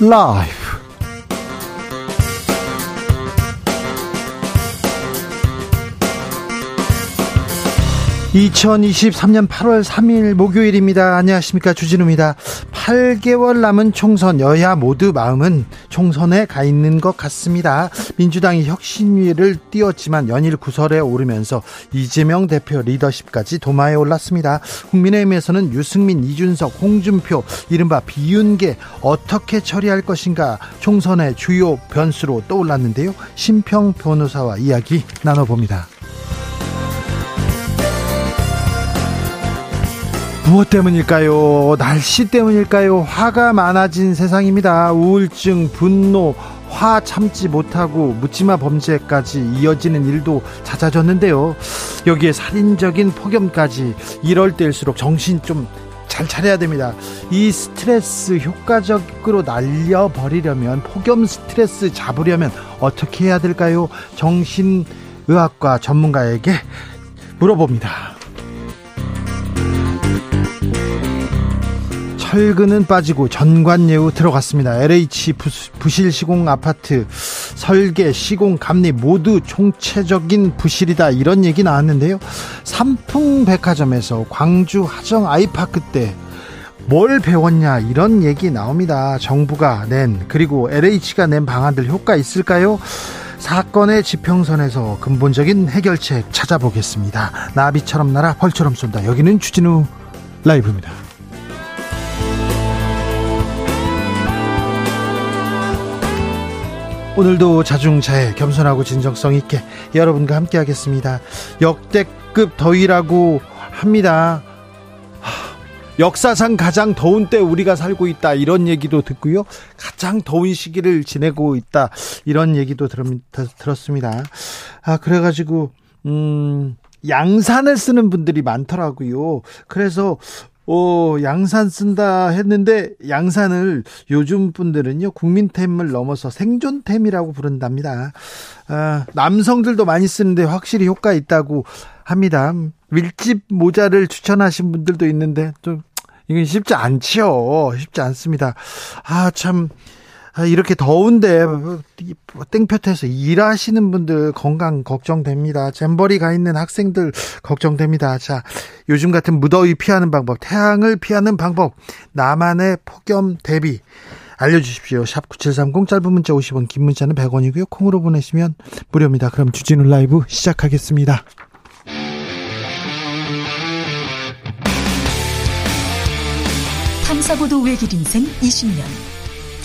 라이브 2023년 8월 3일 목요일입니다. 안녕하십니까. 주진우입니다. 8개월 남은 총선 여야 모두 마음은 총선에 가 있는 것 같습니다. 민주당이 혁신위를 띄웠지만 연일 구설에 오르면서 이재명 대표 리더십까지 도마에 올랐습니다. 국민의힘에서는 유승민, 이준석, 홍준표, 이른바 비윤계 어떻게 처리할 것인가 총선의 주요 변수로 떠올랐는데요. 심평 변호사와 이야기 나눠봅니다. 무엇 때문일까요? 날씨 때문일까요? 화가 많아진 세상입니다. 우울증, 분노, 화 참지 못하고 묻지마 범죄까지 이어지는 일도 잦아졌는데요. 여기에 살인적인 폭염까지 이럴 때일수록 정신 좀 잘 차려야 됩니다. 이 스트레스 효과적으로 날려버리려면 폭염 스트레스 잡으려면 어떻게 해야 될까요? 정신의학과 전문가에게 물어봅니다. 철근은 빠지고 전관예우 들어갔습니다. LH 부실 시공 아파트 설계 시공 감리 모두 총체적인 부실이다 이런 얘기 나왔는데요. 삼풍백화점에서 광주 하정 아이파크 때 뭘 배웠냐 이런 얘기 나옵니다. 정부가 낸 그리고 LH가 낸 방안들 효과 있을까요? 사건의 지평선에서 근본적인 해결책 찾아보겠습니다. 나비처럼 날아 벌처럼 쏜다. 여기는 주진우 라이브입니다. 오늘도 자중차에 겸손하고 진정성 있게 여러분과 함께 하겠습니다. 역대급 더위라고 합니다. 역사상 가장 더운 때 우리가 살고 있다 이런 얘기도 듣고요. 가장 더운 시기를 지내고 있다 이런 얘기도 들, 들었습니다. 아 그래가지고 음 양산을 쓰는 분들이 많더라고요. 그래서 어, 양산 쓴다 했는데 양산을 요즘 분들은요 국민템을 넘어서 생존템이라고 부른답니다. 아, 남성들도 많이 쓰는데 확실히 효과 있다고 합니다. 밀집 모자를 추천하신 분들도 있는데 좀 이건 쉽지 않지요. 쉽지 않습니다. 아 참. 아, 이렇게 더운데 땡볕에서 일하시는 분들 건강 걱정됩니다. 잼버리 가 있는 학생들 걱정됩니다. 자, 요즘 같은 무더위 피하는 방법, 태양을 피하는 방법, 나만의 폭염 대비 알려주십시오. 샵 9730 짧은 문자 50원, 긴 문자는 100원이고요. 콩으로 보내시면 무료입니다. 그럼 주진우 라이브 시작하겠습니다. 탐사보도 외길 인생 20년.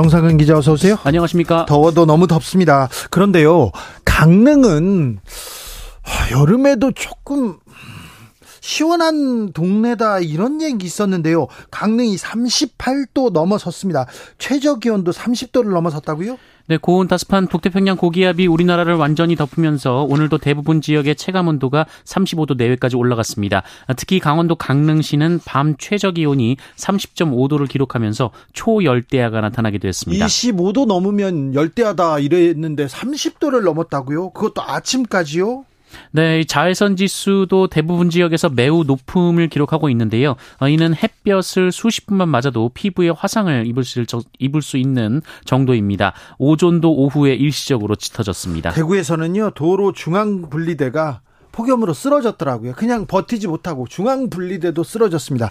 정상근 기자 어서 오세요. 안녕하십니까. 더워도 너무 덥습니다. 그런데요, 강릉은 여름에도 조금 시원한 동네다 이런 얘기 있었는데요. 강릉이 38도 넘어섰습니다. 최저 기온도 30도를 넘어섰다고요? 네, 고온 다습한 북태평양 고기압이 우리나라를 완전히 덮으면서 오늘도 대부분 지역의 체감 온도가 35도 내외까지 올라갔습니다. 특히 강원도 강릉시는 밤 최저 기온이 30.5도를 기록하면서 초열대야가 나타나기도 했습니다. 25도 넘으면 열대야다 이랬는데 30도를 넘었다고요? 그것도 아침까지요? 네, 자외선 지수도 대부분 지역에서 매우 높음을 기록하고 있는데요. 어, 이는 햇볕을 수십 분만 맞아도 피부에 화상을 입을 수, 입을 수 있는 정도입니다. 오존도 오후에 일시적으로 짙어졌습니다. 대구에서는요, 도로 중앙 분리대가 폭염으로 쓰러졌더라고요. 그냥 버티지 못하고 중앙 분리대도 쓰러졌습니다.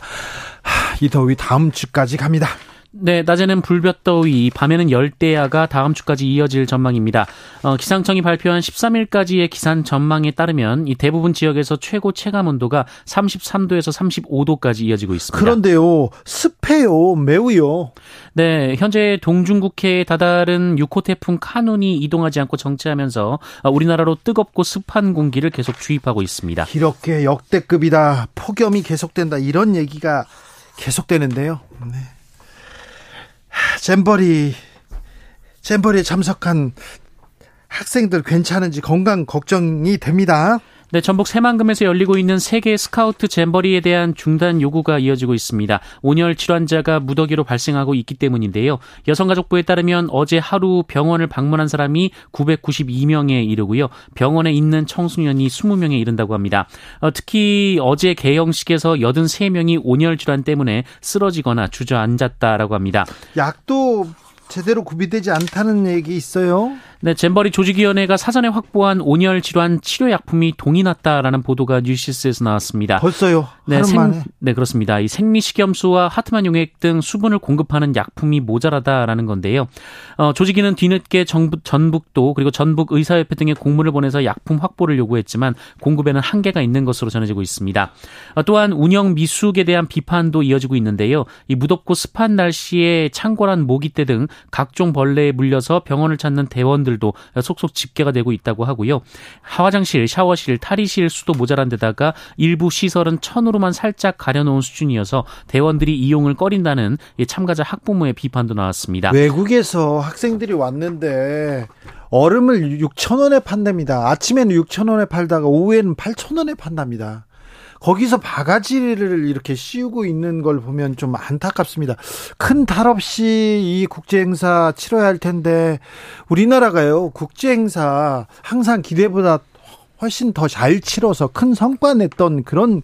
하, 이 더위 다음 주까지 갑니다. 네, 낮에는 불볕더위, 밤에는 열대야가 다음 주까지 이어질 전망입니다. 어, 기상청이 발표한 13일까지의 기산 전망에 따르면 이 대부분 지역에서 최고 체감 온도가 33도에서 35도까지 이어지고 있습니다. 그런데요, 습해요, 매우요. 네, 현재 동중국해에 다다른 6호 태풍 카눈이 이동하지 않고 정체하면서 어, 우리나라로 뜨겁고 습한 공기를 계속 주입하고 있습니다. 이렇게 역대급이다, 폭염이 계속된다 이런 얘기가 계속되는데요. 네. 잼버리 잼버리에 참석한 학생들 괜찮은지 건강 걱정이 됩니다. 네, 전북 새만금에서 열리고 있는 세계 스카우트 잼버리에 대한 중단 요구가 이어지고 있습니다. 온열 질환자가 무더기로 발생하고 있기 때문인데요. 여성가족부에 따르면 어제 하루 병원을 방문한 사람이 992명에 이르고요. 병원에 있는 청소년이 20명에 이른다고 합니다. 어, 특히 어제 개영식에서 83명이 온열 질환 때문에 쓰러지거나 주저앉았다라고 합니다. 약도 제대로 구비되지 않다는 얘기 있어요. 네, 잼버리 조직위원회가 사전에 확보한 온열 질환 치료 약품이 동이 났다라는 보도가 뉴시스에서 나왔습니다. 벌써요. 네, 생, 네, 그렇습니다. 이 생리식염수와 하트만 용액 등 수분을 공급하는 약품이 모자라다라는 건데요. 어, 조직위는 뒤늦게 정부, 전북도 그리고 전북 의사협회 등의 공문을 보내서 약품 확보를 요구했지만 공급에는 한계가 있는 것으로 전해지고 있습니다. 어, 또한 운영 미숙에 대한 비판도 이어지고 있는데요. 이 무덥고 습한 날씨에 창궐한 모기떼 등 각종 벌레에 물려서 병원을 찾는 대원들 사람들도 속속 집계가 되고 있다고 하고요. 화장실, 샤워실, 탈의실 수도 모자란 데다가 일부 시설은 천으로만 살짝 가려놓은 수준이어서 대원들이 이용을 꺼린다는 참가자 학부모의 비판도 나왔습니다. 외국에서 학생들이 왔는데 얼음을 6천 원에 판답니다. 아침에는 6천 원에 팔다가 오후에는 8천 원에 판답니다. 거기서 바가지를 이렇게 씌우고 있는 걸 보면 좀 안타깝습니다. 큰 탈 없이 이 국제 행사 치러야 할 텐데 우리나라가요 국제 행사 항상 기대보다 훨씬 더 잘 치러서 큰 성과 냈던 그런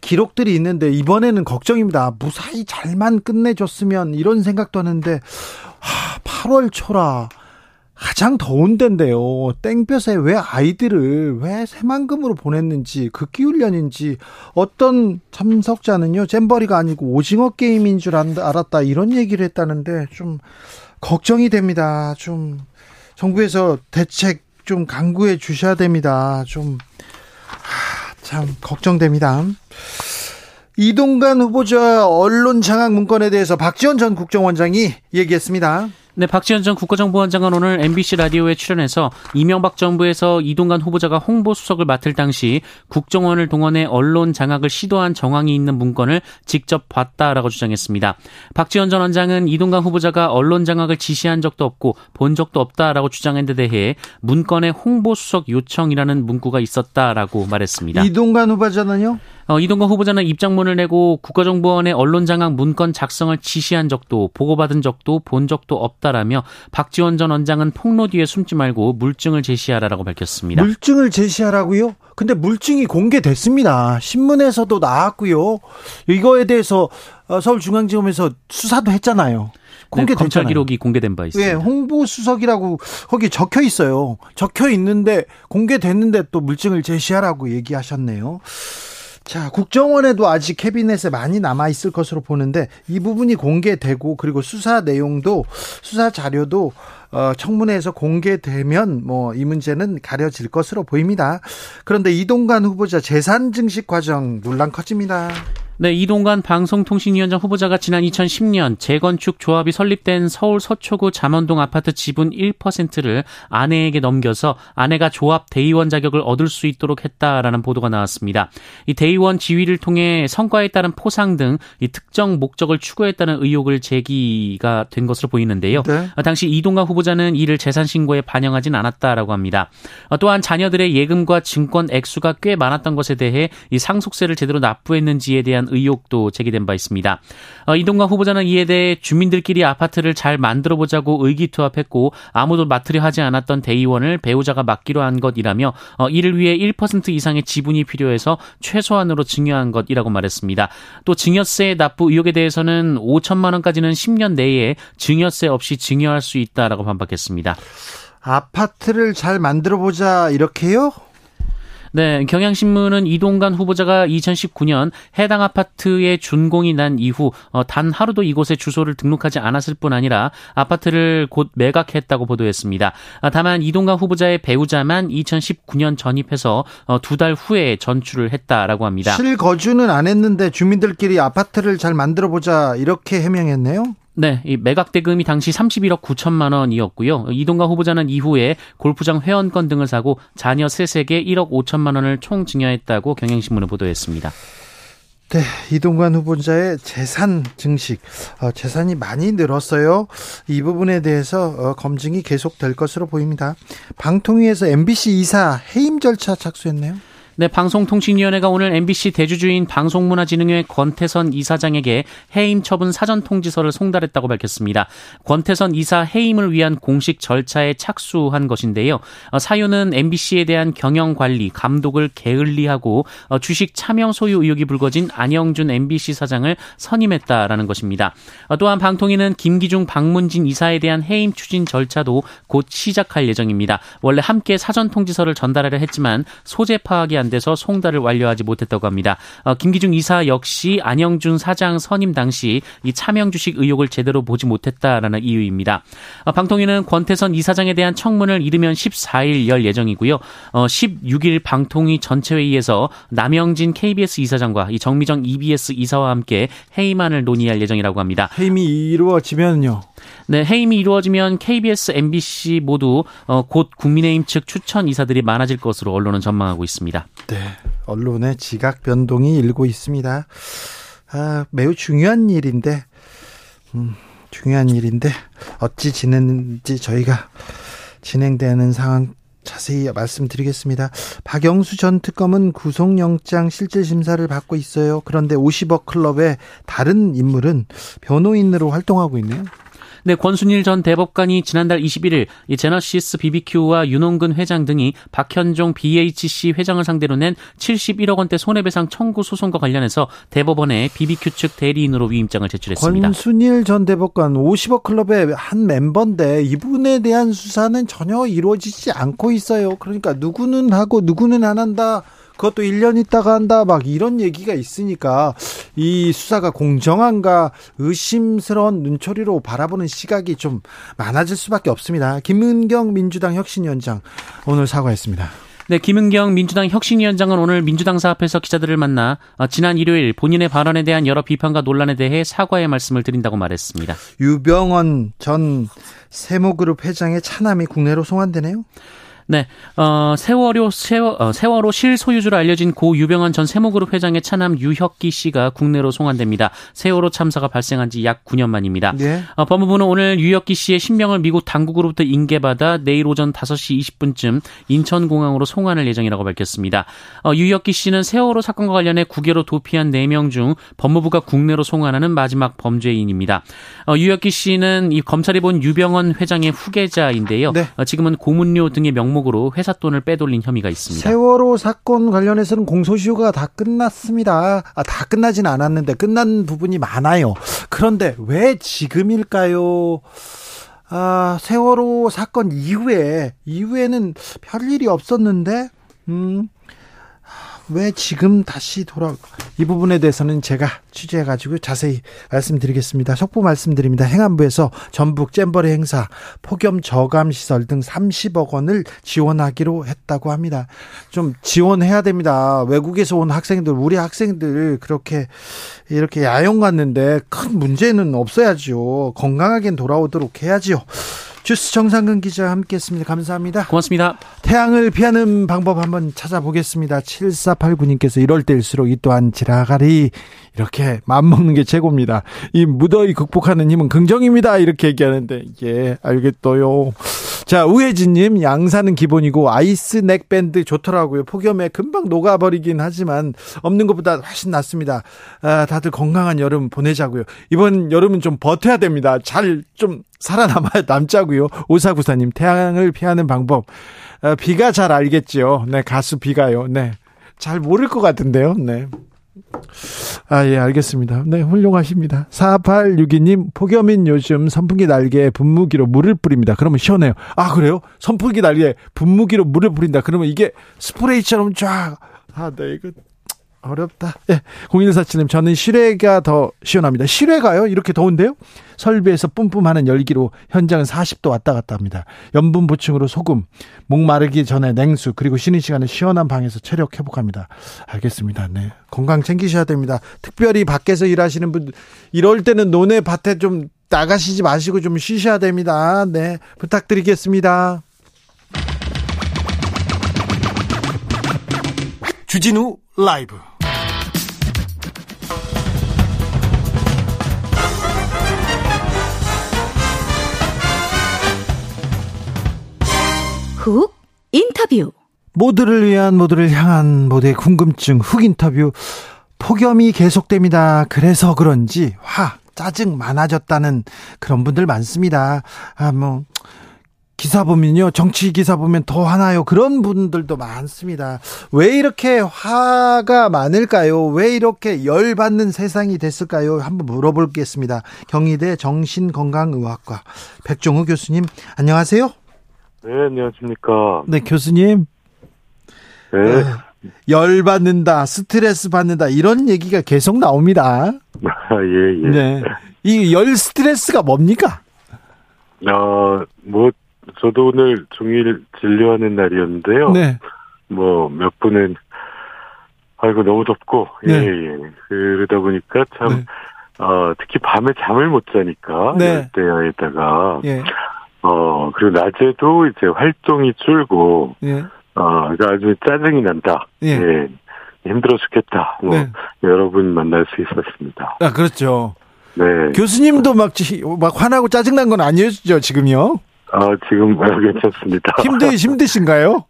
기록들이 있는데 이번에는 걱정입니다. 무사히 잘만 끝내줬으면 이런 생각도 하는데 하, 8월 초라. 가장 더운 데인데요. 땡볕에 왜 아이들을 왜 새만금으로 보냈는지 극기 훈련인지 어떤 참석자는요 잼버리가 아니고 오징어 게임인 줄 알았다 이런 얘기를 했다는데 좀 걱정이 됩니다. 좀 정부에서 대책 좀 강구해 주셔야 됩니다. 좀 참 걱정됩니다. 이동관 후보자 언론 장악 문건에 대해서 박지원 전 국정원장이 얘기했습니다. 네, 박지원 전 국가정보원장은 오늘 MBC 라디오에 출연해서 이명박 정부에서 이동관 후보자가 홍보수석을 맡을 당시 국정원을 동원해 언론 장악을 시도한 정황이 있는 문건을 직접 봤다라고 주장했습니다. 박지원 전 원장은 이동관 후보자가 언론 장악을 지시한 적도 없고 본 적도 없다라고 주장한 데 대해 문건에 홍보수석 요청이라는 문구가 있었다라고 말했습니다. 이동관 후보자는요? 어, 이동관 후보자는 입장문을 내고 국가정보원의 언론장악 문건 작성을 지시한 적도 보고받은 적도 본 적도 없다라며 박지원 전 원장은 폭로 뒤에 숨지 말고 물증을 제시하라라고 밝혔습니다. 물증을 제시하라고요? 근데 물증이 공개됐습니다. 신문에서도 나왔고요. 이거에 대해서 어, 서울중앙지검에서 수사도 했잖아요. 네, 검찰 기록이 공개된 바 있습니다. 예, 홍보 수석이라고 거기 적혀 있어요. 적혀 있는데 공개됐는데 또 물증을 제시하라고 얘기하셨네요. 자, 국정원에도 아직 캐비넷에 많이 남아 있을 것으로 보는데 이 부분이 공개되고 그리고 수사 내용도 수사 자료도 어, 청문회에서 공개되면 뭐 이 문제는 가려질 것으로 보입니다. 그런데 이동관 후보자 재산 증식 과정 논란 커집니다. 네, 이동관 방송통신위원장 후보자가 지난 2010년 재건축 조합이 설립된 서울 서초구 잠원동 아파트 지분 1%를 아내에게 넘겨서 아내가 조합 대의원 자격을 얻을 수 있도록 했다라는 보도가 나왔습니다. 이 대의원 지위를 통해 성과에 따른 포상 등 이 특정 목적을 추구했다는 의혹을 제기가 된 것으로 보이는데요. 네. 당시 이동관 후보자는 이를 재산 신고에 반영하진 않았다라고 합니다. 또한 자녀들의 예금과 증권 액수가 꽤 많았던 것에 대해 이 상속세를 제대로 납부했는지에 대한 대한 의혹도 제기된 바 있습니다. 어, 이동관 후보자는 이에 대해 주민들끼리 아파트를 잘 만들어 보자고 의기투합했고 아무도 맡으려 하지 않았던 대의원을 배우자가 맡기로 한 것이라며 어, 이를 위해 1% 이상의 지분이 필요해서 최소한으로 증여한 것이라고 말했습니다. 또 증여세 납부 의혹에 대해서는 5천만 원까지는 10년 내에 증여세 없이 증여할 수 있다라고 반박했습니다. 아파트를 잘 만들어 보자 이렇게요? 네, 경향신문은 이동관 후보자가 2019년 해당 아파트에 준공이 난 이후 어, 단 하루도 이곳에 주소를 등록하지 않았을 뿐 아니라 아파트를 곧 매각했다고 보도했습니다. 아, 다만 이동관 후보자의 배우자만 2019년 전입해서 어, 두달 후에 전출을 했다라고 합니다. 실거주는 안 했는데 주민들끼리 아파트를 잘 만들어 보자 이렇게 해명했네요. 네, 이 매각 대금이 당시 31억 9천만 원이었고요. 이동관 후보자는 이후에 골프장 회원권 등을 사고 자녀 셋에게 1억 5천만 원을 총 증여했다고 경향신문은 보도했습니다. 네, 이동관 후보자의 재산 증식, 어, 재산이 많이 늘었어요. 이 부분에 대해서 어, 검증이 계속될 것으로 보입니다. 방통위에서 MBC 이사 해임 절차 착수했네요. 네, 방송통신위원회가 오늘 MBC 대주주인 방송문화진흥회 권태선 이사장에게 해임 처분 사전 통지서를 송달했다고 밝혔습니다. 권태선 이사 해임을 위한 공식 절차에 착수한 것인데요. 어, 사유는 MBC에 대한 경영 관리, 감독을 게을리하고 어, 주식 차명 소유 의혹이 불거진 안영준 MBC 사장을 선임했다라는 것입니다. 어, 또한 방통위는 김기중 방문진 이사에 대한 해임 추진 절차도 곧 시작할 예정입니다. 원래 함께 사전 통지서를 전달하려 했지만 소재 파악이 안 돼서 송달을 완료하지 못했다고 합니다. 어, 김기중 이사 역시 안영준 사장 선임 당시 이 차명 주식 의혹을 제대로 보지 못했다라는 이유입니다. 어, 방통위는 권태선 이사장에 대한 청문을 이르면 14일 열 예정이고요. 어, 16일 방통위 전체 회의에서 남영진 KBS 이사장과 이 정미정 EBS 이사와 함께 해임안을 논의할 예정이라고 합니다. 해임이 이루어지면요. 네, 해임이 이루어지면 KBS, MBC 모두 어, 곧 국민의힘 측 추천 이사들이 많아질 것으로 언론은 전망하고 있습니다. 네, 언론의 지각 변동이 일고 있습니다. 아, 매우 중요한 일인데, 음, 중요한 일인데 어찌 지냈는지 저희가 진행되는 상황 자세히 말씀드리겠습니다. 박영수 전 특검은 구속영장 실질심사를 받고 있어요. 그런데 50억 클럽의 다른 인물은 변호인으로 활동하고 있네요. 네, 권순일 전 대법관이 지난달 21일 이 제너시스 BBQ와 윤홍근 회장 등이 박현종 BHC 회장을 상대로 낸 71억 원대 손해배상 청구 소송과 관련해서 대법원에 BBQ 측 대리인으로 위임장을 제출했습니다. 권순일 전 대법관 50억 클럽의 한 멤버인데 이분에 대한 수사는 전혀 이루어지지 않고 있어요. 그러니까 누구는 하고 누구는 안 한다. 그것도 1년 있다가 한다 막 이런 얘기가 있으니까 이 수사가 공정한가 의심스러운 눈초리로 바라보는 시각이 좀 많아질 수밖에 없습니다. 김은경 민주당 혁신위원장 오늘 사과했습니다. 네, 김은경 민주당 혁신위원장은 오늘 민주당사 앞에서 기자들을 만나 어, 지난 일요일 본인의 발언에 대한 여러 비판과 논란에 대해 사과의 말씀을 드린다고 말했습니다. 유병원 전 세모그룹 회장의 차남이 국내로 송환되네요. 네, 어, 세월호, 세월, 어, 세월호 실소유주로 알려진 고 유병헌 전 세모그룹 회장의 차남 유혁기 씨가 국내로 송환됩니다. 세월호 참사가 발생한 지 약 9년 만입니다. 네. 어, 법무부는 오늘 유혁기 씨의 신병을 미국 당국으로부터 인계받아 내일 오전 5시 20분쯤 인천공항으로 송환할 예정이라고 밝혔습니다. 어, 유혁기 씨는 세월호 사건과 관련해 국외로 도피한 4명 중 법무부가 국내로 송환하는 마지막 범죄인입니다. 어, 유혁기 씨는 이 검찰이 본 유병헌 회장의 후계자인데요. 네. 어, 지금은 고문료 등의 명 명목으로 회사 돈을 빼돌린 혐의가 있습니다. 세월호 사건 관련해서는 공소시효가 다 끝났습니다. 아, 다 끝나진 않았는데 끝난 부분이 많아요. 그런데 왜 지금일까요? 아, 세월호 사건 이후에 이후에는 별 일이 없었는데 음. 왜 지금 다시 돌아 이 부분에 대해서는 제가 취재해 가지고 자세히 말씀드리겠습니다. 속보 말씀드립니다. 행안부에서 전북 잼버리 행사 폭염 저감 시설 등 30억 원을 지원하기로 했다고 합니다. 좀 지원해야 됩니다. 외국에서 온 학생들 우리 학생들 그렇게 이렇게 야영 갔는데 큰 문제는 없어야죠. 건강하게 돌아오도록 해야지요. 주스 정상근 기자 함께했습니다. 감사합니다. 고맙습니다. 태양을 피하는 방법 한번 찾아보겠습니다. 7489님께서 이럴 때일수록 이 또한 지라가리 이렇게 맘먹는 게 최고입니다. 이 무더위 극복하는 힘은 긍정입니다. 이렇게 얘기하는데 예 알겠어요. 자 우혜진님 양사는 기본이고 아이스 넥밴드 좋더라고요. 폭염에 금방 녹아버리긴 하지만 없는 것보다 훨씬 낫습니다. 아, 다들 건강한 여름 보내자고요. 이번 여름은 좀 버텨야 됩니다. 잘 좀 살아남아야 남자고요. 오사구사님 태양을 피하는 방법 아, 비가 잘 알겠죠. 네 가수 비가요. 네. 잘 모를 것 같은데요. 네. 아, 예, 알겠습니다. 네, 훌륭하십니다. 4862님, 폭염인 요즘 선풍기 날개에 분무기로 물을 뿌립니다. 그러면 시원해요. 아, 그래요? 선풍기 날개에 분무기로 물을 뿌린다. 그러면 이게 스프레이처럼 쫙. 아, 네, 이거 어렵다. 예. 0147님, 저는 실외가 더 시원합니다. 실외가요? 이렇게 더운데요? 설비에서 뿜뿜하는 열기로 현장은 40도 왔다 갔다 합니다. 염분 보충으로 소금, 목 마르기 전에 냉수, 그리고 쉬는 시간에 시원한 방에서 체력 회복합니다. 알겠습니다. 네. 건강 챙기셔야 됩니다. 특별히 밖에서 일하시는 분, 이럴 때는 논에 밭에 좀 나가시지 마시고 좀 쉬셔야 됩니다. 네. 부탁드리겠습니다. 주진우 라이브 훅 인터뷰. 모두를 위한 모두를 향한 모두의 궁금증 훅 인터뷰 폭염이 계속됩니다. 그래서 그런지 화 짜증 많아졌다는 그런 분들 많습니다. 아 뭐 기사 보면요 정치 기사 보면 더 화나요 그런 분들도 많습니다. 왜 이렇게 화가 많을까요? 왜 이렇게 열 받는 세상이 됐을까요? 한번 물어보겠습니다. 경희대 정신건강의학과 백종우 교수님 안녕하세요. 네, 안녕하십니까. 네 교수님 네. 열 받는다, 스트레스 받는다 이런 얘기가 계속 나옵니다. 아, 예, 예. 네. 이 열 스트레스가 뭡니까? 어, 뭐, 저도 오늘 종일 진료하는 날이었는데요. 네. 뭐, 몇 분은, 아이고, 너무 덥고, 예, 네. 예. 그러다 보니까 참, 네. 어, 특히 밤에 잠을 못 자니까, 네. 열대야에다가, 예. 어, 그리고 낮에도 이제 활동이 줄고, 예. 어, 그러니까 아주 짜증이 난다. 예. 힘들어 죽겠다. 뭐, 네. 여러분 만날 수 있었습니다. 아, 그렇죠. 네. 교수님도 막, 지- 막 화나고 짜증난 건 아니었죠, 지금요? 아, 지금 아, 괜찮습니다. 힘드, 힘드신가요?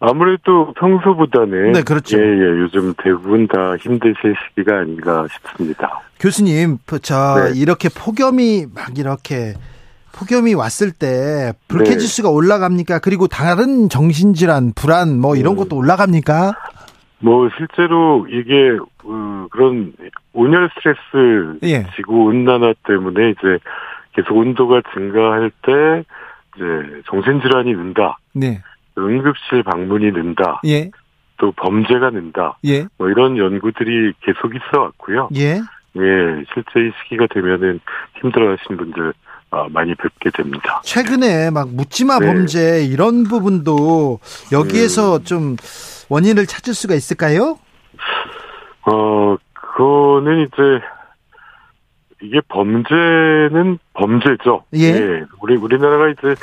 아무래도 평소보다는 네, 그렇죠. 예, 예, 요즘 대부분 다 힘드실 시기가 아닌가 싶습니다. 교수님, 그, 저, 네. 이렇게 폭염이 막 이렇게, 폭염이 왔을 때 불쾌지수가 올라갑니까? 그리고 다른 정신질환, 불안, 뭐 이런 음. 것도 올라갑니까? 뭐 실제로 이게 어, 그런 온열 스트레스 예. 지구 온난화 때문에 이제 계속 온도가 증가할 때 이제 정신질환이 는다, 네. 응급실 방문이 는다, 예. 또 범죄가 는다, 예. 뭐 이런 연구들이 계속 있어 왔고요. 예. 예, 실제 이 시기가 되면은 힘들어 하시는 분들 아, 많이 뵙게 됩니다. 최근에 막 묻지마 네. 범죄 이런 부분도 여기에서 좀 원인을 찾을 수가 있을까요? 어, 그거는 이제 이게 범죄는 범죄죠. 예. 우리 우리나라가 이제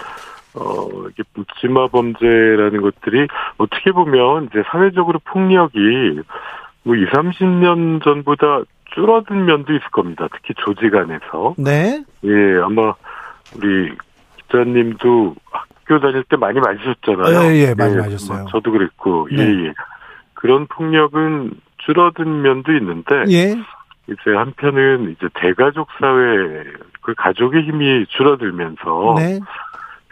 어 이게 묻지마 범죄라는 것들이 어떻게 보면 이제 사회적으로 폭력이 뭐 2, 30년 전보다 줄어든 면도 있을 겁니다. 특히 조직 안에서. 네. 예, 아마 우리 기자님도 학교 다닐 때 많이 맞으셨잖아요. 예, 예, 많이 맞았어요. 저도 그랬고, 예, 네. 예. 그런 폭력은 줄어든 면도 있는데, 예. 이제 한편은 이제 대가족 사회, 그 가족의 힘이 줄어들면서 네.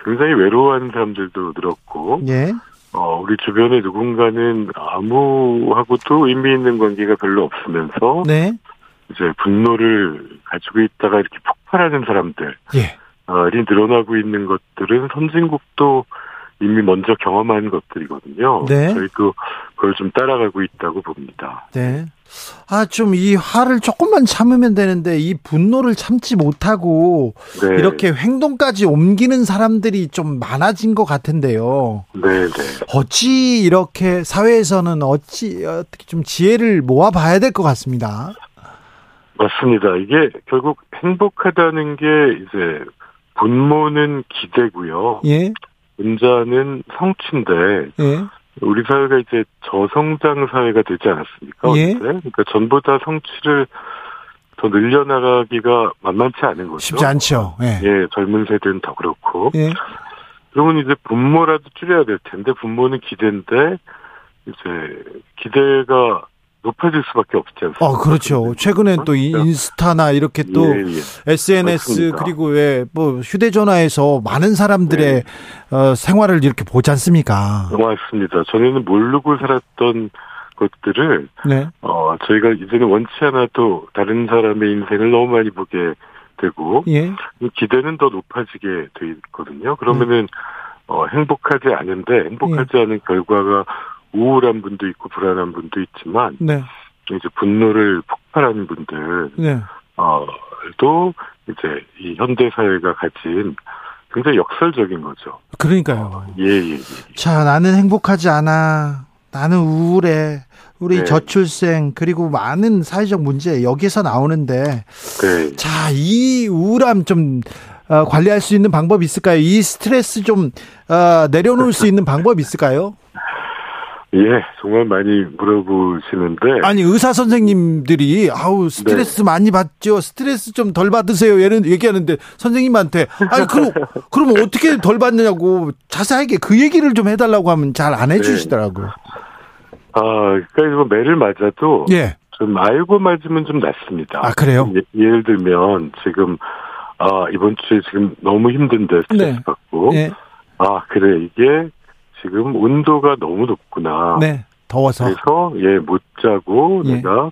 굉장히 외로워하는 사람들도 늘었고, 예. 어, 우리 주변에 누군가는 아무하고도 의미 있는 관계가 별로 없으면서, 네. 이제 분노를 가지고 있다가 이렇게 폭발하는 사람들, 예. 어, 이 늘어나고 있는 것들은 선진국도 이미 먼저 경험한 것들이거든요. 네. 저희도 그걸 좀 따라가고 있다고 봅니다. 네. 아, 좀 이 화를 조금만 참으면 되는데 이 분노를 참지 못하고 네. 이렇게 행동까지 옮기는 사람들이 좀 많아진 것 같은데요. 네, 네. 어찌 이렇게 사회에서는 어찌 어떻게 좀 지혜를 모아 봐야 될 것 같습니다. 맞습니다. 이게 결국 행복하다는 게 이제 분모는 기대고요. 예. 은자는 성취인데 예. 우리 사회가 이제 저성장 사회가 되지 않았습니까? 예. 그러니까 전보다 성취를 더 늘려나가기가 만만치 않은 거죠. 쉽지 않죠. 예. 예, 젊은 세대는 더 그렇고. 예. 그러면 이제 분모라도 줄여야 될 텐데 분모는 기대인데 이제 기대가 높아질 수밖에 없지 않습니까? 어, 그렇죠. 최근엔 또이 인스타나 이렇게 또 예, 예. SNS 맞습니다. 그리고 왜 뭐 휴대전화에서 많은 사람들의 어, 생활을 이렇게 보지 않습니까? 맞습니다. 전에는 모르고 살았던 것들을 네. 어 저희가 이제는 원치 않아도 다른 사람의 인생을 너무 많이 보게 되고 예. 기대는 더 높아지게 돼 있거든요. 그러면은 어 행복하지 않은데 행복하지 예. 않은 결과가 우울한 분도 있고 불안한 분도 있지만 네. 이제 분노를 폭발하는 분들 네. 어도 이제 이 현대 사회가 가진 굉장히 역설적인 거죠. 그러니까요. 예, 예, 예. 자, 나는 행복하지 않아. 나는 우울해. 우리 네. 저출생 그리고 많은 사회적 문제 여기에서 나오는데 네. 자, 이 우울함 좀 어, 관리할 수 있는 방법이 있을까요? 이 스트레스 좀 어, 내려놓을 수 있는 방법이 있을까요? 예, 정말 많이 물어보시는데. 아니, 의사 선생님들이, 아우, 스트레스 네. 많이 받죠? 스트레스 좀 덜 받으세요. 얘는 얘기하는데, 선생님한테, 아니, 그럼, 그럼 어떻게 덜 받느냐고, 자세하게 그 얘기를 좀 해달라고 하면 잘 안 해주시더라고요. 네. 아, 그러니까 매를 맞아도. 예. 좀 알고 맞으면 좀 낫습니다. 아, 그래요? 예, 를 들면, 지금, 아, 이번 주에 지금 너무 힘든데 스트레스 네. 받고. 네. 아, 그래, 이게 지금 온도가 너무 높구나. 네. 더워서. 그래서 예, 못 자고 예. 내가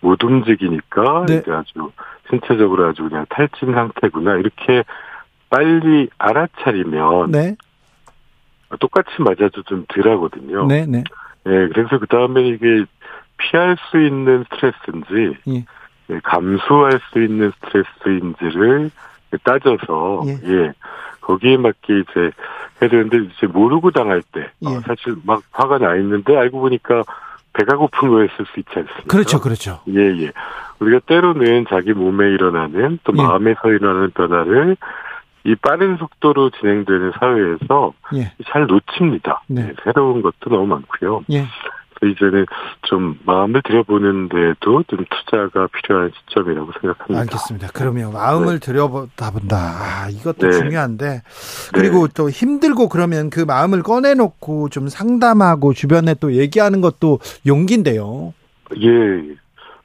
못 움직이니까 네. 이제 아주 신체적으로 아주 그냥 탈진 상태구나. 이렇게 빨리 알아차리면 네. 똑같이 맞아도 좀 덜하거든요. 네, 네. 예, 그래서 그 다음에 이게 피할 수 있는 스트레스인지 예. 예, 감수할 수 있는 스트레스인지를 따져서 예. 예. 거기에 맞게 이제 해야 되는데 이제 모르고 당할 때 어, 예. 어, 사실 막 화가 나 있는데 알고 보니까 배가 고픈 거였을 수 있지 않습니까? 그렇죠, 그렇죠. 예, 예. 우리가 때로는 자기 몸에 일어나는 또 예. 마음에서 일어나는 변화를 이 빠른 속도로 진행되는 사회에서 예. 잘 놓칩니다. 네. 네. 새로운 것도 너무 많고요. 예. 이제는 좀 마음을 들여보는 데도 좀 투자가 필요한 시점이라고 생각합니다. 알겠습니다. 그러면 마음을 네. 들여보다 본다. 아, 이것도 네. 중요한데 그리고 네. 또 힘들고 그러면 그 마음을 꺼내놓고 좀 상담하고 주변에 또 얘기하는 것도 용기인데요. 예.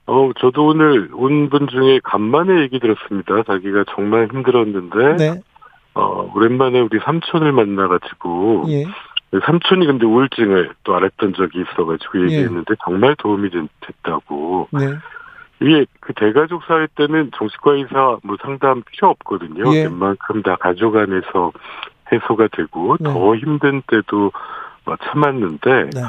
어, 저도 오늘 온 분 중에 간만에 얘기 들었습니다. 자기가 정말 힘들었는데, 네. 어, 오랜만에 우리 삼촌을 만나가지고, 예. 삼촌이 근데 우울증을 또 앓았던 적이 있어가지고 예. 얘기했는데 예. 정말 도움이 됐다고. 네. 이게 그 대가족 사회 때는 정신과 의사 뭐 상담 필요 없거든요. 예. 웬만큼 다 가족 안에서 해소가 되고 네. 더 힘든 때도 참았는데 네.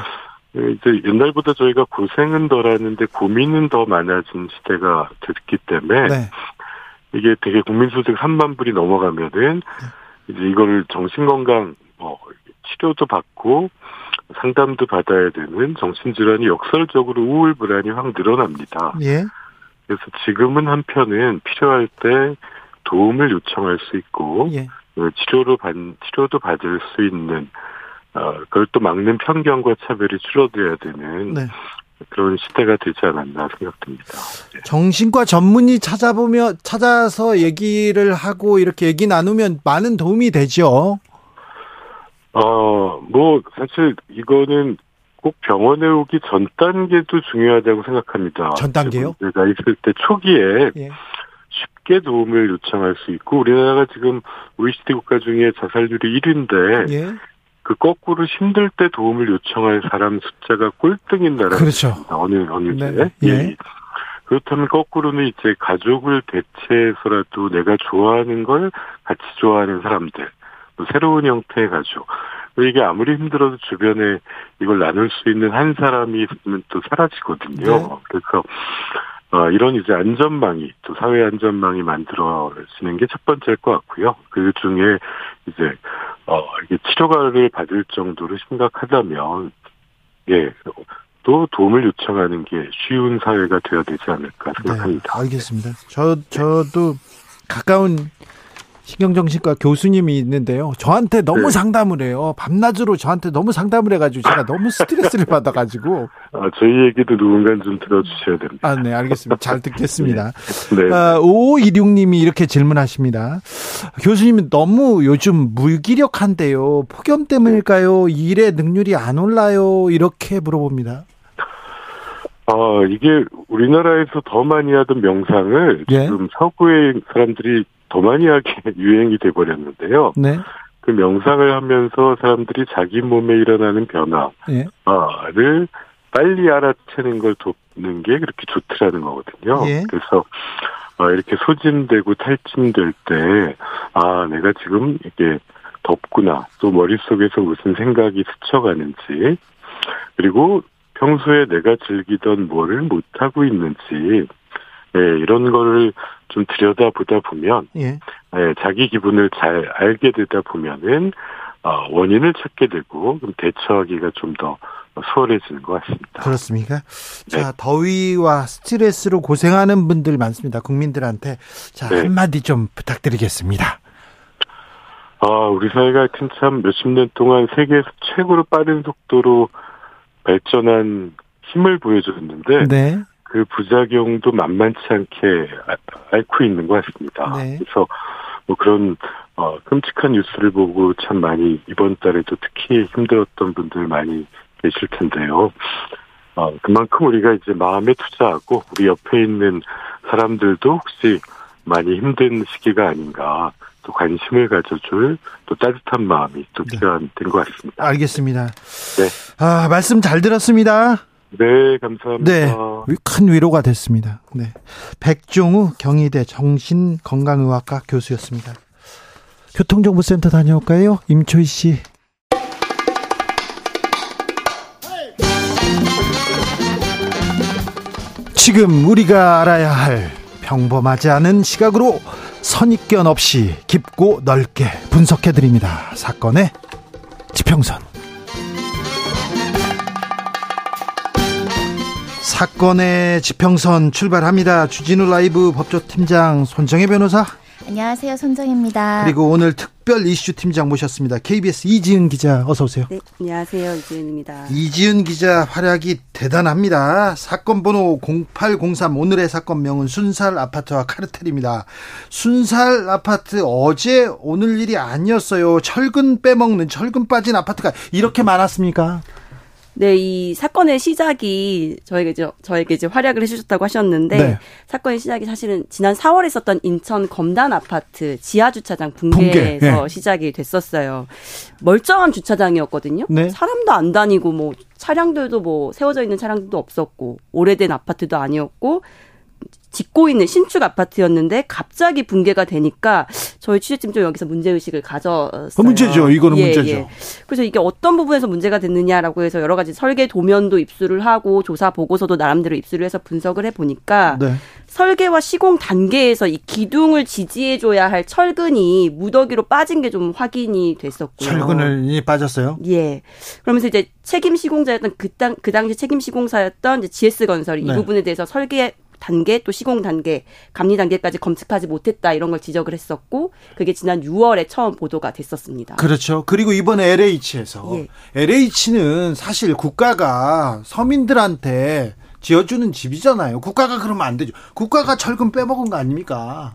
예, 이제 옛날보다 저희가 고생은 덜하는데 고민은 더 많아진 시대가 됐기 때문에 네. 이게 되게 국민소득 3만 불이 넘어가면은 네. 이제 이거를 정신건강 뭐 치료도 받고 상담도 받아야 되는 정신질환이 역설적으로 우울 불안이 확 늘어납니다. 예. 그래서 지금은 한편은 필요할 때 도움을 요청할 수 있고 예. 그 치료로 받 치료도 받을 수 있는 어, 그걸 또 막는 편견과 차별이 줄어들어야 되는 네. 그런 시대가 되지 않았나 생각됩니다. 네. 정신과 전문의 찾아보며 찾아서 얘기를 하고 이렇게 얘기 나누면 많은 도움이 되죠. 어, 뭐, 사실 이거는 꼭 병원에 오기 전 단계도 중요하다고 생각합니다. 전 단계요? 내가 있을 때 초기에 예. 쉽게 도움을 요청할 수 있고 우리나라가 지금 OECD 국가 중에 자살률이 1위인데 예. 그 거꾸로 힘들 때 도움을 요청할 사람 숫자가 꼴등인 나라입니다. 그렇죠. 어느 어느 네. 때. 예. 예. 그렇다면 거꾸로는 이제 가족을 대체해서라도 내가 좋아하는 걸 같이 좋아하는 사람들 새로운 형태의 가족. 이게 아무리 힘들어도 주변에 이걸 나눌 수 있는 한 사람이 있으면 또 사라지거든요. 네. 그래서 어, 이런 이제 안전망이 또 사회 안전망이 만들어지는 게 첫 번째일 것 같고요. 그 중에 이제 어 이게 치료가를 받을 정도로 심각하다면 예. 또 도움을 요청하는 게 쉬운 사회가 되어야 되지 않을까 생각합니다. 네, 알겠습니다. 저 저도 가까운 신경정신과 교수님이 있는데요. 저한테 너무 네. 상담을 해요. 밤낮으로 저한테 너무 상담을 해가지고 제가 너무 스트레스를 받아가지고. 아, 저희 얘기도 누군가 좀 들어주셔야 됩니다. 아, 네, 알겠습니다. 잘 듣겠습니다. 네. 아, 5526님이 이렇게 질문하십니다. 교수님은 너무 요즘 무기력한데요. 폭염 때문일까요? 일의 능률이 안 올라요? 이렇게 물어봅니다. 아, 이게 우리나라에서 더 많이 하던 명상을 예? 지금 서구의 사람들이 더 많이 하게 유행이 돼버렸는데요. 네. 그 명상을 하면서 사람들이 자기 몸에 일어나는 변화를 예. 빨리 알아채는 걸 돕는 게 그렇게 좋더라는 거거든요. 예. 그래서 어, 이렇게 소진되고 탈진될 때, 아, 내가 지금 이게 덥구나. 또 머릿속에서 무슨 생각이 스쳐가는지, 그리고 평소에 내가 즐기던 뭐를 못하고 있는지, 네, 이런 거를 좀 들여다보다 보면 예. 네, 자기 기분을 잘 알게 되다 보면은 어, 원인을 찾게 되고 그럼 대처하기가 좀 더 수월해지는 것 같습니다. 그렇습니까? 네. 자 더위와 스트레스로 고생하는 분들 많습니다. 국민들한테 자 네. 한마디 좀 부탁드리겠습니다. 아 우리 사회가 하여튼 참 몇십 년 동안 세계에서 최고로 빠른 속도로 발전한 힘을 보여줬는데 네. 그 부작용도 만만치 않게 아- 앓고 있는 것 같습니다. 네. 그래서 뭐 그런 어, 끔찍한 뉴스를 보고 참 많이 이번 달에도 특히 힘들었던 분들 많이 계실 텐데요. 어, 그만큼 우리가 이제 마음에 투자하고 우리 옆에 있는 사람들도 혹시 많이 힘든 시기가 아닌가 또 관심을 가져줄 또 따뜻한 마음이 또 네. 필요한 된것 같습니다. 알겠습니다. 네. 아, 말씀 잘 들었습니다. 네, 감사합니다. 네. 큰 위로가 됐습니다. 네. 백종우 경희대 정신건강의학과 교수였습니다. 교통정보센터 다녀올까요? 임초희 씨. 지금 우리가 알아야 할 평범하지 않은 시각으로 선입견 없이 깊고 넓게 분석해 드립니다. 사건의 지평선. 사건의 지평선 출발합니다. 주진우 라이브 법조팀장 손정혜 변호사 안녕하세요, 손정입니다. 그리고 오늘 특별 이슈 팀장 모셨습니다. KBS 이지은 기자 어서 오세요. 네, 안녕하세요. 이지은입니다. 이지은 기자 활약이 대단합니다. 사건 번호 0803 오늘의 사건명은 순살 아파트와 카르텔입니다. 순살 아파트 어제 오늘 일이 아니었어요. 철근 빼먹는 철근 빠진 아파트가 이렇게 많았습니까? 네, 이 사건의 시작이 저에게 이제, 저에게 이제 활약을 해주셨다고 하셨는데 네. 사건의 시작이 사실은 지난 4월에 있었던 인천 검단 아파트 지하 주차장 붕괴에서 붕괴, 예. 시작이 됐었어요. 멀쩡한 주차장이었거든요. 네. 사람도 안 다니고 뭐 차량들도 뭐 세워져 있는 차량들도 없었고 오래된 아파트도 아니었고 짓고 있는 신축 아파트였는데 갑자기 붕괴가 되니까 저희 취재팀 좀 여기서 문제 의식을 가졌어요. 그 문제죠. 이거는 예, 문제죠. 예. 그래서 이게 어떤 부분에서 문제가 됐느냐라고 해서 여러 가지 설계 도면도 입수를 하고 조사 보고서도 나름대로 입수를 해서 분석을 해 보니까 네. 설계와 시공 단계에서 이 기둥을 지지해 줘야 할 철근이 무더기로 빠진 게 좀 확인이 됐었고요. 철근이 빠졌어요. 예. 그러면서 이제 책임 시공자였던 그, 당, 그 당시 책임 시공사였던 이제 GS건설 이 네. 이 부분에 대해서 설계 단계 또 시공 단계, 감리 단계까지 검측하지 못했다 이런 걸 지적을 했었고 그게 지난 6월에 처음 보도가 됐었습니다. 그렇죠. 그리고 이번에 LH에서 예. LH는 사실 국가가 서민들한테 지어주는 집이잖아요. 국가가 그러면 안 되죠. 국가가 철근 빼먹은 거 아닙니까?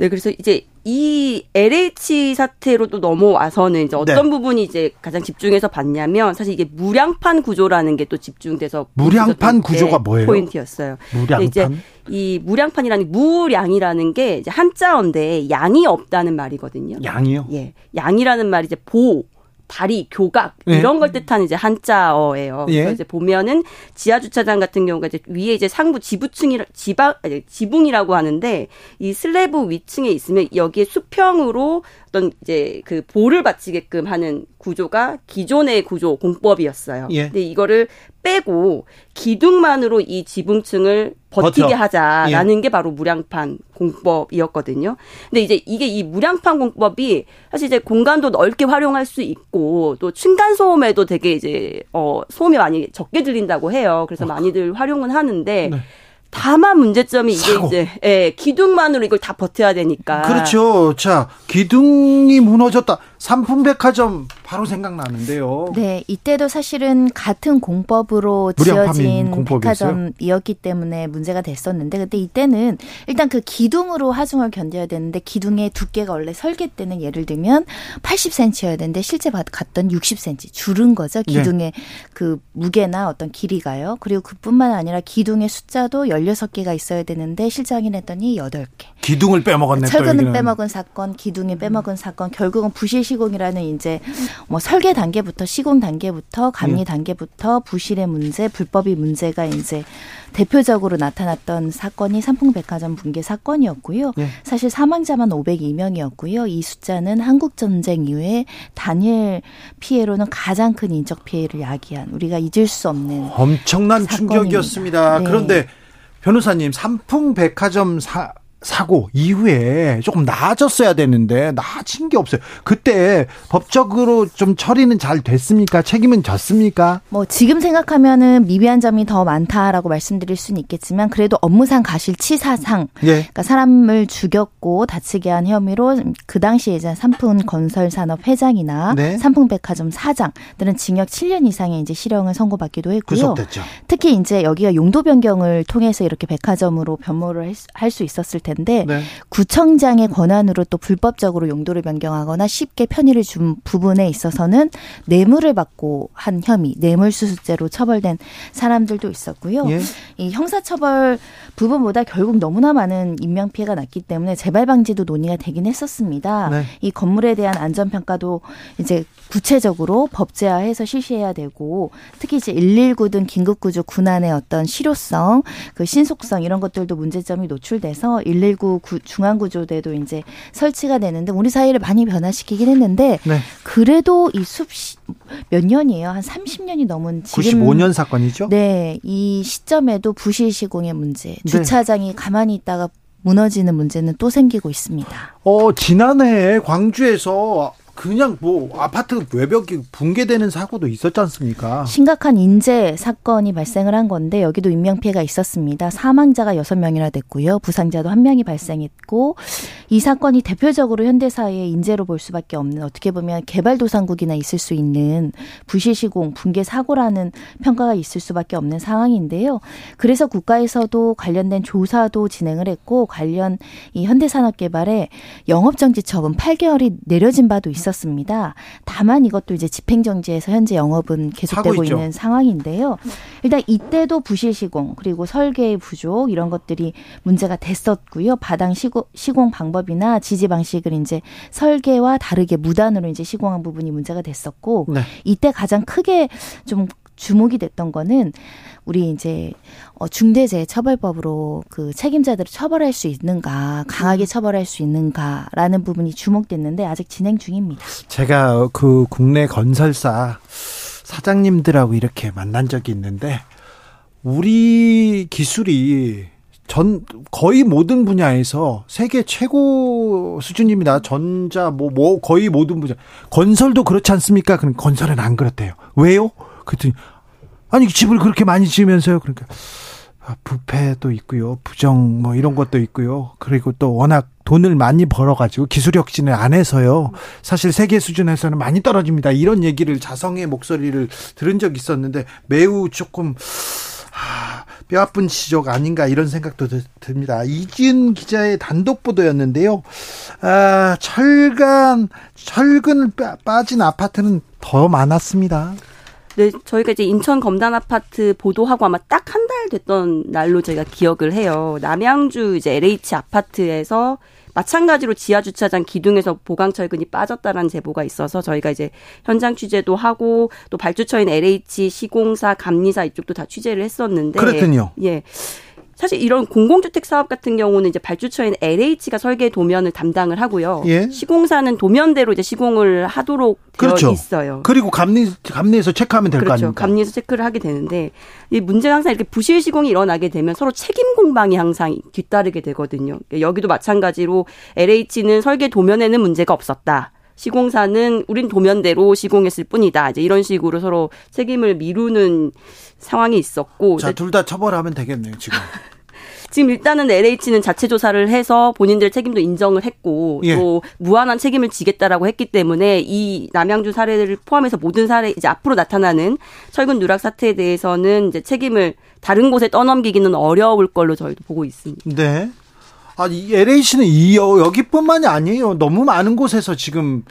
네, 그래서 이제 이 LH 사태로 또 넘어와서는 이제 어떤 네. 부분이 이제 가장 집중해서 봤냐면 사실 이게 무량판 구조라는 게 또 집중돼서 무량판 보여줬던 구조가 게 뭐예요? 포인트였어요. 무량판? 이제 이 무량판이라는 무량이라는 게 이제 한자어인데 양이 없다는 말이거든요. 양이요? 예, 양이라는 말이 이제 보, 다리, 교각 예. 이런 걸 뜻하는 이제 한자어예요. 예. 그래서 이제 보면은 지하 주차장 같은 경우가 이제 위에 이제 상부 지부층이 지방 아니, 지붕이라고 하는데 이 슬래브 위층에 있으면 여기에 수평으로 어떤 이제 그 볼을 받치게끔 하는 구조가 기존의 구조 공법이었어요. 예. 근데 이거를 빼고 기둥만으로 이 지붕층을 버티게 버텨. 하자라는 게 바로 무량판 공법이었거든요. 근데 이제 이게 이 무량판 공법이 사실 이제 공간도 넓게 활용할 수 있고 또 층간 소음에도 되게 이제 어 소음이 많이 적게 들린다고 해요. 그래서 많이들 활용은 하는데 네. 다만 문제점이 이게 사고. 이제 예, 기둥만으로 이걸 다 버텨야 되니까 그렇죠. 자, 기둥이 무너졌다. 삼풍백화점 바로 생각나는데요. 네, 이때도 사실은 같은 공법으로 지어진? 백화점이었기 때문에 문제가 됐었는데, 근데 이때는 일단 그 기둥으로 하중을 견뎌야 되는데 기둥의 두께가 원래 설계 때는 예를 들면 80cm여야 되는데 실제 받- 갔던 60cm 줄은 거죠. 네. 기둥의 그 무게나 어떤 길이가요. 그리고 그뿐만 아니라 기둥의 숫자도 16개가 있어야 되는데 실제 확인했더니 8개. 기둥을 빼먹었네. 여기는. 빼먹은 사건, 기둥이 빼먹은 사건, 결국은 부실 시공이라는 이제 뭐 설계 단계부터 시공 단계부터 감리 예. 단계부터 부실의 문제, 불법이 문제가 이제 대표적으로 나타났던 사건이 삼풍백화점 붕괴 사건이었고요. 예. 사실 사망자만 502명이었고요. 이 숫자는 한국 전쟁 이후에 단일 피해로는 가장 큰 인적 피해를 야기한 우리가 잊을 수 없는 엄청난 사건입니다. 충격이었습니다. 네. 그런데 변호사님, 삼풍백화점 사, 사고 이후에 조금 나아졌어야 되는데 나아진 게 없어요. 그때 법적으로 좀 처리는 잘 됐습니까? 책임은 졌습니까? 뭐 지금 생각하면은 미비한 점이 더 많다라고 말씀드릴 수는 있겠지만 그래도 업무상 가실 치사상 예. 그러니까 사람을 죽였고 다치게 한 혐의로 그 당시에 이제 삼풍 건설 산업 회장이나 네. 삼풍백화점 사장들은 징역 7년 이상의 이제 실형을 선고받기도 했고요. 구속됐죠. 특히 이제 여기가 용도 변경을 통해서 이렇게 백화점으로 변모를 할 수 있었을 텐데 네. 구청장의 권한으로 또 불법적으로 용도를 변경하거나 쉽게 편의를 준 부분에 있어서는 뇌물을 받고 한 혐의, 뇌물수수죄로 처벌된 사람들도 있었고요. 예. 이 형사처벌 부분보다 결국 너무나 많은 인명 피해가 났기 때문에 재발 방지도 논의가 되긴 했었습니다. 네. 이 건물에 대한 안전 평가도 이제 구체적으로 법제화해서 실시해야 되고 특히 이제 119 등 긴급구조 군안의 어떤 실효성, 그 신속성 이런 것들도 문제점이 노출돼서 119 구- 중앙구조대도 이제 설치가 되는데 우리 사회를 많이 변화시키긴 했는데 네. 그래도 이 숲 몇 년이에요? 한 30년이 넘은 지금 95년 사건이죠? 네, 이 시점에도 부실 시공의 문제, 네. 주차장이 가만히 있다가 무너지는 문제는 또 생기고 있습니다. 어, 지난해 광주에서 그냥 뭐 아파트 외벽이 붕괴되는 사고도 있었지 않습니까? 심각한 인재 사건이 발생을 한 건데 여기도 인명 피해가 있었습니다. 사망자가 여섯 명이나 됐고요. 부상자도 한 명이 발생했고 이 사건이 대표적으로 현대 사회의 인재로 볼 수밖에 없는 어떻게 보면 개발도상국이나 있을 수 있는 부실시공, 붕괴 사고라는 평가가 있을 수밖에 없는 상황인데요. 그래서 국가에서도 관련된 조사도 진행을 했고 관련 이 현대산업개발에 영업정지 처분 8개월이 내려진 바도 있었습니다. 다만 이것도 이제 집행정지에서 현재 영업은 계속되고. 있는 상황인데요. 일단 이때도 부실 시공 그리고 설계의 부족 이런 것들이 문제가 됐었고요. 바당 시고, 시공 방법이나 지지 방식을 이제 설계와 다르게 무단으로 이제 시공한 부분이 문제가 됐었고 네. 이때 가장 크게 좀 주목이 됐던 거는 우리 이제 어 중대재해처벌법으로 그 책임자들을 처벌할 수 있는가 강하게 처벌할 수 있는가라는 부분이 주목됐는데 아직 진행 중입니다. 제가 그 국내 건설사 사장님들하고 이렇게 만난 적이 있는데 우리 기술이 전 거의 모든 분야에서 세계 최고 수준입니다. 전자 뭐뭐 거의 모든 분야. 건설도 그렇지 않습니까? 그럼 건설은 안 그렇대요. 왜요? 그랬더니 아니 집을 그렇게 많이 지으면서요. 그러니까 아, 부패도 있고요. 부정 뭐 이런 것도 있고요. 그리고 또 워낙 돈을 많이 벌어가지고 기술 혁신을 안 해서요. 사실 세계 수준에서는 많이 떨어집니다. 이런 얘기를 자성의 목소리를 들은 적이 있었는데 매우 조금 하, 뼈아픈 지적 아닌가 이런 생각도 드- 듭니다. 이지은 기자의 단독 보도였는데요. 아, 철간 철근 빠- 빠진 아파트는 더 많았습니다. 네, 저희가 이제 인천 검단 아파트 보도하고 아마 딱 한 달 됐던 날로 제가 기억을 해요. 남양주 이제 LH 아파트에서 마찬가지로 지하 주차장 기둥에서 보강 철근이 빠졌다라는 제보가 있어서 저희가 이제 현장 취재도 하고 또 발주처인 LH 시공사 감리사 이쪽도 다 취재를 했었는데 그랬더니요. 예. 사실 이런 공공주택 사업 같은 경우는 이제 발주처인 LH가 설계 도면을 담당을 하고요. 예. 시공사는 도면대로 이제 시공을 하도록 되어 그렇죠. 있어요. 그리고 감리 감리에서 체크하면 될거 그렇죠. 아닙니까? 감리에서 체크를 하게 되는데 이 문제가 항상 이렇게 부실 시공이 일어나게 되면 서로 책임 공방이 항상 뒤따르게 되거든요. 여기도 마찬가지로 LH는 설계 도면에는 문제가 없었다. 시공사는 우린 도면대로 시공했을 뿐이다. 이제 이런 식으로 서로 책임을 미루는 상황이 있었고 자, 둘 다 처벌하면 되겠네요, 지금. 지금 일단은 LH는 자체 조사를 해서 본인들 책임도 인정을 했고 예. 또 무한한 책임을 지겠다라고 했기 때문에 이 남양주 사례를 포함해서 모든 사례 이제 앞으로 나타나는 철근 누락 사태에 대해서는 이제 책임을 다른 곳에 떠넘기기는 어려울 걸로 저희도 보고 있습니다. 네. 아, 이 LH는 이 여- 여기뿐만이 아니에요. 너무 많은 곳에서 지금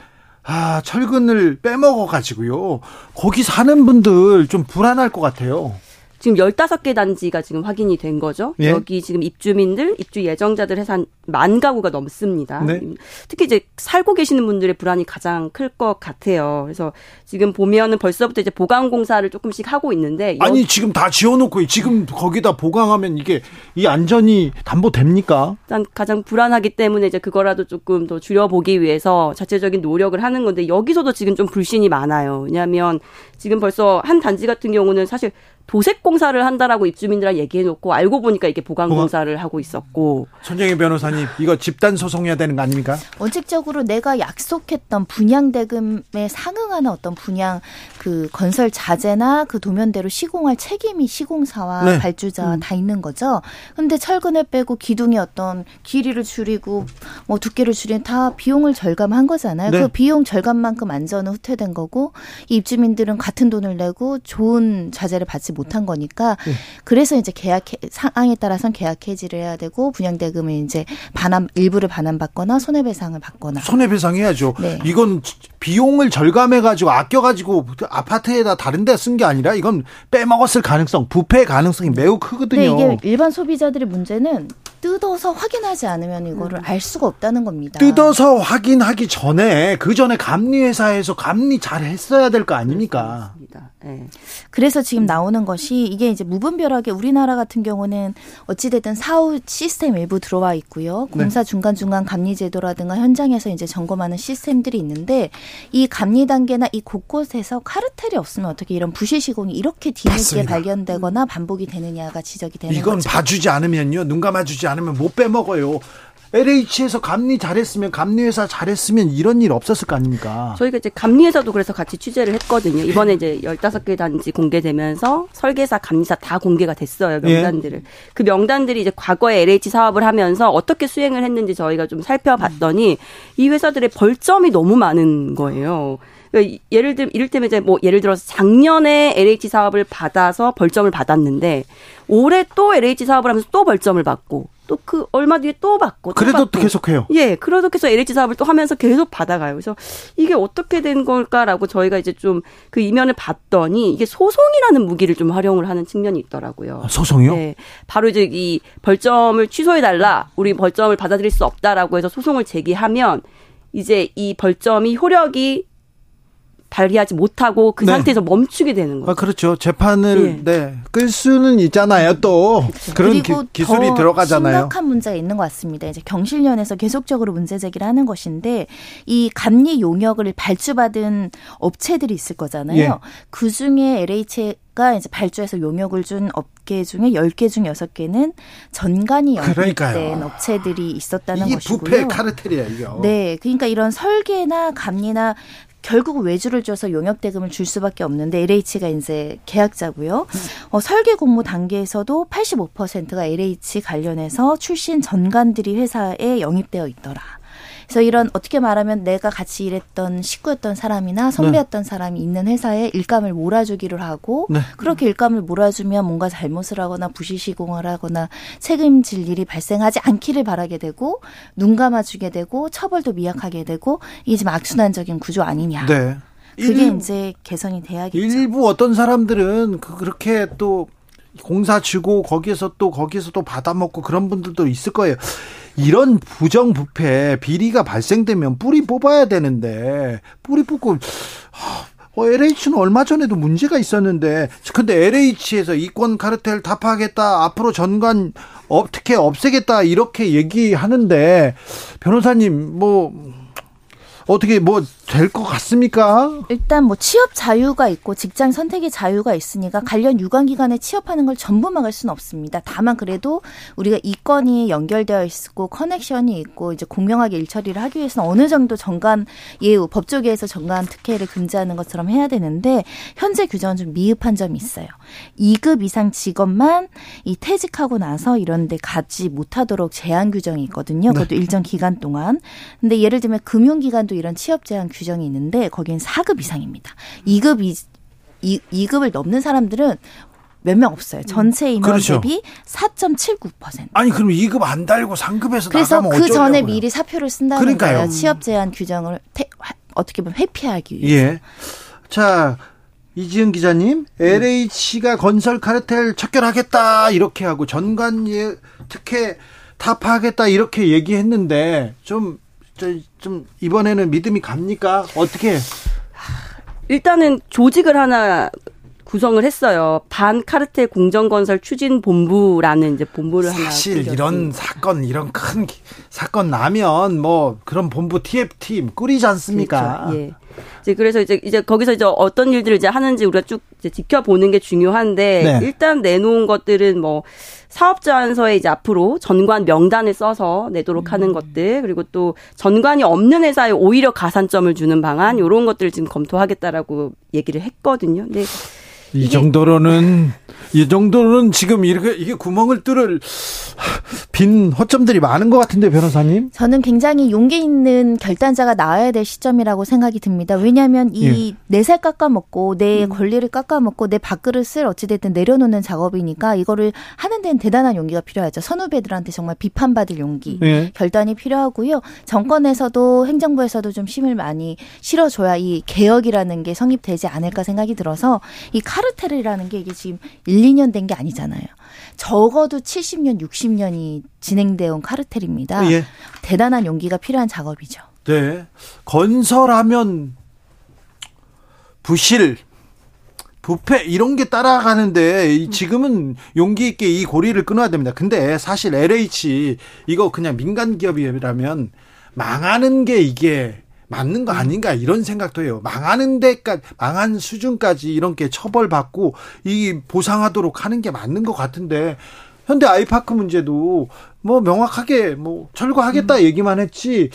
아, 철근을 빼먹어 가지고요. 거기 사는 분들 좀 불안할 것 같아요. 지금 15개 단지가 지금 확인이 된 거죠. 예. 여기 지금 입주민들, 입주 예정자들 해서 한 만 가구가 넘습니다. 네. 특히 이제 살고 계시는 분들의 불안이 가장 클 것 같아요. 그래서 지금 보면은 벌써부터 이제 보강 공사를 조금씩 하고 있는데 아니, 지금 다 지어 놓고 지금 거기다 보강하면 이게 이 안전이 담보됩니까? 일단 가장 불안하기 때문에 이제 그거라도 조금 더 줄여보기 위해서 자체적인 노력을 하는 건데 여기서도 지금 좀 불신이 많아요. 왜냐하면 지금 벌써 한 단지 같은 경우는 사실 도색 공사를 한다라고 입주민들랑 얘기해놓고 알고 보니까 이게 보강 공사를 하고 있었고. 손정희 변호사님 이거 집단 소송해야 되는 거 아닙니까? 원칙적으로 내가 약속했던 분양 대금에 상응하는 어떤 분양 그 건설 자재나 그 도면대로 시공할 책임이 시공사와 네. 발주자 다 있는 거죠. 근데 철근을 빼고 기둥이 어떤 길이를 줄이고 뭐 두께를 줄이는 다 비용을 절감한 거잖아요. 네. 그 비용 절감만큼 안전은 후퇴된 거고 이 입주민들은 같은 돈을 내고 좋은 자재를 받지 못한 거니까 네. 그래서 이제 계약 상황에 따라서는 계약 해지를 해야 되고 분양 대금을 이제 반환 일부를 반환받거나 손해배상을 받거나 손해배상 해야죠. 네. 이건 비용을 절감해 가지고 아껴 가지고 아파트에다 다른 데 쓴 게 아니라 이건 빼먹었을 가능성, 부패 가능성이 매우 크거든요. 네, 이게 일반 소비자들의 문제는 뜯어서 확인하지 않으면 이거를 알 수가 없다는 겁니다. 뜯어서 확인하기 전에 그 전에 감리 회사에서 감리 잘 했어야 될 거 아닙니까? 있습니다. 예. 그래서 지금 나오는 것이 이게 이제 무분별하게 우리나라 같은 경우는 어찌됐든 사후 시스템 일부 들어와 있고요. 네. 공사 중간중간 감리 제도라든가 현장에서 이제 점검하는 시스템들이 있는데 이 감리 단계나 이 곳곳에서 카르텔이 없으면 어떻게 이런 부실 시공이 이렇게 뒤늦게 맞습니다. 발견되거나 반복이 되느냐가 지적이 되는 이건 거죠. 봐주지 않으면요, 눈 감아주지 않으면 못 빼먹어요. LH에서 감리 잘했으면 감리회사 잘했으면 이런 일 없었을 거 아닙니까? 저희가 이제 감리에서도 그래서 같이 취재를 했거든요. 이번에 이제 15개 단지 공개되면서 설계사, 감리사 다 공개가 됐어요. 예. 명단들을. 그 명단들이 이제 과거에 LH 사업을 하면서 어떻게 수행을 했는지 저희가 좀 살펴봤더니 이 회사들의 벌점이 너무 많은 거예요. 그러니까 예를 들 이를테면 이제 뭐 예를 들어서 작년에 LH 사업을 받아서 벌점을 받았는데 올해 또 LH 사업을 하면서 또 벌점을 받고 또 그 얼마 뒤에 또 받고 또 그래도 받고. 계속해요. 예, 그래도 계속 LH 사업을 또 하면서 계속 받아가요. 그래서 이게 어떻게 된 걸까라고 저희가 이제 좀 그 이면을 봤더니 이게 소송이라는 무기를 좀 활용을 하는 측면이 있더라고요. 아, 소송이요? 네, 바로 이제 이 벌점을 취소해 달라, 우리 벌점을 받아들일 수 없다라고 해서 소송을 제기하면 이제 이 벌점이 효력이 발휘하지 못하고 그 네. 상태에서 멈추게 되는 거예요. 아, 그렇죠. 재판을 예. 네, 끌 수는 있잖아요. 또 그런 기, 그리고 기술이 더 들어가잖아요. 심각한 문제가 있는 것 같습니다. 이제 경실련에서 계속적으로 문제 제기를 하는 것인데 이 감리 용역을 발주받은 업체들이 있을 거잖아요. 예. 그 중에 LH가 이제 발주해서 용역을 준 업계 중에 10개 중 6개는 전관이 연결된 그러니까요. 업체들이 있었다는 이게 것이고요. 부패 카르텔이야 이거. 네, 그러니까 이런 설계나 감리나 결국 외주를 줘서 용역 대금을 줄 수밖에 없는데 LH가 이제 계약자고요. 어, 설계 공모 단계에서도 85%가 LH 관련해서 출신 전관들이 회사에 영입되어 있더라. 그래서 이런 어떻게 말하면 내가 같이 일했던 식구였던 사람이나 선배였던 사람이 있는 회사에 일감을 몰아주기를 하고 네. 그렇게 일감을 몰아주면 뭔가 잘못을 하거나 부실시공을 하거나 책임질 일이 발생하지 않기를 바라게 되고 눈 감아주게 되고 처벌도 미약하게 되고 이게 지금 악순환적인 구조 아니냐. 네. 그게 일- 이제 개선이 돼야겠죠. 일부 어떤 사람들은 그- 그렇게 또 공사 주고 거기에서 또 거기에서 또 받아먹고 그런 분들도 있을 거예요. 이런 부정부패 비리가 발생되면 뿌리 뽑아야 되는데 뿌리 뽑고 하, 어, LH는 얼마 전에도 문제가 있었는데 근데 LH에서 이권 카르텔 다 파겠다 앞으로 전관 어떻게 없애겠다 이렇게 얘기하는데 변호사님 뭐 어떻게 뭐 될 것 같습니까? 일단 뭐 취업 자유가 있고 직장 선택의 자유가 있으니까 관련 유관 기관에 취업하는 걸 전부 막을 수는 없습니다. 다만 그래도 우리가 이건이 연결되어 있고 커넥션이 있고 이제 공명하게 일처리를 하기 위해서는 어느 정도 정관 예우 법조계에서 정관 특혜를 금지하는 것처럼 해야 되는데 현재 규정은 좀 미흡한 점이 있어요. 2급 이상 직업만 이 퇴직하고 나서 이런 데 가지 못하도록 제한 규정이 있거든요. 그것도 일정 기간 동안. 근데 예를 들면 금융 기관도 이런 취업 제한 규정이 있는데 거긴 4급 이상입니다. 2급 이, 이 2 급을 넘는 사람들은 몇 명 없어요. 전체 인원 그렇죠. 대비 4.79%. 아니 그럼 2급 안 달고 3급에서 그래서 나가면 그 전에? 미리 사표를 쓴다는 그러니까요. 거예요. 취업 제한 규정을 태- 화- 어떻게 보면 회피하기 위해서. 예. 자, 이지은 기자님, LH가 건설 카르텔 척결하겠다 이렇게 하고 전관 예 특혜 타파하겠다 이렇게 얘기했는데 좀 저, 좀 이번에는 믿음이 갑니까? 어떻게? 일단은 조직을 하나 구성을 했어요. 반 카르텔 공정 건설 추진 본부라는 이제 본부를 하나 사실 꾸렸습니다. 이런 사건 이런 큰 기- 사건 나면 뭐 그런 본부 TF팀 꾸리지 않습니까? 그렇죠. 예. 이제 그래서 이제 이제 거기서 이제 어떤 일들을 이제 하는지 우리가 쭉 지켜보는 게 중요한데 네. 일단 내놓은 것들은 뭐 사업 제안서에 이제 앞으로 전관 명단을 써서 내도록 하는 것들 그리고 또 전관이 없는 회사에 오히려 가산점을 주는 방안 요런 것들을 지금 검토하겠다라고 얘기를 했거든요. 근데 이 정도로는 이 정도는 지금 이렇게 이게 구멍을 뚫을 빈 허점들이 많은 것 같은데 변호사님. 저는 굉장히 용기 있는 결단자가 나와야 될 시점이라고 생각이 듭니다. 왜냐하면 이네살 깎아먹고 내 권리를 깎아먹고 내 밥그릇을 어찌됐든 내려놓는 작업이니까 이거를 하는 데는 대단한 용기가 필요하죠. 선후배들한테 정말 비판받을 용기. 예. 결단이 필요하고요. 정권에서도 행정부에서도 좀 힘을 많이 실어줘야 이 개혁이라는 게 성립되지 않을까 생각이 들어서 이 카르텔이라는 게 이게 지금 1, 2년 된 게 아니잖아요. 적어도 70년, 60년이 진행되어 온 카르텔입니다. 예. 대단한 용기가 필요한 작업이죠. 네. 건설하면 부실, 부패 이런 게 따라가는데 이 지금은 용기 있게 이 고리를 끊어야 됩니다. 근데 사실 LH 이거 그냥 민간 기업이라면 망하는 게 이게 맞는 거 아닌가 이런 생각도 해요. 망하는 데까지 망한 수준까지 이런 게 처벌받고 이 보상하도록 하는 게 맞는 것 같은데 현대 아이파크 문제도 뭐 명확하게 뭐 철거하겠다 얘기만 했지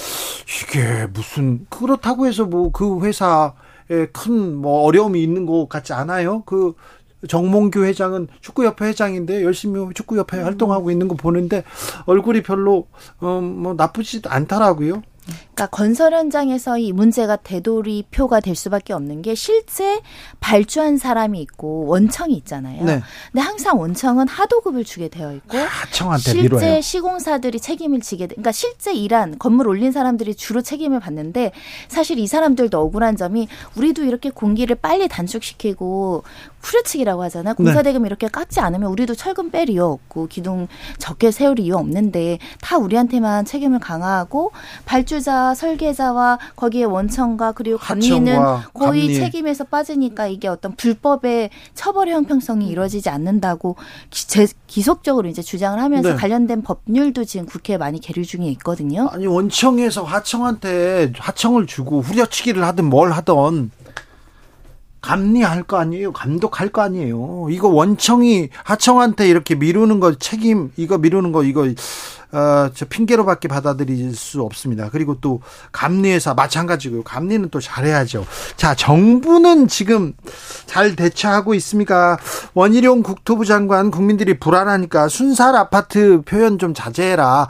이게 무슨 그렇다고 해서 뭐 그 회사에 큰 뭐 어려움이 있는 것 같지 않아요? 그 정몽규 회장은 축구협회 회장인데 열심히 축구협회 활동하고 있는 거 보는데 얼굴이 별로 어뭐 나쁘지도 않더라고요. 그러니까 건설 현장에서 이 문제가 되돌이표가 될 수밖에 없는 게 실제 발주한 사람이 있고 원청이 있잖아요. 네. 근데 항상 원청은 하도급을 주게 되어 있고 하청한테 실제 미뤄요. 시공사들이 책임을 지게 돼. 그러니까 실제 일한 건물 올린 사람들이 주로 책임을 받는데 사실 이 사람들도 억울한 점이 우리도 이렇게 공기를 빨리 단축시키고 후려치기라고 하잖아. 네. 공사 대금 이렇게 깎지 않으면 우리도 철근 뺄 이유 없고 기둥 적게 세울 이유 없는데 다 우리한테만 책임을 강화하고 발주자, 설계자와 거기에 원청과 그리고 감리는 거의 감리. 책임에서 빠지니까 이게 어떤 불법의 처벌 형평성이 이루어지지 않는다고 기, 제, 기속적으로 이제 주장을 하면서 네. 관련된 법률도 지금 국회에 많이 계류 중에 있거든요. 아니 원청에서 하청한테 하청을 주고 후려치기를 하든 뭘 하든 감리할 거 아니에요. 감독할 거 아니에요. 이거 원청이 하청한테 이렇게 미루는 거 책임 이거 미루는 거 이거 어 저 핑계로밖에 받아들일 수 없습니다. 그리고 또 감리회사 마찬가지고요. 감리는 또 잘해야죠. 자, 정부는 지금 잘 대처하고 있습니까? 원희룡 국토부 장관 국민들이 불안하니까 순살 아파트 표현 좀 자제해라.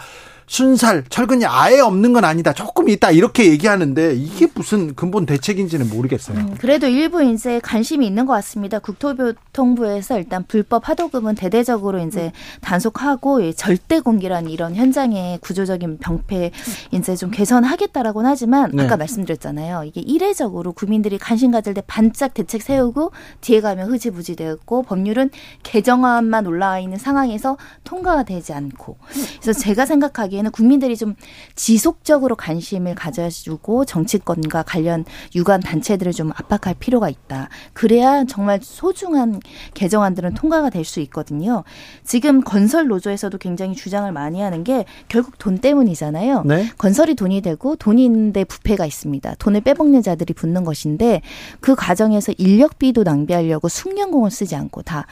순살 철근이 아예 없는 건 아니다. 조금 있다 이렇게 얘기하는데 이게 무슨 근본 대책인지는 모르겠어요. 음, 그래도 일부 이제 관심이 있는 것 같습니다. 국토교통부에서 일단 불법 하도급은 대대적으로 이제 단속하고 이 절대 공개란 이런 현장의 구조적인 병폐 이제 좀 개선하겠다라고는 하지만 네. 아까 말씀드렸잖아요. 이게 이례적으로 국민들이 관심 가질 때 반짝 대책 세우고 뒤에 가면 흐지부지 되었고 법률은 개정안만 올라와 있는 상황에서 통과가 되지 않고 그래서 제가 생각하기 에는 국민들이 좀 지속적으로 관심을 가져주고 정치권과 관련 유관 단체들을 좀 압박할 필요가 있다. 그래야 정말 소중한 개정안들은 통과가 될 수 있거든요. 지금 건설 노조에서도 굉장히 주장을 많이 하는 게 결국 돈 때문이잖아요. 네. 건설이 돈이 되고 돈이 있는데 부패가 있습니다. 돈을 빼먹는 자들이 붙는 것인데 그 과정에서 인력비도 낭비하려고 숙련공을 쓰지 않고 다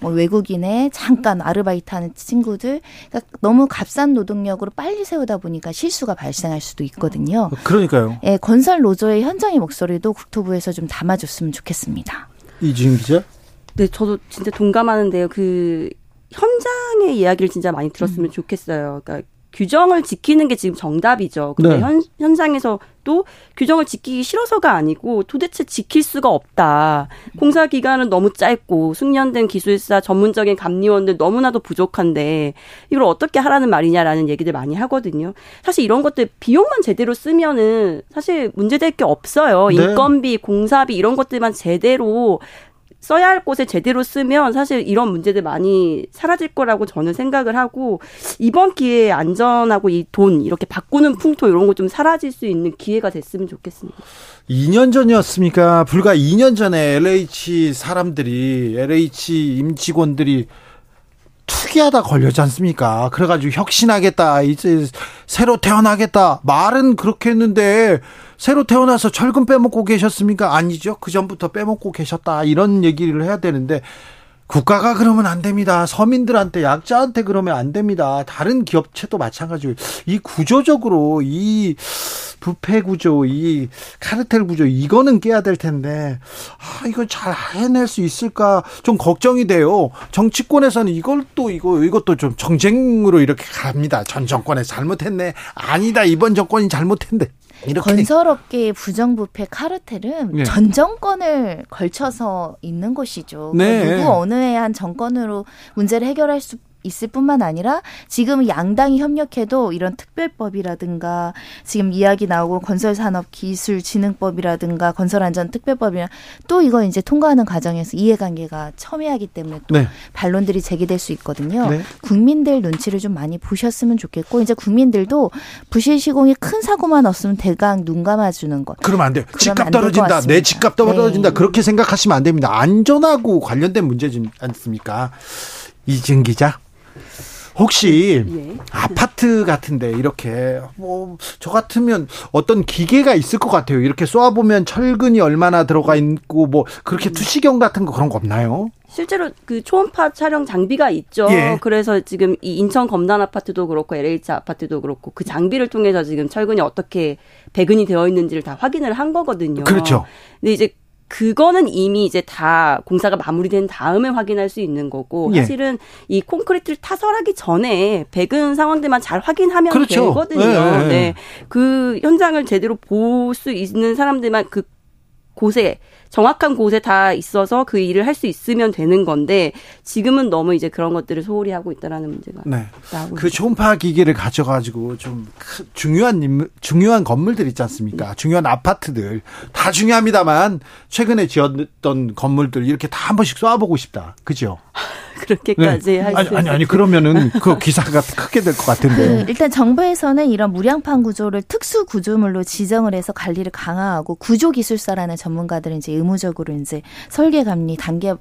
뭐 외국인의 잠깐 아르바이트하는 친구들 그러니까 너무 값싼 노동력으로 빨리 세우다 보니까 실수가 발생할 수도 있거든요. 그러니까요. 예, 건설 노조의 현장의 목소리도 국토부에서 좀 담아줬으면 좋겠습니다. 이주임 기자. 네, 저도 진짜 동감하는데요. 그 현장의 이야기를 진짜 많이 들었으면 좋겠어요. 그러니까 규정을 지키는 게 지금 정답이죠. 근데 네. 현, 현장에서 또 규정을 지키기 싫어서가 아니고 도대체 지킬 수가 없다. 공사 기간은 너무 짧고 숙련된 기술사 전문적인 감리원들 너무나도 부족한데 이걸 어떻게 하라는 말이냐라는 얘기들 많이 하거든요. 사실 이런 것들 비용만 제대로 쓰면은 사실 문제될 게 없어요. 네. 인건비, 공사비 이런 것들만 제대로 써야 할 곳에 제대로 쓰면 사실 이런 문제들 많이 사라질 거라고 저는 생각을 하고 이번 기회에 안전하고 이 돈 이렇게 바꾸는 풍토 이런 거 좀 사라질 수 있는 기회가 됐으면 좋겠습니다. 2년 전이었습니까? 불과 2년 전에 LH 사람들이 LH 임직원들이 투기하다 걸렸지 않습니까? 그래가지고 혁신하겠다, 이제 새로 태어나겠다. 말은 그렇게 했는데, 새로 태어나서 철근 빼먹고 계셨습니까? 아니죠. 그 전부터 빼먹고 계셨다. 이런 얘기를 해야 되는데, 국가가 그러면 안 됩니다. 서민들한테 약자한테 그러면 안 됩니다. 다른 기업체도 마찬가지고 이 구조적으로 이 부패 구조, 이 카르텔 구조 이거는 깨야 될 텐데 아 이걸 잘 해낼 수 있을까 좀 걱정이 돼요. 정치권에서는 이걸 또 이거 이것도 좀 정쟁으로 이렇게 갑니다. 전 정권에 잘못했네. 아니다 이번 정권이 잘못했네. 건설업계의 부정부패 카르텔은 네. 전 정권을 걸쳐서 있는 것이죠. 그러니까 네. 누구 어느 한 정권으로 문제를 해결할 수 있을 뿐만 아니라 지금 양당이 협력해도 이런 특별법이라든가 지금 이야기 나오고 건설산업기술진흥법이라든가 건설안전특별법이나 또 이거 이제 통과하는 과정에서 이해관계가 첨예하기 때문에 또 네. 반론들이 제기될 수 있거든요. 네. 국민들 눈치를 좀 많이 보셨으면 좋겠고 이제 국민들도 부실 시공이 큰 사고만 없으면 대강 눈 감아주는 것. 그러면 안 돼요. 집값 떨어진다. 내 집값 떨어진다. 네. 그렇게 생각하시면 안 됩니다. 안전하고 관련된 문제지 않습니까? 이진 기자. 혹시 예. 아파트 같은데 이렇게 뭐 저 같으면 어떤 기계가 있을 것 같아요. 이렇게 쏘아 보면 철근이 얼마나 들어가 있고 뭐 그렇게 투시경 같은 거 그런 거 없나요? 실제로 그 초음파 촬영 장비가 있죠. 예. 그래서 지금 이 인천 검단 아파트도 그렇고 LH 아파트도 그렇고 그 장비를 통해서 지금 철근이 어떻게 배근이 되어 있는지를 다 확인을 한 거거든요. 그렇죠. 근데 이제 그거는 이미 이제 다 공사가 마무리된 다음에 확인할 수 있는 거고 예. 사실은 이 콘크리트를 타설하기 전에 백은 상황들만 잘 확인하면 그렇죠. 되거든요. 예, 예, 예. 네. 그 현장을 제대로 볼 수 있는 사람들만 그 곳에 정확한 곳에 다 있어서 그 일을 할 수 있으면 되는 건데 지금은 너무 이제 그런 것들을 소홀히 하고 있다라는 문제가 네. 그 초음파 기계를 가져가지고 좀 중요한 인물, 중요한 건물들 있지 않습니까? 중요한 아파트들 다 중요합니다만 최근에 지었던 건물들 이렇게 다 한 번씩 쏴보고 싶다. 그죠? 그렇게까지 네. 할수 아니, 아니 아니 그러면은 그 기사가 크게 될 것 같은데. 그 일단 정부에서는 이런 무량판 구조를 특수 구조물로 지정을 해서 관리를 강화하고 구조 기술사라는 전문가들은 이제 의무적으로 이제 설계 감리 단계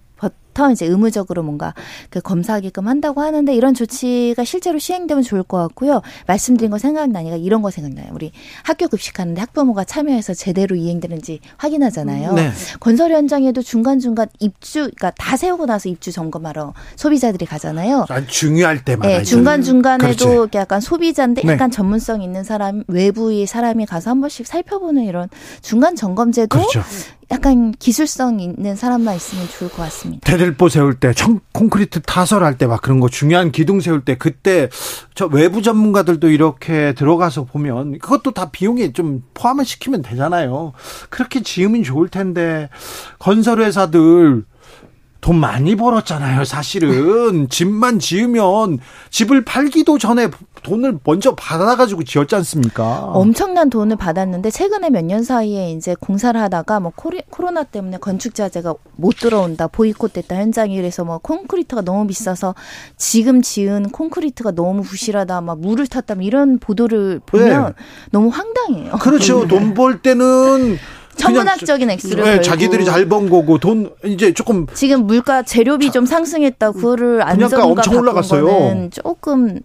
더 이제 의무적으로 뭔가 그 검사하게끔 한다고 하는데 이런 조치가 실제로 시행되면 좋을 것 같고요. 말씀드린 거 생각나니까 이런 거 생각나요. 우리 학교 급식하는데 학부모가 참여해서 제대로 이행되는지 확인하잖아요. 네. 건설 현장에도 중간중간 입주, 그러니까 다 세우고 나서 입주 점검하러 소비자들이 가잖아요. 중요할 때마다. 네, 중간중간에도 약간 소비자인데 네. 약간 전문성 있는 사람, 외부의 사람이 가서 한 번씩 살펴보는 이런 중간 점검제도 그렇죠. 약간 기술성 있는 사람만 있으면 좋을 것 같습니다. 대들보 세울 때, 청, 콘크리트 타설할 때 막 그런 거 중요한 기둥 세울 때 그때 저 외부 전문가들도 이렇게 들어가서 보면 그것도 다 비용에 좀 포함을 시키면 되잖아요. 그렇게 지으면 좋을 텐데 건설 회사들 돈 많이 벌었잖아요, 사실은. 집만 지으면 집을 팔기도 전에 돈을 먼저 받아가지고 지었지 않습니까? 엄청난 돈을 받았는데 최근에 몇 년 사이에 이제 공사를 하다가 뭐 코리, 코로나 때문에 건축 자재가 못 들어온다, 보이콧 됐다 현장이 그래서 뭐 콘크리트가 너무 비싸서 지금 지은 콘크리트가 너무 부실하다, 막 물을 탔다, 이런 보도를 보면 네. 너무 황당해요. 그렇죠. 돈 벌 때는 천문학적인 액수를 네, 자기들이 잘 번 거고 돈 이제 조금 지금 물가 재료비 좀 상승했다 그거를 안정가 엄청 올라갔어요. 조금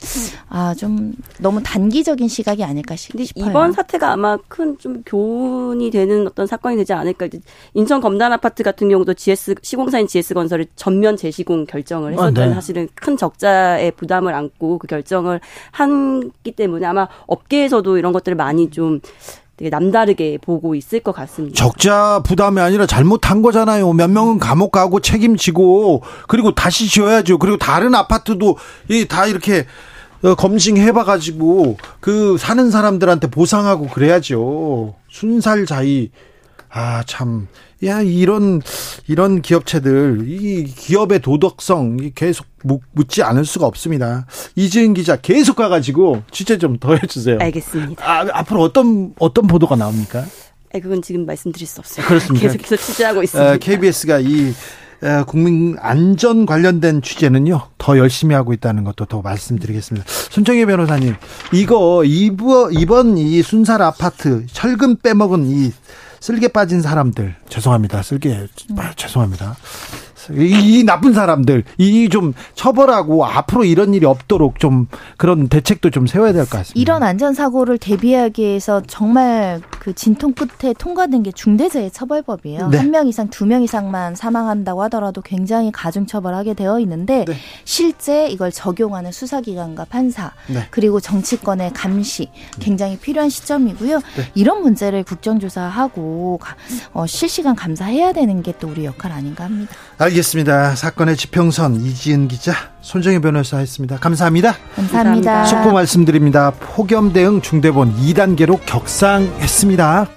아 좀 너무 단기적인 시각이 아닐까 싶어요. 이번 사태가 아마 큰 좀 교훈이 되는 어떤 사건이 되지 않을까. 인천 검단 아파트 같은 경우도 GS 시공사인 GS 건설이 전면 재시공 결정을 했었던 아, 네. 사실은 큰 적자의 부담을 안고 그 결정을 한기 때문에 아마 업계에서도 이런 것들을 많이 좀 되게 남다르게 보고 있을 것 같습니다. 적자 부담이 아니라 잘못한 거잖아요. 몇 명은 감옥 가고 책임지고 그리고 다시 지어야죠. 그리고 다른 아파트도 다 이렇게 어, 검증해봐가지고 그 사는 사람들한테 보상하고 그래야죠. 순살자의 아, 참. 야, 이런, 이런 기업체들, 이 기업의 도덕성, 계속 묻지 않을 수가 없습니다. 이지은 기자 계속 가가지고 취재 좀 더 해주세요. 알겠습니다. 아, 앞으로 어떤, 어떤 보도가 나옵니까? 네, 그건 지금 말씀드릴 수 없어요. 그렇습니다. 계속해서 취재하고 있습니다. KBS가 이 국민 안전 관련된 취재는요 더 열심히 하고 있다는 것도 더 말씀드리겠습니다. 손정혜 변호사님 이거 이번 이번 이 순살 아파트 철근 빼먹은 이 쓸개 빠진 사람들 죄송합니다. 쓸개 아, 죄송합니다. 이, 이 나쁜 사람들 이 좀 처벌하고 앞으로 이런 일이 없도록 좀 그런 대책도 좀 세워야 될 것 같습니다. 이런 안전 사고를 대비하기 위해서 정말 그 진통 끝에 통과된 게 중대재해 처벌법이에요. 네. 한명 이상, 두 명 이상만 사망한다고 하더라도 굉장히 가중 처벌하게 되어 있는데 네. 실제 이걸 적용하는 수사기관과 판사 네. 그리고 정치권의 감시 굉장히 필요한 시점이고요. 네. 이런 문제를 국정조사하고 가- 어, 실시간 감사해야 되는 게 또 우리 역할 아닌가 합니다. 알 겠습니다. 사건의 지평선 이지은 기자, 손정혜 변호사였습니다. 감사합니다. 감사합니다. 감사합니다. 속보 말씀드립니다. 폭염 대응 중대본 2단계로 격상했습니다.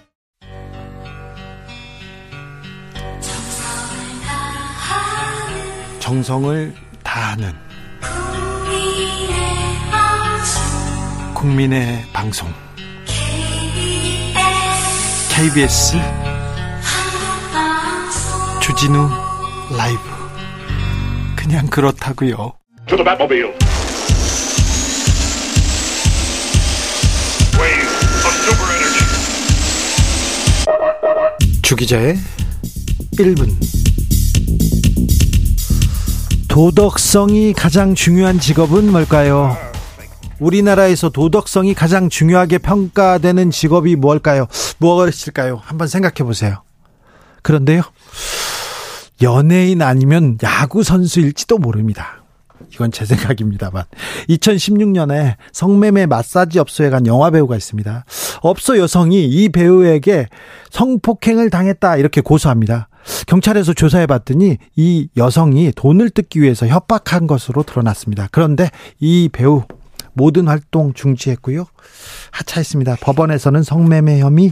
정성을 다하는 국민의 방송 KBS 주진우 라이브 그냥 그렇다고요. To the Batmobile. Wave of super energy. 주기자의 1분 도덕성이 가장 중요한 직업은 뭘까요? 우리나라에서 도덕성이 가장 중요하게 평가되는 직업이 뭘까요? 무엇일까요? 한번 생각해 보세요. 그런데요, 연예인 아니면 야구 선수일지도 모릅니다. 이건 제 생각입니다만. 2016년에 성매매 마사지 업소에 간 영화 배우가 있습니다. 업소 여성이 이 배우에게 성폭행을 당했다 이렇게 고소합니다. 경찰에서 조사해 봤더니 이 여성이 돈을 뜯기 위해서 협박한 것으로 드러났습니다. 그런데 이 배우 모든 활동 중지했고요. 하차했습니다. 법원에서는 성매매 혐의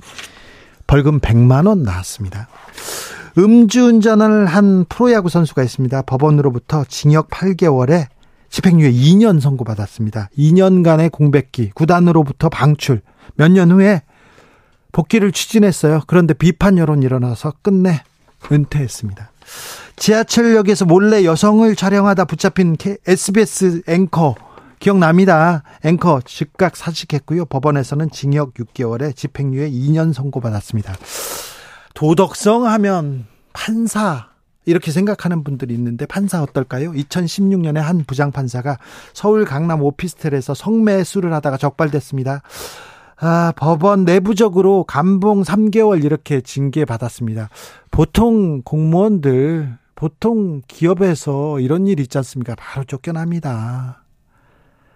벌금 100만 원 나왔습니다. 음주운전을 한 프로야구 선수가 있습니다. 법원으로부터 징역 8개월에 집행유예 2년 선고받았습니다. 2년간의 공백기, 구단으로부터 방출, 몇 년 후에 복귀를 추진했어요. 그런데 비판 여론이 일어나서 끝내 은퇴했습니다. 지하철역에서 몰래 여성을 촬영하다 붙잡힌 SBS 앵커 기억납니다. 앵커 즉각 사직했고요. 법원에서는 징역 6개월에 집행유예 2년 선고받았습니다. 도덕성 하면 판사 이렇게 생각하는 분들이 있는데 판사 어떨까요? 2016년에 한 부장판사가 서울 강남 오피스텔에서 성매수를 하다가 적발됐습니다. 아, 법원 내부적으로 감봉 3개월 이렇게 징계 받았습니다. 보통 공무원들, 보통 기업에서 이런 일 있지 않습니까? 바로 쫓겨납니다.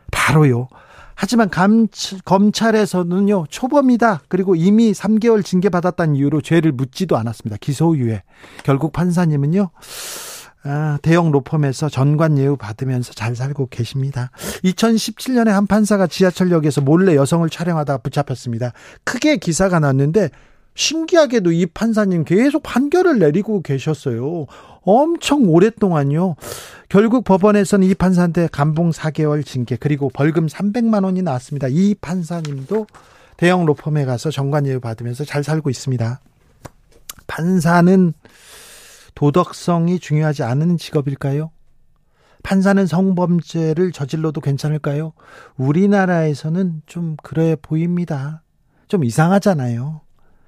바로요. 하지만 감, 검찰에서는요, 초범이다. 그리고 이미 3개월 징계 받았다는 이유로 죄를 묻지도 않았습니다. 기소유예. 결국 판사님은요, 아, 대형 로펌에서 전관 예우 받으면서 잘 살고 계십니다. 2017년에 한 판사가 지하철역에서 몰래 여성을 촬영하다 붙잡혔습니다. 크게 기사가 났는데 신기하게도 이 판사님 계속 판결을 내리고 계셨어요. 엄청 오랫동안요. 결국 법원에서는 이 판사한테 감봉 4개월 징계 그리고 벌금 300만 원이 나왔습니다. 이 판사님도 대형 로펌에 가서 정관 예우 받으면서 잘 살고 있습니다. 판사는 도덕성이 중요하지 않은 직업일까요? 판사는 성범죄를 저질러도 괜찮을까요? 우리나라에서는 좀 그래 보입니다. 좀 이상하잖아요.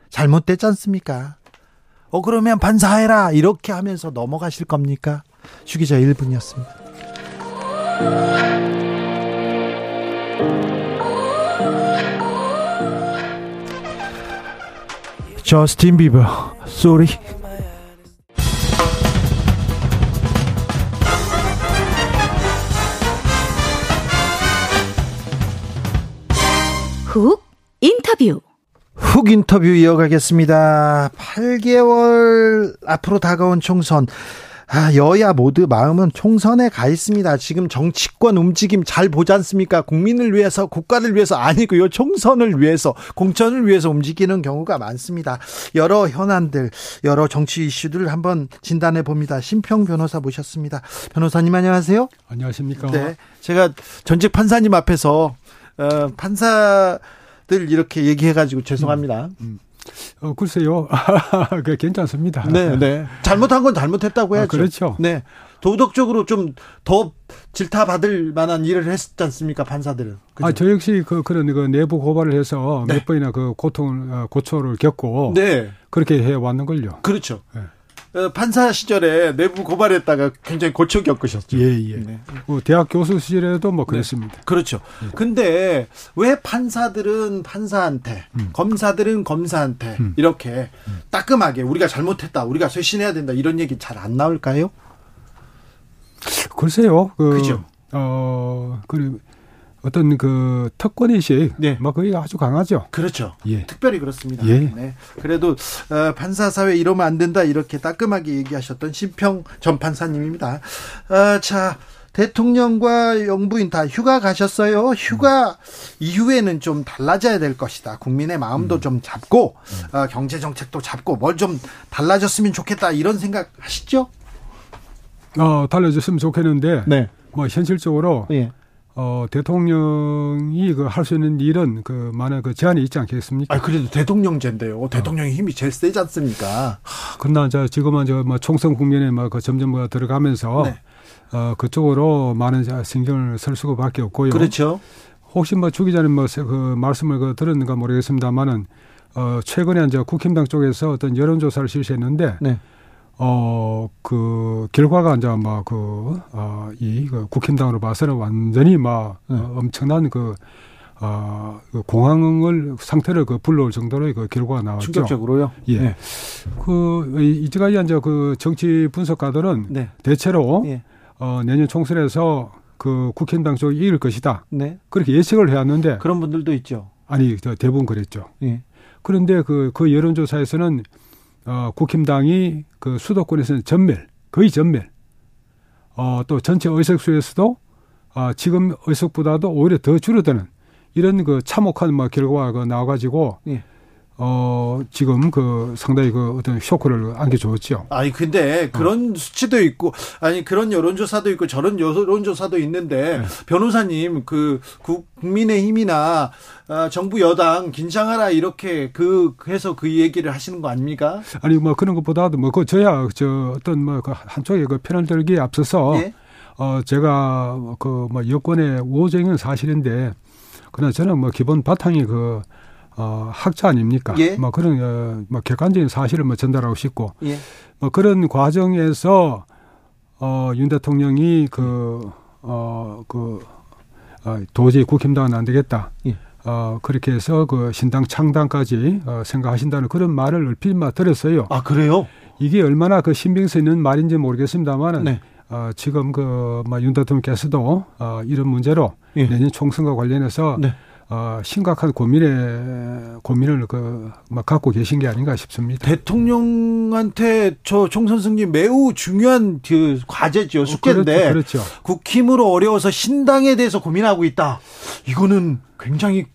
잘못됐지 않습니까? 어, 그러면 판사해라! 이렇게 하면서 넘어가실 겁니까? 주기자 1분이었습니다. 저스틴 비버, Sorry. 훅 인터뷰. 훅 인터뷰 이어가겠습니다. 8개월 앞으로 다가온 총선. 아, 여야 모두 마음은 총선에 가 있습니다. 지금 정치권 움직임 잘 보지 않습니까? 국민을 위해서, 국가를 위해서 아니고요. 총선을 위해서, 공천을 위해서 움직이는 경우가 많습니다. 여러 현안들, 여러 정치 이슈들을 한번 진단해 봅니다. 심평 변호사 모셨습니다. 변호사님 안녕하세요. 안녕하십니까. 네. 제가 전직 판사님 앞에서, 어, 판사 들 이렇게 얘기해가지고 죄송합니다. 어, 글쎄요. 그 괜찮습니다. 네, 네. 잘못한 건 잘못했다고 아, 해야죠. 그렇죠. 네. 도덕적으로 좀 더 질타받을 만한 일을 했지 않습니까, 판사들은. 그죠? 아, 저 역시 그, 그런 그 내부 고발을 해서 네. 몇 번이나 그 고통을, 어, 고초를 겪고. 네. 그렇게 해 왔는걸요. 그렇죠. 네. 어, 판사 시절에 내부 고발했다가 굉장히 고초 겪으셨죠. 예, 예. 네. 뭐 대학 교수 시절에도 뭐 그랬습니다. 그렇죠. 근데 왜 판사들은 판사한테, 검사들은 검사한테 음. 이렇게 따끔하게 우리가 잘못했다, 우리가 쇄신해야 된다 이런 얘기 잘 안 나올까요? 글쎄요. 그, 그죠. 어, 그 어떤 그 특권 의식, 네. 뭐 거기가 아주 강하죠. 그렇죠. 예. 특별히 그렇습니다. 예. 네. 그래도 어, 판사 사회 이러면 안 된다 이렇게 따끔하게 얘기하셨던 심평 전 판사님입니다. 어, 자. 대통령과 영부인 다 휴가 가셨어요. 휴가 이후에는 좀 달라져야 될 것이다. 국민의 마음도 좀 잡고 어, 경제 정책도 잡고 뭘 좀 달라졌으면 좋겠다 이런 생각 하시죠? 어, 달라졌으면 좋겠는데, 네. 뭐 현실적으로 예. 어, 대통령이 그 할 수 있는 일은 그 많은 그 제한이 있지 않겠습니까? 아 그래도 대통령제인데요. 대통령의 힘이 제일 세지 않습니까? 그러나 이제 지금은 저뭐 총선 국면에 뭐그 점점 뭐 들어가면서 네. 어, 그쪽으로 많은 신경을 쓸 수밖에 없고요. 그렇죠. 혹시 뭐주 기자님 뭐그 말씀을 그 들었는가 모르겠습니다만은 어 최근에 이제 국힘당 쪽에서 어떤 여론조사를 실시했는데 네. 어 그 결과가 이제 막 그 어 이 그 국힘당으로 봐서는 완전히 막 네. 어, 엄청난 그 어, 그 공황을 상태를 그 불러올 정도로의 그 결과가 나왔죠. 충격적으로요. 예. 네. 그 이- 이제까지 이제 그 정치 분석가들은 네. 대체로 예. 어 내년 총선에서 그 국힘당 쪽이 이길 것이다. 네. 그렇게 예측을 해왔는데 그런 분들도 있죠. 아니 저 대부분 그랬죠. 예. 그런데 그, 그 여론조사에서는 어, 국힘당이 그 수도권에서는 전멸, 거의 전멸. 어, 또 전체 의석수에서도 아, 지금 의석보다도 오히려 더 줄어드는 이런 그 참혹한 뭐 결과가 나와가지고 예. 어, 지금 그 상당히 그 어떤 쇼크를 안겨줬죠. 아니 근데 그런 수치도 있고 아니 그런 여론조사도 있고 저런 여론조사도 있는데 변호사님 그 국- 국민의 힘이나 아, 정부 여당 긴장하라 이렇게 그 해서 그 얘기를 하시는 거 아닙니까? 아니 뭐 그런 것보다도 뭐 그 저야 저 어떤 뭐 그 한쪽에 그 편을 들기에 앞서서 예? 어 제가 그 뭐 여권의 우호적인 사실인데 그러나 저는 뭐 기본 바탕이 그 어, 학자 아닙니까? 예. 뭐 그런 어, 뭐 객관적인 사실을 뭐 전달하고 싶고 예. 뭐 그런 과정에서 어, 윤 대통령이 그, 어, 그, 어, 도저히 국힘당은 안 되겠다. 예. 어, 그렇게 해서 그 신당 창당까지 어, 생각하신다는 그런 말을 얼핏 막 들었어요. 아 그래요? 이게 얼마나 그 신빙성 있는 말인지 모르겠습니다만은 네. 어, 지금 그, 뭐, 윤 대통령께서도 어, 이런 문제로 예. 내년 총선과 관련해서 네. 어, 심각한 고민에, 고민을 그, 막 갖고 계신 게 아닌가 싶습니다. 대통령한테 저 총선 승리 매우 중요한 그 과제죠 숙제인데 그렇죠. 그렇죠. 국힘으로 어려워서 신당에 대해서 고민하고 있다. 이거는 굉장히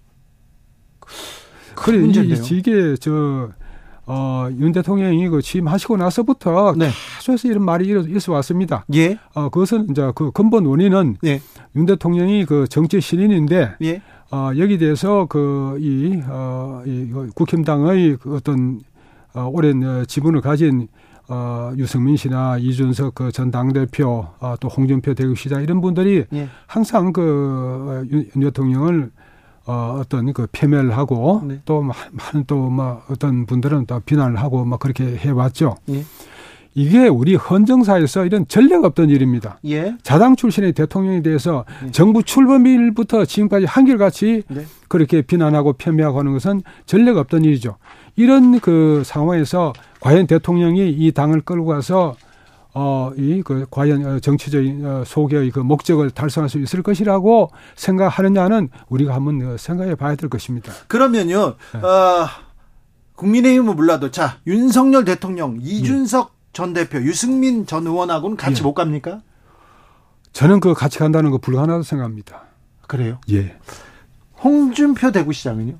큰 그래, 문제인데요. 이, 이게 저, 어, 윤 대통령이 그 취임하시고 나서부터 네. 계속해서 이런 말이 있어 왔습니다. 예, 어, 그것은 이제 그 근본 원인은 예, 윤 대통령이 그 정치 신인인데, 예, 어, 여기 대해서 그, 이, 어, 이 국힘당의 그 어떤, 어, 오랜 어, 지분을 가진 어, 유승민 씨나 이준석 그 전 당대표, 어, 또 홍준표 대구시장 이런 분들이 예. 항상 그 어, 윤, 윤 대통령을 어, 어떤 그 패멸하고 네. 또 많은 또 막 어떤 분들은 또 비난을 하고 막 그렇게 해왔죠. 예. 이게 우리 헌정사에서 이런 전례가 없던 일입니다. 예, 자당 출신의 대통령에 대해서 네. 정부 출범일부터 지금까지 한결같이 네. 그렇게 비난하고 폄훼하고 하는 것은 전례가 없던 일이죠. 이런 그 상황에서 과연 대통령이 이 당을 끌고 가서 어, 이, 그, 과연 어, 정치적인 어, 소개의 그 목적을 달성할 수 있을 것이라고 생각하느냐는 우리가 한번 어, 생각해 봐야 될 것입니다. 그러면요, 네. 어, 국민의힘은 몰라도 자 윤석열 대통령, 이준석 전 대표, 유승민 전 의원하고는 같이 예. 못 갑니까? 저는 그 같이 간다는 거 불가능하다고 생각합니다. 그래요. 예. 홍준표 대구시장은요?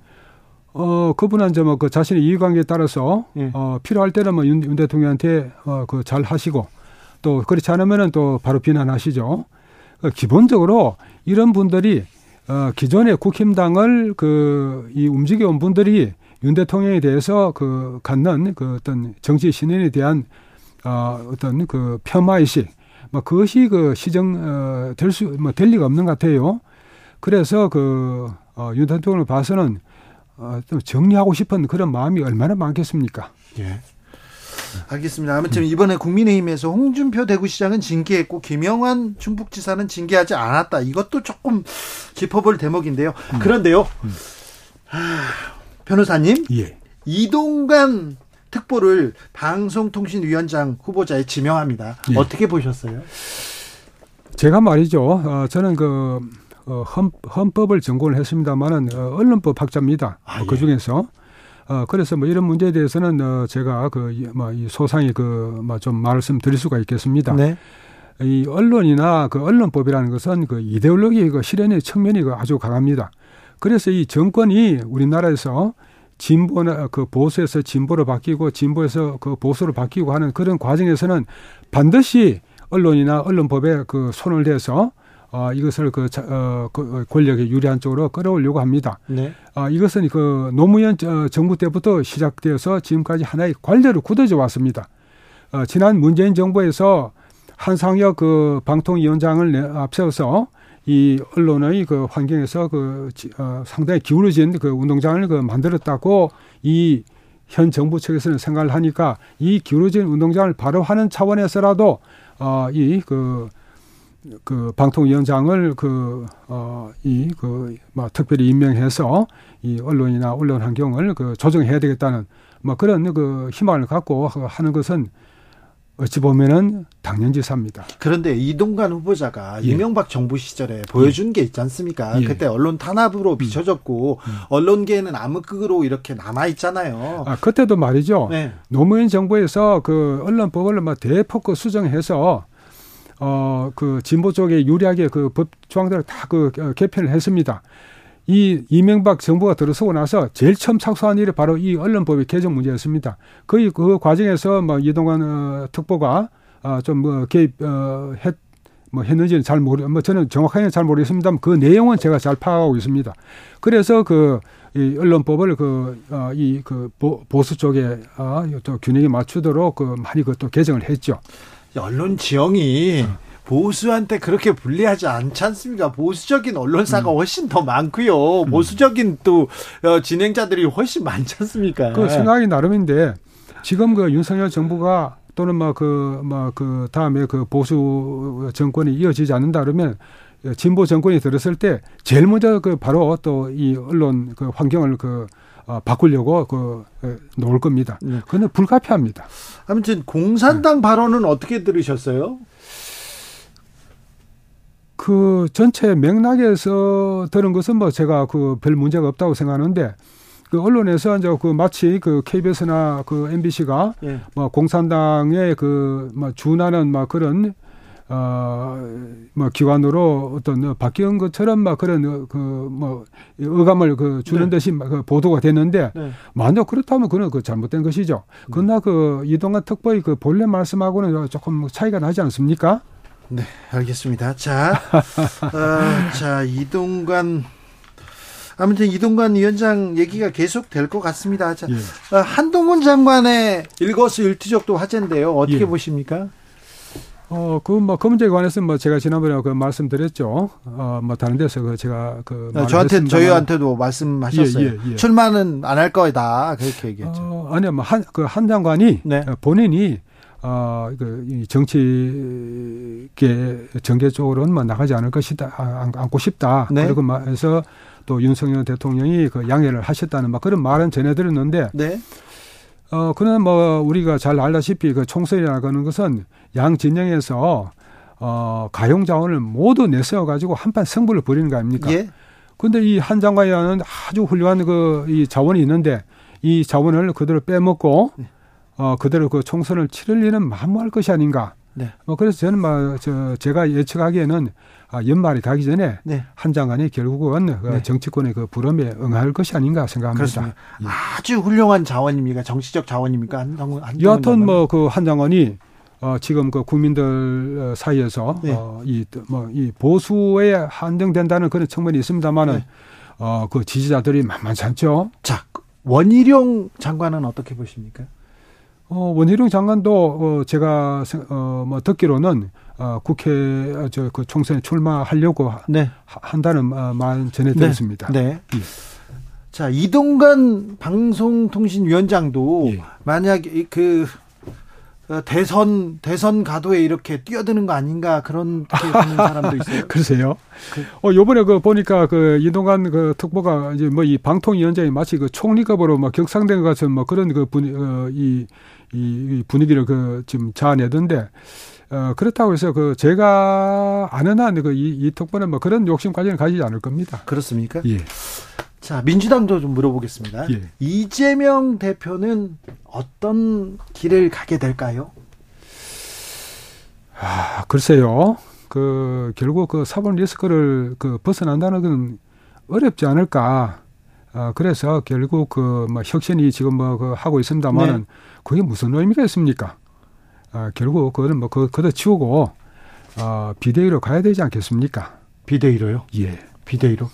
어, 그분은 이제 뭐그 자신의 이해관계에 따라서 예. 어, 필요할 때는 뭐 윤, 윤 대통령한테 어, 그 잘 하시고 또 그렇지 않으면은 또 바로 비난하시죠. 어, 기본적으로 이런 분들이 어, 기존의 국힘당을 그 이 움직여온 분들이 윤 대통령에 대해서 그 갖는 그 어떤 정치 신인에 대한 어, 어떤 그 폄하 의식 뭐 그것이 그 시정 어, 될수뭐될 리가 없는 것 같아요. 그래서 그 어, 윤 대통령을 봐서는 어, 좀 정리하고 싶은 그런 마음이 얼마나 많겠습니까? 예. 알겠습니다. 아무튼 이번에 국민의힘에서 홍준표 대구시장은 징계했고 김영환 충북지사는 징계하지 않았다. 이것도 조금 짚어볼 대목인데요. 그런데요, 하, 변호사님, 예. 이동관 특보를 방송통신위원장 후보자에 지명합니다. 예. 어떻게 보셨어요? 제가 말이죠. 어, 저는 그 어, 헌, 헌법을 전공을 했습니다만은 어, 언론법 학자입니다. 아, 어, 예. 그 중에서 어, 그래서 뭐 이런 문제에 대해서는 어, 제가 그뭐이 소상히 그뭐좀 말씀드릴 수가 있겠습니다. 네. 이 언론이나 그 언론법이라는 것은 그 이데올로기 그 실현의 측면이 그 아주 강합니다. 그래서 이 정권이 우리나라에서 진보나 그 보수에서 진보로 바뀌고 진보에서 그 보수로 바뀌고 하는 그런 과정에서는 반드시 언론이나 언론법에 그 손을 대서 어, 이것을 그, 자, 어, 그 권력에 유리한 쪽으로 끌어오려고 합니다. 네. 아, 이것은 그 노무현 어, 정부 때부터 시작되어서 지금까지 하나의 관례로 굳어져 왔습니다. 어, 지난 문재인 정부에서 한상혁 그 방통위원장을 내- 앞세워서 이 언론의 그 환경에서 그 지- 어, 상당히 기울어진 그 운동장을 그 만들었다고 이 현 정부 측에서는 생각을 하니까 이 기울어진 운동장을 바로 하는 차원에서라도 어, 이그 그 방통위원장을 그, 어, 이, 그, 뭐, 특별히 임명해서 이 언론이나 언론 환경을 그 조정해야 되겠다는 뭐 그런 그 희망을 갖고 하는 것은 어찌 보면은 당연지사입니다. 그런데 이동관 후보자가 예. 이명박 정부 시절에 보여준 게 있지 않습니까? 예. 음. 그때 언론 탄압으로 비춰졌고 언론계에는 암흑극으로 이렇게 남아 있잖아요. 아, 그때도 말이죠. 네. 노무현 정부에서 그 언론법을 막 대폭 그 수정해서 어, 그 진보 쪽에 유리하게 그 법 조항들을 다 그 개편을 했습니다. 이 이명박 정부가 들어서고 나서 제일 처음 착수한 일이 바로 이 언론법의 개정 문제였습니다. 거의 그 과정에서 뭐 이동관 어, 특보가 아, 좀뭐 개입 어, 했, 뭐 했는지는 잘 모르, 뭐 저는 정확하게는 잘 모르겠습니다만 그 내용은 제가 잘 파악하고 있습니다. 그래서 그, 이 언론법을 그, 어, 이, 그, 보, 보수 쪽에, 아, 또 균형에 맞추도록 그 많이 그또 개정을 했죠. 언론 지형이 어. 보수한테 그렇게 불리하지 않지 않습니까? 보수적인 언론사가 훨씬 더 많고요. 보수적인 또 어, 진행자들이 훨씬 많지 않습니까? 그 생각이 나름인데 지금 그 윤석열 정부가 또는 뭐 그, 뭐그 다음에 그 보수 정권이 이어지지 않는다 그러면 진보 정권이 들었을 때 제일 먼저 그 바로 또 이 언론 그 환경을 그 어, 바꾸려고 그 어, 놓을 겁니다. 네. 그건 불가피합니다. 아무튼 공산당 발언은 어떻게 들으셨어요? 그 전체 맥락에서 들은 것은 뭐 제가 그 별 문제가 없다고 생각하는데 그 언론에서 이제 그 마치 그 KBS나 그 MBC가 예. 뭐 공산당의 그뭐 준하는 막 그런 어뭐 기관으로 어떤 바뀐 것처럼 막 그런 그 뭐 의감을 그 주는 네. 듯이 막그 보도가 됐는데 네. 만약 그렇다면 그는 그 잘못된 것이죠. 그러나 그 이동관 특보의 그 본래 말씀하고는 조금 차이가 나지 않습니까? 네, 알겠습니다. 자, 어, 자 이동관 아무튼 이동관 위원장 얘기가 계속 될 것 같습니다. 자, 예. 어, 한동훈 장관의 일거수 일투족도 화제인데요. 어떻게 예. 보십니까? 어, 그, 뭐, 그 문제에 관해서 뭐 제가 지난번에 그 말씀드렸죠. 어, 뭐 다른 데서 그 제가 그. 어, 말을 저한테 했습니다만 저희한테도 말씀하셨어요. 예, 예, 예. 출마는 안 할 거다 그렇게 얘기했죠. 어, 아니요, 뭐, 한, 그 한 장관이 네. 어, 본인이 어, 그, 이 정치계 정계 쪽으로는 뭐 나가지 않을 것이다, 아, 안- 않고 싶다. 네. 그리고 말해서 또 윤석열 대통령이 그 양해를 하셨다는 막 그런 말은 전해 들었는데, 네, 어, 그는 뭐 우리가 잘 알다시피 그 총선이라고 하는 것은 양 진영에서 어, 가용 자원을 모두 내세워 가지고 한판 승부를 벌이는 거 아닙니까? 예, 근데 이 한 장관이라는 아주 훌륭한 그 이 자원이 있는데 이 자원을 그대로 빼먹고 어 그대로 그 총선을 치를 리는 만무할 것이 아닌가. 네. 뭐 그래서 저는 뭐저 제가 예측하기에는 아 연말이 가기 전에 네. 한 장관이 결국은 그 네. 정치권의 그 부름에 응할 것이 아닌가 생각합니다. 예. 아주 훌륭한 자원입니까? 정치적 자원입니까? 한동훈, 한동훈 여하튼? 뭐 그 한 장관이 어 지금 그 국민들 사이에서 네. 어 이 뭐 이 보수에 한정된다는 그런 측면이 있습니다만은 네. 어 그 지지자들이 만만치 않죠. 자 원희룡 장관은 어떻게 보십니까? 어, 원희룡 장관도 어, 제가 생- 어, 뭐 듣기로는 어, 국회 어, 저그 총선에 출마하려고 하- 네, 한다는 어, 말 전해 들었습니다. 네. 예. 자, 이동관 방송통신위원장도 예. 만약에 그 어, 대선 대선 가도에 이렇게 뛰어드는 거 아닌가 그런 하는 사람도 있어요. 글쎄요. 그- 어, 요번에 그 보니까 그 이동관 그 특보가 이제 뭐 이 방통위원장이 마치 그 총리급으로 막 격상된 것 같은 뭐 그런 그 분위, 어, 이, 이, 이 분위기를 그 지금 자아내던데 어, 그렇다고 해서 그 제가 아는 한그 이, 이 특보는 뭐 그런 욕심까지는 가지지 않을 겁니다. 그렇습니까? 예. 자 민주당도 좀 물어보겠습니다. 예. 이재명 대표는 어떤 길을 가게 될까요? 아, 글쎄요. 그 결국 그 사본 리스크를 그 벗어난다는 건 어렵지 않을까. 아, 그래서 결국 그 뭐 혁신이 지금 뭐 그 하고 있습니다만은 네. 그게 무슨 의미가 있습니까? 아, 결국 그거는 뭐 그, 그거 치우고 아, 비대위로 가야 되지 않겠습니까? 비대위로요? 예. 비대위로.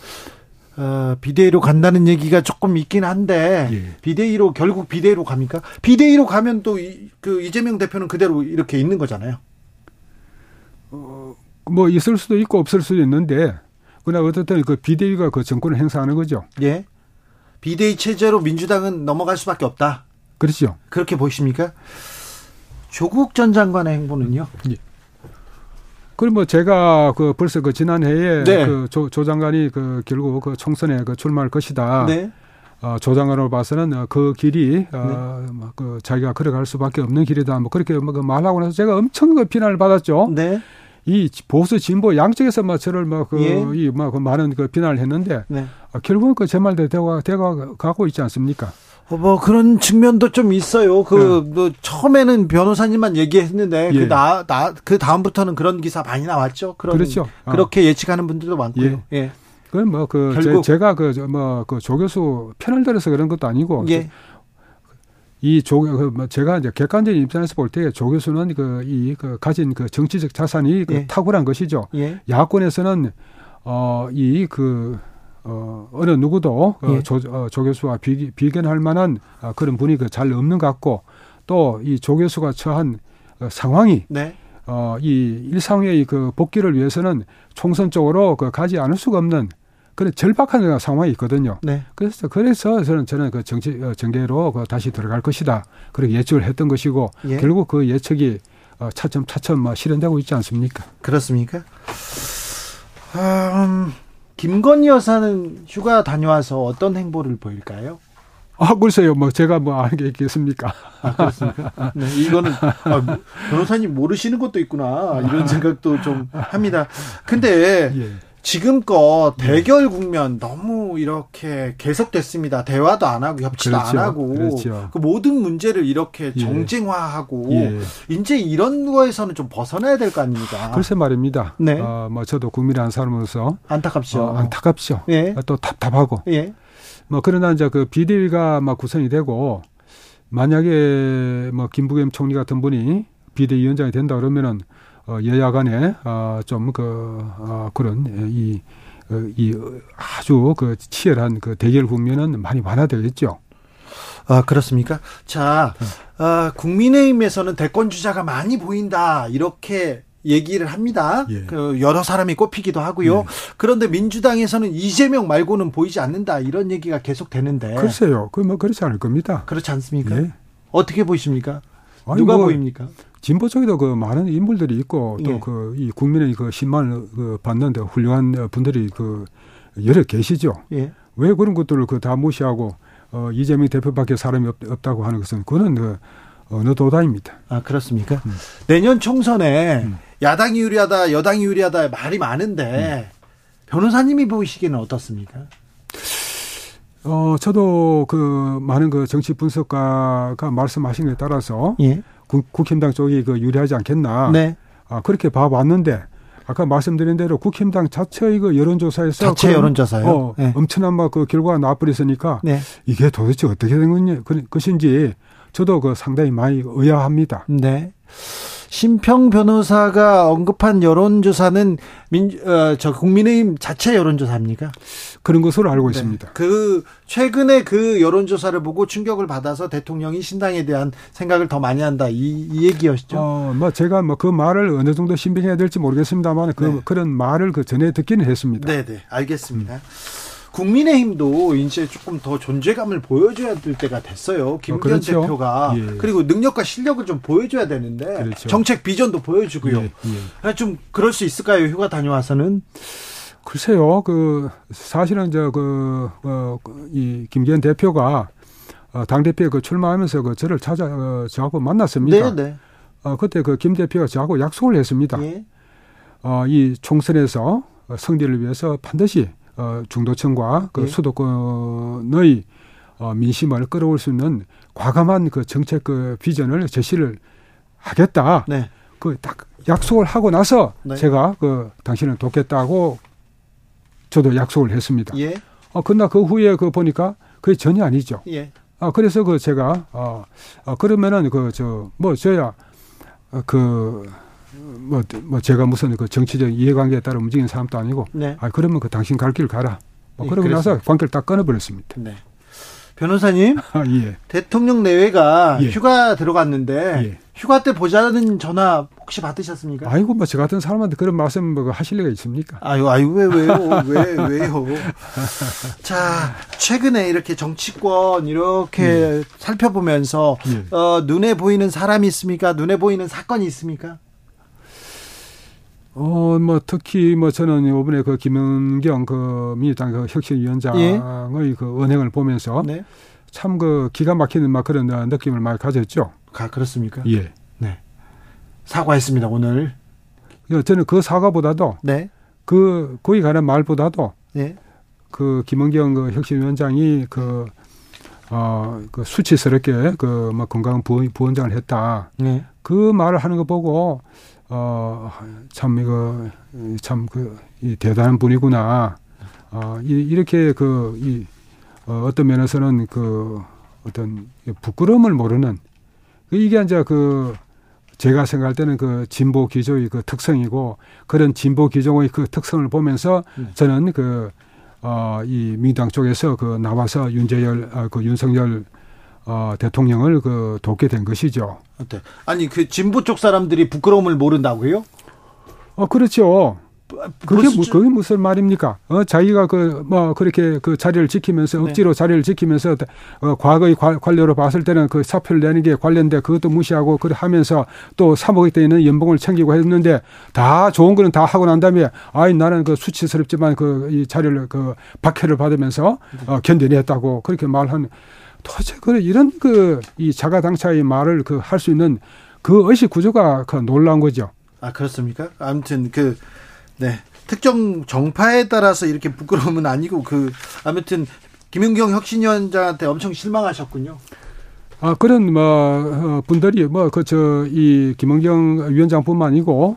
어, 비대위로 간다는 얘기가 조금 있긴 한데 예. 비대위로 결국 비대위로 갑니까? 비대위로 가면 또그 이재명 대표는 그대로 이렇게 있는 거잖아요. 뭐 있을 수도 있고 없을 수도 있는데 그러나 어쨌든 그 비대위가 그 정권을 행사하는 거죠. 예. 비대위 체제로 민주당은 넘어갈 수밖에 없다. 그렇죠. 그렇게 보십니까? 조국 전 장관의 행보는요? 그럼 뭐 제가 그 벌써 그 지난해에 네. 그조 조 장관이 그 결국 그 총선에 그 출마할 것이다. 네. 어, 조 장관으로 봐서는 어, 그 길이 어, 뭐그 자기가 걸어갈 수밖에 없는 길이다. 뭐 그렇게 뭐그 말하고 나서 제가 엄청 그 비난을 받았죠. 네. 이 보수 진보 양쪽에서 막 저를 예. 뭐그이뭐 많은 그 비난을 했는데 네. 어, 결국은 그 제 말대로 되고 되고 가고 있지 않습니까? 어, 뭐 그런 측면도 좀 있어요. 그뭐 처음에는 변호사님만 얘기했는데 예. 그나 나 그 다음부터는 그런 기사 많이 나왔죠. 그런 그렇죠. 어. 그렇게 예측하는 분들도 많고요. 예. 그건 뭐그 결국- 제가 그뭐 그 조교수 편을 들어서 그런 것도 아니고 예. 이조 그뭐 제가 이제 객관적인 입장에서 볼 때 조 교수는 그 이 그 가진 그 정치적 자산이 그 예. 탁월한 것이죠. 예. 야권에서는 어 이 그 어, 어느 누구도 어, 예. 조, 어, 조 교수와 비, 비견할 만한 어, 그런 분이 그 잘 없는 것 같고 또 이 조 교수가 처한 어, 상황이 네. 어, 이 일상의 그 복귀를 위해서는 총선 쪽으로 그 가지 않을 수가 없는 그런 절박한 상황이 있거든요. 네. 그래서 그래서 저는 저는 그 정치 어, 정계로 그 다시 들어갈 것이다. 그렇게 예측을 했던 것이고 예. 결국 그 예측이 어, 차츰 차츰 뭐 실현되고 있지 않습니까? 그렇습니까? 음, 김건희 여사는 휴가 다녀와서 어떤 행보를 보일까요? 아 글쎄요, 뭐 제가 뭐 아는 게 있겠습니까? 아, 그렇습니까? 네, 이거는 아, 뭐, 변호사님 모르시는 것도 있구나 이런 생각도 좀 합니다. 근데 예. 지금껏 대결 국면 너무 이렇게 계속됐습니다. 대화도 안 하고 협치도 안 그렇죠. 하고 그렇죠. 그 모든 문제를 이렇게 예. 정쟁화하고 예. 이제 이런 거에서는 좀 벗어나야 될 거 아닙니까? 글쎄 말입니다. 네. 어, 뭐 저도 국민의 한 사람으로서 안타깝죠. 어, 안타깝죠. 예. 또 답답하고. 예. 뭐 그러나 이제 그 비대위가 막 구성이 되고 만약에 뭐 김부겸 총리 같은 분이 비대위원장이 된다 그러면은 어 여야 간에 어 좀그 어 그런 이, 어, 이 아주 그 치열한 그 대결 국면은 많이 완화되겠죠. 아, 그렇습니까? 자, 아, 국민의힘에서는 대권 주자가 많이 보인다. 이렇게 얘기를 합니다. 예. 그 여러 사람이 꼽히기도 하고요. 예. 그런데 민주당에서는 이재명 말고는 보이지 않는다. 이런 얘기가 계속 되는데. 글쎄요. 그 뭐 그렇지 않을 겁니다. 그렇지 않습니까? 예. 어떻게 보이십니까? 아니, 누가 뭐 보입니까? 진보 쪽에도 그 많은 인물들이 있고 예. 또그이 국민의 그 신망을 그 받는데 훌륭한 분들이 그 여러 계시죠. 예. 왜 그런 것들을 그 다 무시하고 어, 이재명 대표밖에 사람이 없, 다고 하는 것은 그는 그 어느 도다입니다. 아, 그렇습니까? 음. 내년 총선에 음. 야당이 유리하다, 여당이 유리하다 말이 많은데 음. 변호사님이 보시기에는 어떻습니까? 어, 저도 그 많은 그 정치 분석가가 말씀하신 것에 따라서 예. 국, 국힘당 쪽이 그 유리하지 않겠나. 네. 아, 그렇게 봐왔는데 아까 말씀드린 대로 국힘당 자체의 그 여론조사에서 자체 여론조사요? 어, 네. 엄청난 막 그 결과가 나와버렸으니까 네. 이게 도대체 어떻게 된 그- 것인지 저도 그 상당히 많이 의아합니다. 네. 심평 변호사가 언급한 여론조사는 민, 어, 저 국민의힘 자체 여론조사입니까? 그런 것으로 알고 네. 있습니다. 그 최근에 그 여론조사를 보고 충격을 받아서 대통령이 신당에 대한 생각을 더 많이 한다 이, 이 얘기였죠. 어, 뭐 제가 뭐 그 말을 어느 정도 신빙해야 될지 모르겠습니다만 그 네. 그런 말을 그 전에 듣기는 했습니다. 네, 네, 알겠습니다. 국민의힘도 이제 조금 더 존재감을 보여줘야 될 때가 됐어요. 김기현 그렇죠. 대표가 예. 그리고 능력과 실력을 좀 보여줘야 되는데 그렇죠. 정책 비전도 보여주고요. 예, 예. 좀 그럴 수 있을까요? 휴가 다녀와서는 글쎄요, 그 사실은 저그 어, 이 김기현 대표가 어, 당 대표에 그 출마하면서 그 저를 찾아 어, 저하고 만났습니다. 네, 네. 어, 그때 그 김 대표가 저하고 약속을 했습니다. 예. 어, 이 총선에서 어, 승리를 위해서 반드시 어, 중도층과 그 예. 수도권의 어, 민심을 끌어올 수 있는 과감한 그 정책 그 비전을 제시를 하겠다. 네. 그딱 약속을 하고 나서 네. 제가 그 당신을 돕겠다고 저도 약속을 했습니다. 예. 어, 그러나 그 후에 그 보니까 그게 전혀 아니죠. 예. 아, 그래서 그 제가, 어, 어 그러면은 그, 저, 뭐, 저야, 어, 그, 뭐, 뭐, 제가 무슨 그 정치적 이해관계에 따라 움직이는 사람도 아니고, 네. 아, 그러면 그 당신 갈 길 가라. 뭐, 예, 그러고 나서 그랬어요. 관계를 딱 끊어버렸습니다. 네. 변호사님, 아, 예. 대통령 내외가 예. 휴가 들어갔는데 예. 휴가 때 보자는 전화 혹시 받으셨습니까? 아이고, 뭐, 저 같은 사람한테 그런 말씀 뭐 하실 리가 있습니까? 아유, 아유, 왜, 왜요? 왜, 왜요? 자, 최근에 이렇게 정치권 이렇게 살펴보면서, 예. 어, 눈에 보이는 사람이 있습니까? 눈에 보이는 사건이 있습니까? 어, 뭐, 특히 뭐, 저는 이번에 그 김은경 그 민주당 그 혁신위원장의 그 언행을 보면서 네. 참그 기가 막히는 막 그런 어, 느낌을 많이 가졌죠. 가, 그렇습니까? 예. 사과했습니다, 오늘. 그 저는 그 사과보다도 네. 그 거기 가는 말보다도 네. 그 김은경 그 혁신위원장이 그 어, 그 수치스럽게 그 뭐 건강 부원, 부원장을 했다. 네. 그 말을 하는 거 보고 어, 참 이거 참그이 대단한 분이구나. 어, 이, 이렇게 그 이 어, 어떤 면에서는 그 어떤 부끄러움을 모르는 그 이게 이제 그 제가 생각할 때는 그 진보 기조의 그 특성이고 그런 진보 기조의 그 특성을 보면서 네. 저는 그 어, 이 민주당 쪽에서 그 나와서 윤재열, 아, 그 윤석열 어, 대통령을 그 돕게 된 것이죠. 아니, 그 진보 쪽 사람들이 부끄러움을 모른다고요? 어, 그렇죠. 그게, 무슨 무, 주- 그게 무슨 말입니까? 어, 자기가 그, 뭐, 그렇게 그 자리를 지키면서, 네. 억지로 자리를 지키면서, 어, 과거의 관- 관료로 봤을 때는 그 사표를 내는 게 관련돼 그것도 무시하고, 그래 하면서 또 3억에 있는 연봉을 챙기고 했는데, 다 좋은 거는 다 하고 난 다음에, 아이, 나는 그 수치스럽지만 그, 이 자리를 그, 박해를 받으면서, 어, 견뎌냈다고 그렇게 말하는, 도대체 그, 이런 그, 이 자가당차의 말을 그, 할 수 있는 그 의식 구조가 그 놀라운 거죠. 아, 그렇습니까? 아무튼 그, 네. 특정 정파에 따라서 이렇게 부끄러움은 아니고 그, 아무튼 김윤경 혁신위원장한테 엄청 실망하셨군요. 아, 그런, 뭐, 어, 분들이, 뭐, 그, 저, 이, 김은경 위원장뿐만 아니고,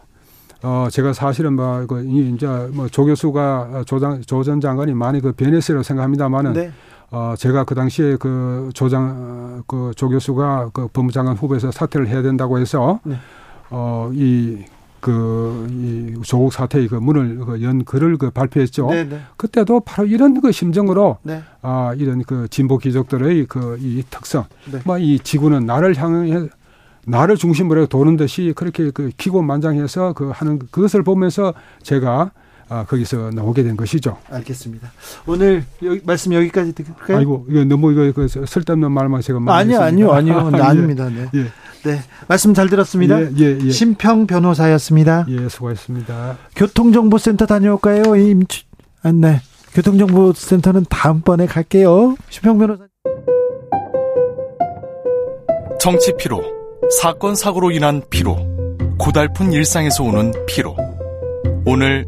어, 제가 사실은 뭐, 그, 이, 이제, 뭐, 조 교수가, 조장, 조 전 장관이 많이 그 변했으라고 생각합니다만은, 네. 어, 제가 그 당시에 그 조장, 어, 그조 교수가 그 법무장관 후보에서 사퇴를 해야 된다고 해서, 네. 어, 이, 그, 이 조국 사태의 그 문을 그 연 글을 그 발표했죠. 네, 네. 그때도 바로 이런 그 심정으로 네. 아, 이런 그 진보 귀족들의 그 이 특성. 네. 뭐이 지구는 나를 향해 나를 중심으로 도는 듯이 그렇게 그 기고만장해서 그 하는 그것을 보면서 제가 아, 거기서 나오게 된 것이죠. 알겠습니다. 오늘 여기, 말씀 여기까지 드릴까요? 아이고, 이거 너무 이거 그 쓸데없는 말만 제가 많이 아니요, 아니요, 했습니다. 아니요. 네, 예. 아닙니다. 네. 예. 네. 말씀 잘 들었습니다. 예, 예, 예. 심평 변호사였습니다. 예, 수고했습니다. 교통정보센터 다녀올까요? 임, 아, 네. 교통정보센터는 다음번에 갈게요. 심평 변호사. 정치 피로, 사건 사고로 인한 피로, 고달픈 일상에서 오는 피로. 오늘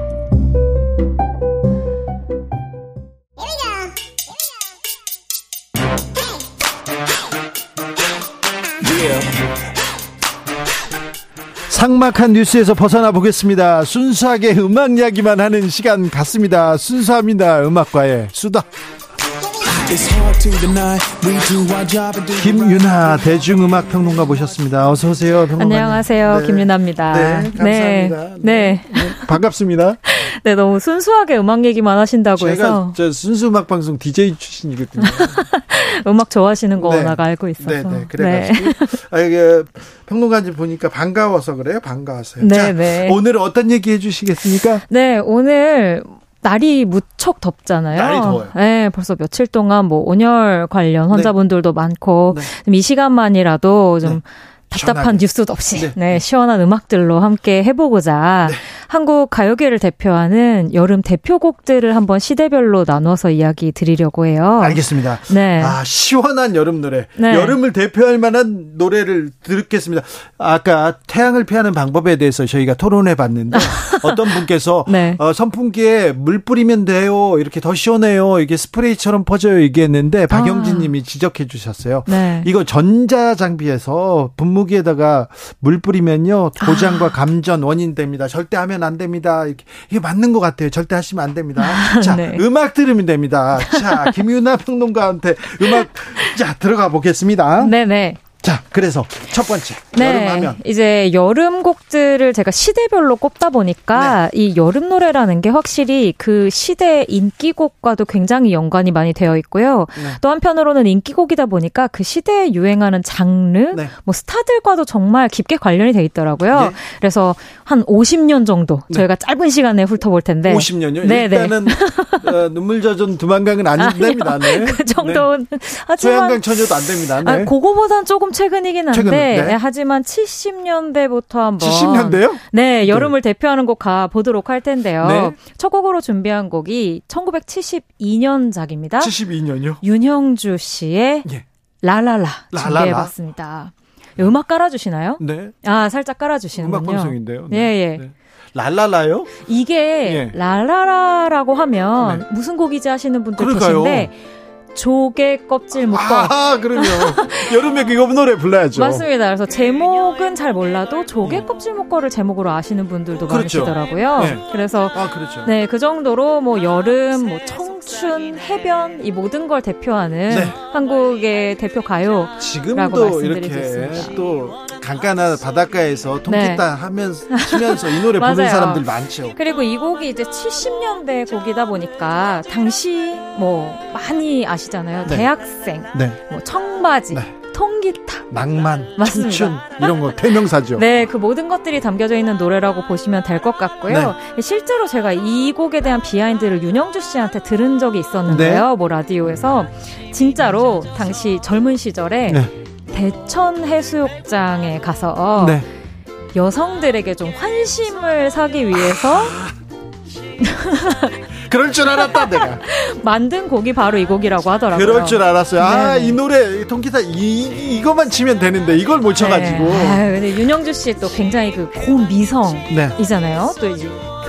상막한 뉴스에서 벗어나 보겠습니다. 순수하게 음악 이야기만 하는 시간 같습니다. 순수합니다. 음악과의 수다. 김윤아 대중음악 평론가 모셨습니다. 어서 오세요. 평론가님. 안녕하세요. 네. 김윤아입니다. 네, 감사합니다. 네. 네. 반갑습니다. 네, 너무 순수하게 음악 얘기만 하신다고 제가 해서 저 순수 음악 방송 DJ 출신이거든요. 음악 좋아하시는 거 네. 워낙 알고 있어서. 네, 네. 그래가지고 아, 이게 평론가님 보니까 반가워서 그래요. 반가웠어요. 네, 자, 네. 오늘 어떤 얘기 해주시겠습니까? 네, 오늘 날이 무척 덥잖아요. 날이 더워요. 네, 벌써 며칠 동안 뭐 온열 관련 환자분들도 많고 네. 좀이 시간만이라도 좀 네. 답답한 시원하게. 뉴스도 없이 네. 네. 시원한 음악들로 함께 해보고자 한국 가요계를 대표하는 여름 대표곡들을 한번 시대별로 나눠서 이야기 드리려고 해요. 알겠습니다. 네. 아, 시원한 여름 노래. 네. 여름을 대표할 만한 노래를 듣겠습니다. 아까 태양을 피하는 방법에 대해서 저희가 토론해 봤는데 어떤 분께서 네. 어, 선풍기에 물 뿌리면 돼요. 이렇게 더 시원해요. 이게 스프레이처럼 퍼져요. 얘기했는데 박영진 님이 지적해 주셨어요. 아. 네. 이거 전자 장비에서 분무기에다가 물 뿌리면요. 고장과 아. 감전 원인 됩니다. 절대 하면 안 됩니다. 이렇게 이게 맞는 것 같아요. 절대 하시면 안 됩니다. 자, 네. 음악 들으면 됩니다. 자, 김윤아 평론가한테 음악 자 들어가 보겠습니다. 네네. 자, 그래서 첫 번째 네. 여름하면 이제 여름 곡들을 제가 시대별로 꼽다 보니까 이 여름 노래라는 게 확실히 그 시대 인기곡과도 굉장히 연관이 많이 되어 있고요. 네. 또 한편으로는 인기곡이다 보니까 그 시대에 유행하는 장르, 네. 뭐 스타들과도 정말 깊게 관련이 돼 있더라고요. 네. 그래서 한 50년 정도 저희가 짧은 시간에 훑어볼 텐데 50년요. 네, 네. 일단은 어, 눈물 젖은 두만강은 안. 됩니다. 네. 그 정도는 네. 하지만 소양강 처녀도 안 됩니다. 네. 아, 그거보단 조금 최근이긴 한데 최근은, 네. 네, 하지만 70년대부터 한번 70년대요? 네, 여름을 대표하는 곡 가 보도록 할 텐데요. 네. 첫 곡으로 준비한 곡이 1972년작입니다. 72년요? 윤형주 씨의 예. 라라라 라라라. 준비해 봤습니다. 음악 깔아주시나요? 네. 아, 살짝 깔아주시는군요. 음악 방송인데요. 예, 예. 네. 랄랄라요? 이게 예. 라라라라고 하면 네. 무슨 곡이지 하시는 분들 그러니까요. 계신데 조개 껍질 묶어 아, 그럼요. 여름에 그거 노래 불러야죠. 맞습니다. 그래서 제목은 잘 몰라도 조개 껍질 묶어를 제목으로 아시는 분들도 그렇죠. 많으시더라고요. 네. 그래서 아, 그렇죠. 네, 그 정도로 뭐 여름, 뭐 청춘, 해변 이 모든 걸 대표하는 네. 한국의 대표 가요. 라고 지금도 말씀드릴 이렇게. 또 강가나 바닷가에서 통기타 하면서 치면서 이 노래 부르는 네. 사람들 많죠. 그리고 이 곡이 이제 70년대 곡이다 보니까 당시 뭐 많이 아시잖아요. 네. 대학생, 네. 뭐 청바지, 네. 통기타. 낭만, 맞습니다. 청춘 이런 거 대명사죠. 네, 그 모든 것들이 담겨져 있는 노래라고 보시면 될 것 같고요. 네. 실제로 제가 이 곡에 대한 비하인드를 윤영주 씨한테 들은 적이 있었는데요. 네. 뭐 라디오에서 진짜로 당시 젊은 시절에 네. 대천 해수욕장에 가서 네. 여성들에게 좀 환심을 사기 위해서 그럴 줄 알았다 내가. 만든 곡이 바로 이 곡이라고 하더라고요. 그럴 줄 알았어요. 아, 네네. 이 노래 통기타 이 이거만 치면 되는데 이걸 못 쳐가지고. 네. 아유, 근데 윤영주 씨 또 굉장히 그 고미성이잖아요. 네. 또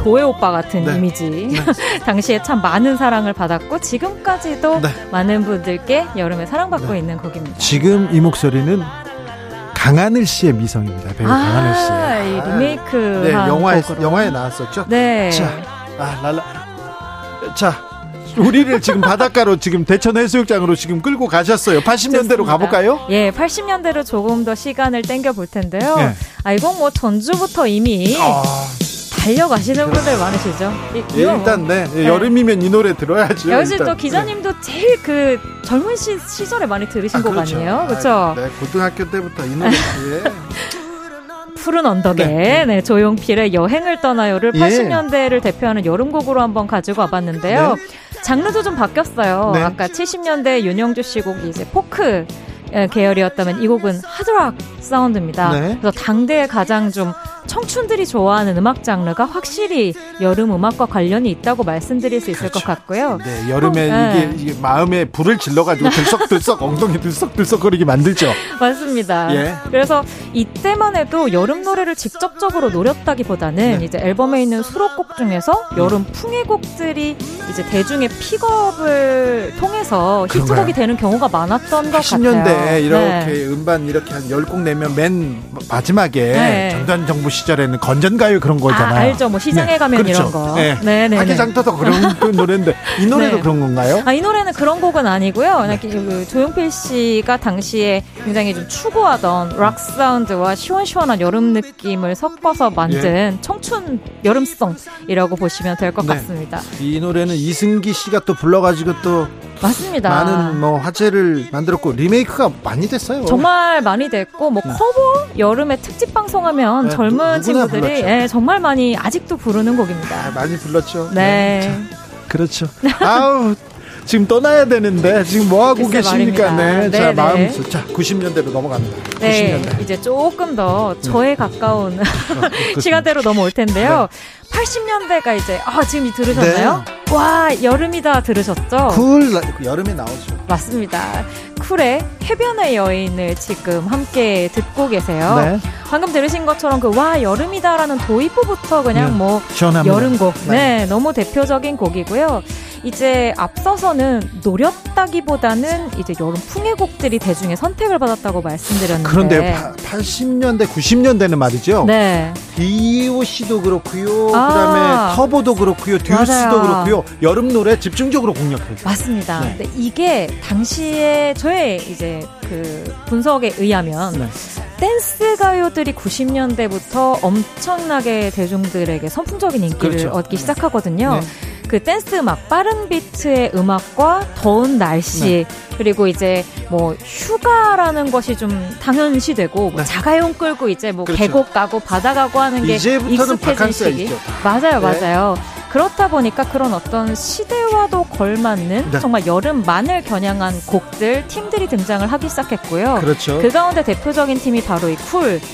교회 오빠 같은 네. 이미지. 당시에 참 많은 사랑을 받았고 지금까지도 네. 많은 분들께 여름에 사랑받고 있는 곡입니다. 지금 이 목소리는 강하늘 씨의 미성입니다. 배우 강하늘 씨. 아, 이 리메이크 네, 한 영화에 곡으로. 영화에 나왔었죠. 네. 자, 아, 랄라. 자, 우리를 지금 바닷가로 지금 대천 해수욕장으로 지금 끌고 가셨어요. 80년대로 좋습니다. 가볼까요? 예, 80년대로 조금 더 시간을 땡겨 볼 텐데요. 네. 아, 이건 뭐 전주부터 이미 아, 달려가시는 분들 많으시죠. 이- 예, 뭐. 일단 네, 네. 여름이면 이 노래 들어야죠. 역시. 또 기자님도 제일 그 젊은 시, 시절에 많이 들으신 아, 곡 그렇죠. 아니에요? 아, 그렇죠? 네, 고등학교 때부터 이 노래 예. 푸른 언덕에 네. 조용필의 여행을 떠나요를 예. 80년대를 대표하는 여름곡으로 한번 가지고 와봤는데요. 장르도 좀 바뀌었어요. 네. 아까 70년대 윤영주 씨 곡이 이제 포크 예, 계열이었다면 이 곡은 하드락 사운드입니다. 네. 그래서 당대에 가장 좀 청춘들이 좋아하는 음악 장르가 확실히 여름 음악과 관련이 있다고 말씀드릴 수 있을 것 같고요. 네, 여름에 네. 이게, 이게 마음에 불을 질러가지고 들썩들썩 엉덩이 들썩들썩거리게 만들죠. 맞습니다. 예. 그래서 이때만 해도 여름 노래를 직접적으로 노렸다기보다는 네. 이제 앨범에 있는 수록곡 중에서 여름 풍의곡들이 이제 대중의 픽업을 통해서? 히트곡이 되는 경우가 많았던 것 80년대 같아요. 이렇게 네. 음반 이렇게 한 10곡 내면 맨 마지막에 네. 전단 정부 씨 시절에는 건전가요 그런 아, 거잖아요. 알죠. 뭐 시장에 네, 가면 그렇죠. 이런 거. 네. 네네. 하기장터도 그런 그 노래인데 이 노래도 네. 그런 건가요? 아, 이 노래는 그런 곡은 아니고요. 네. 그 조용필 씨가 당시에 굉장히 좀 추구하던 락 사운드와 시원시원한 여름 느낌을 섞어서 만든 청춘 여름송이라고 보시면 될것 예. 네. 같습니다. 이 노래는 이승기 씨가 또 불러가지고 또 맞습니다. 많은 뭐 화제를 만들었고 리메이크가 많이 됐어요. 정말 많이 됐고 뭐 커버 여름에 특집 방송하면 네, 젊은 누- 친구들이. 예, 정말 많이 아직도 부르는 곡입니다. 아, 많이 불렀죠. 네. 그렇죠. 아우 지금 떠나야 되는데 지금 뭐 하고 계십니까? 네. 네, 자 네. 마음 자 90년대로 넘어갑니다. 네, 90년대. 이제 조금 더 저에 가까운 그렇습니다. 시간대로 넘어올 텐데요. 네. 80년대가 이제 아 지금 이 들으셨나요? 와 여름이다 들으셨죠? 쿨 나- 여름에 나오죠. 맞습니다. 쿨의 해변의 여인을 지금 함께 듣고 계세요. 네. 방금 들으신 것처럼 그 와 여름이다라는 도입부부터 그냥 네. 뭐 시원합니다. 여름곡. 네. 네. 너무 대표적인 곡이고요. 이제 앞서서는 노렸다기보다는 이제 여름 풍의 곡들이 대중의 선택을 받았다고 말씀드렸는데. 그런데 파- 80년대 90년대는 말이죠. 네. DOC도 그렇고요. 아. 그다음에 터보도 그렇고요. 듀스도. 그렇고요. 여름 노래 집중적으로 공략해요. 맞습니다. 네. 근데 이게 당시에 저의 이제 그 분석에 의하면 네. 댄스 가요들이 90년대부터 엄청나게 대중들에게 선풍적인 인기를 그렇죠. 얻기 시작하거든요. 네. 그 댄스 음악, 빠른 비트의 음악과 더운 날씨, 네. 그리고 이제 뭐 휴가라는 것이 좀 당연시되고 뭐 네. 자가용 끌고 이제 뭐 그렇죠. 계곡 가고 바다 가고 하는 게 익숙해진 시기. 있죠. 맞아요, 네. 맞아요. 그렇다 보니까 그런 어떤 시대와도 걸맞는 네. 정말 여름만을 겨냥한 곡들, 팀들이 등장을 하기 시작했고요. 그렇죠. 그 가운데 대표적인 팀이 바로 이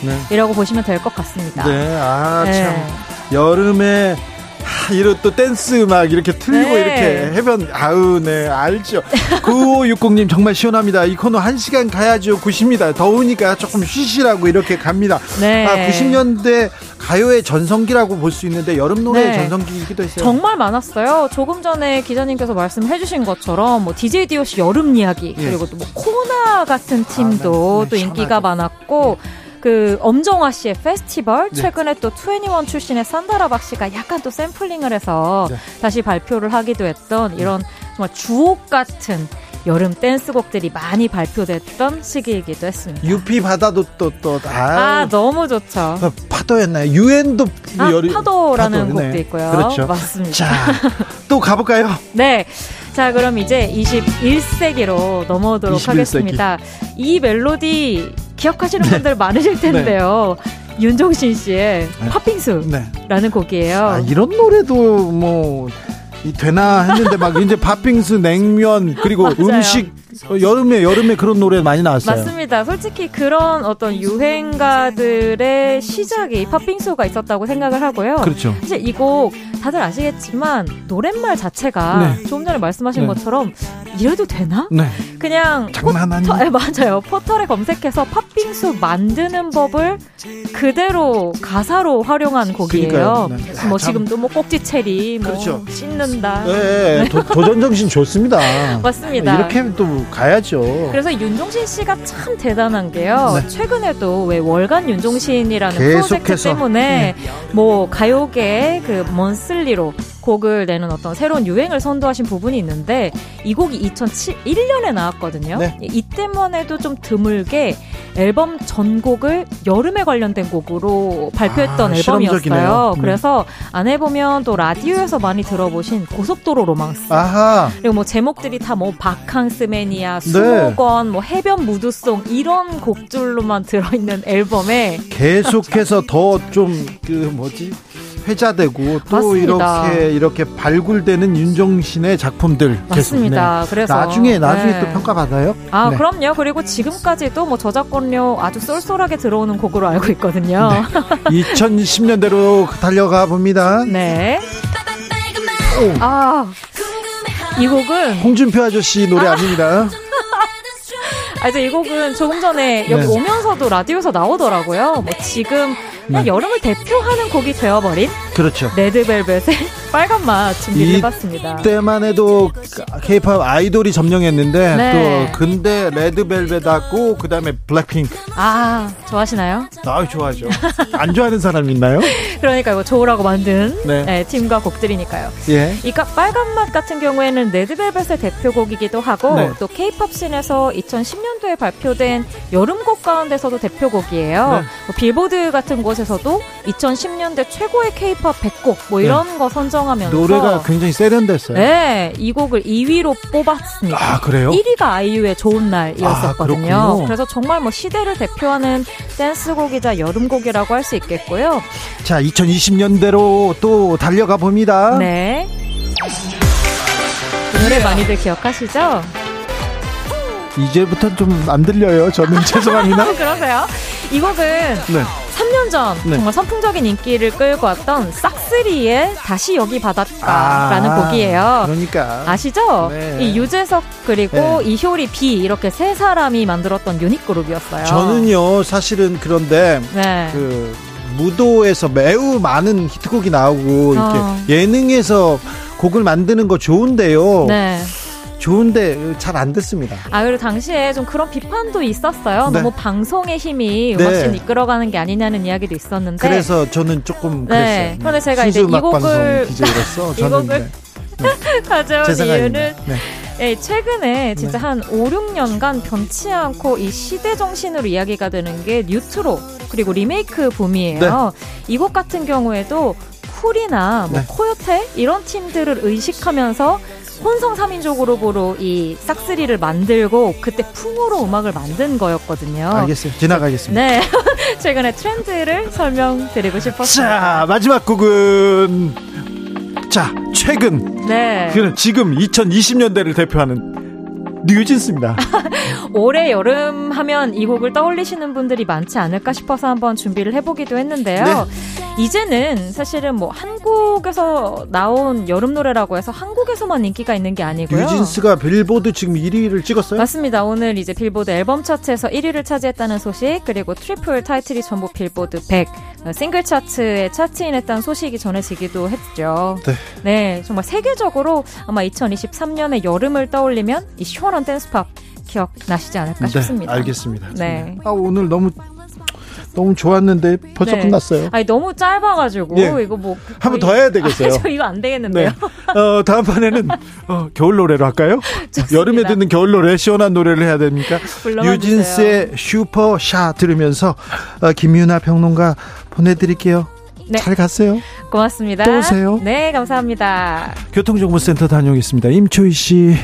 네. 쿨이라고 보시면 될 것 같습니다. 네. 아, 네. 참. 여름에 하, 이런 또 댄스 음악 이렇게 틀고 네. 이렇게 해변 아우 네 알죠 9560님 정말 시원합니다 이 코너 한시간 가야죠 90입니다 더우니까 조금 쉬시라고 이렇게 갑니다 네. 아 90년대 가요의 전성기라고 볼 수 있는데 여름 노래의 네. 전성기이기도 했어요 정말 많았어요. 조금 전에 기자님께서 말씀해 주신 것처럼 뭐 DJ DOC 여름 이야기 예. 그리고 또 뭐 코나 같은 팀도 아, 네, 또 네, 인기가. 많았고 그 엄정화 씨의 페스티벌 네. 최근에 또 21 출신의 산다라박 씨가 약간 또 샘플링을 해서 네. 다시 발표를 하기도 했던 이런 정말 주옥 같은 여름 댄스곡들이 많이 발표됐던 시기이기도 했습니다. 유피 바다도 또 또 아 아, 너무 좋죠. 파도였나요 유엔도 아, 여름- 파도라는 파도, 네. 곡도 있고요. 그렇죠 맞습니다. 자 또 가볼까요 네. 자, 그럼 이제 21세기로 넘어오도록 21세기. 하겠습니다. 이 멜로디 기억하시는 네. 분들 많으실 텐데요. 윤종신 씨의 네. 팥빙수라는 네 곡이에요. 아, 이런 노래도 뭐이 되나 했는데 막 이제 팥빙수 냉면 그리고. 음식 어, 여름에 여름에 그런 노래 많이 나왔어요. 맞습니다. 솔직히 그런 어떤 유행가들의 시작이 팥빙수가 있었다고 생각을 하고요. 그렇죠. 사실 이 곡 다들 아시겠지만 노랫말 자체가 네. 조금 전에 말씀하신 네. 것처럼 이래도 되나? 네. 그냥 장난 아니에요. 포터, 예, 맞아요. 포털에 검색해서 팥빙수 만드는 법을 그대로 가사로 활용한 곡이에요. 네. 뭐 아, 참. 지금도 뭐 꼭지 체리, 뭐 그렇죠. 씻는다. 네, 도, 도전 정신 좋습니다. 맞습니다. 이렇게 또 가야죠. 그래서 윤종신 씨가 참 대단한 게요. 네. 최근에도 왜 월간 윤종신이라는 프로젝트. 때문에 뭐 가요계 그 먼슬 리로 곡을 내는 어떤 새로운 유행을 선도하신 부분이 있는데 이 곡이 2001년에 나왔거든요. 네. 이때만 해도 좀 드물게 앨범 전곡을 여름에 관련된 곡으로 발표했던 아, 앨범이었어요. 실험적이네요. 음. 그래서 안에 보면 또 라디오에서 많이 들어보신 고속도로 로망스 아하. 그리고 뭐 제목들이 다 뭐 바캉스맨이야, 네. 수목원, 뭐 해변 무드송 이런 곡들로만 들어있는 앨범에 계속해서 더 좀 그 뭐지 회자되고 또 맞습니다. 이렇게 이렇게 발굴되는 윤종신의 작품들 계속, 맞습니다. 네. 그래서 나중에 나중에 네. 또 평가 받아요. 아 네. 그럼요. 그리고 지금까지도 뭐 저작권료 아주 쏠쏠하게 들어오는 곡으로 알고 있거든요. 2010년대로 달려가 봅니다. 네. 오. 아. 이 곡은 홍준표 아저씨 노래 아닙니다. 아, 이제 이 곡은 조금 전에 여기 네. 오면서도 라디오에서 나오더라고요. 뭐 지금 그냥 네. 여름을 대표하는 곡이 되어버린 그렇죠. 레드벨벳의 빨간 맛 준비를 해봤습니다. 이때만 해도 케이팝 아이돌이 점령했는데 네. 또 근데 레드벨벳 하고 그다음에 블랙핑크 아 좋아하시나요? 아 좋아하죠. 안 좋아하는 사람 있나요? 그러니까 이거 좋으라고 만든 네. 네, 팀과 곡들이니까요. 예. 이 까- 빨간 맛 같은 경우에는 레드벨벳의 대표곡이기도 하고 네. 또 케이팝 scene에서 2010년도에 발표된 여름곡 가운데서도 대표곡이에요. 네. 뭐 빌보드 같은 곳에서도 2010년대 최고의 케이팝 100곡 뭐 이런 거 선정하면서 네. 노래가 굉장히 세련됐어요. 네, 이 곡을 2위로 뽑았습니다. 아, 그래요? 1위가 아이유의 좋은 날이었었거든요. 아. 그래서 정말 뭐 시대를 대표하는 댄스곡이자 여름곡이라고 할 수 있겠고요. 자, 2020년대로 또 달려가 봅니다. 네. 이 노래 많이들 기억하시죠? 이제부터 좀 안 들려요. 저는 죄송합니다. 그러세요? 이 곡은 네. 3년 전 네. 정말 선풍적인 인기를 끌고 왔던 싹쓰리의 다시 여기 바닷가라는 아, 곡이에요. 그러니까. 아시죠? 네. 이 유재석 그리고 네. 이효리 비 이렇게 세 사람이 만들었던 유닛 그룹이었어요. 저는요, 사실은 그런데 네. 그 무도에서 매우 많은 히트곡이 나오고 이렇게 어. 예능에서 곡을 만드는 거 좋은데요. 네. 좋은데 잘 안 됐습니다. 아, 그리고 당시에 좀 그런 비판도 있었어요. 네. 너무 방송의 힘이 네. 훨씬 이끌어가는 게 아니냐는 이야기도 있었는데. 그래서 저는 조금 네. 그랬어요. 그런데 제가 이제 이 곡을- DJ로서 이 곡을 네. 가져온 제 이유는. 네. 예, 최근에 진짜 한 5, 6년간 변치 않고 이 시대 정신으로 이야기가 되는 게 뉴트로 그리고 리메이크 붐이에요. 이곡 같은 경우에도 쿨이나 뭐 네. 코요테 이런 팀들을 의식하면서 혼성 3인조 그룹으로 이 싹쓰리를 만들고 그때 풍으로 음악을 만든 거였거든요. 알겠어요. 지나가겠습니다. 네. 최근에 트렌드를 설명드리고 싶었습니다. 자, 마지막 곡은 자, 최근 네. 그는 지금 2020년대를 대표하는 뉴진스입니다. 올해 여름 하면 이 곡을 떠올리시는 분들이 많지 않을까 싶어서 한번 준비를 해보기도 했는데요. 네. 이제는 사실은 뭐 한국에서 나온 여름 노래라고 해서 한국에서만 인기가 있는 게 아니고요. 뉴진스가 빌보드 지금 1위를 찍었어요. 맞습니다. 오늘 이제 빌보드 앨범 차트에서 1위를 차지했다는 소식, 그리고 triple 타이틀이 전부 빌보드 100 어, 싱글 차트에 차트인했다는 소식이 전해지기도 했죠. 네. 네, 정말 세계적으로 아마 2023년의 여름을 떠올리면 이 시원한 댄스팝 기억나시지 않을까 싶습니다. 네, 알겠습니다. 네. 아, 오늘 너무 너무 좋았는데 벌써 네. 끝났어요. 아니 너무 짧아가지고 예. 이거 뭐 한번 거의- 더 해야 되겠어요. 아, 저 이거 안 되겠는데요. 네. 어, 다음 판에는 어, 겨울 노래로 할까요? 여름에 듣는 겨울 노래 시원한 노래를 해야 됩니까? 뉴진스의 슈퍼샤 들으면서 어, 김유나 평론가 보내드릴게요. 네. 잘 갔어요. 고맙습니다. 또 오세요. 네, 감사합니다. 교통정보센터 다녀오겠습니다. 임초희 씨.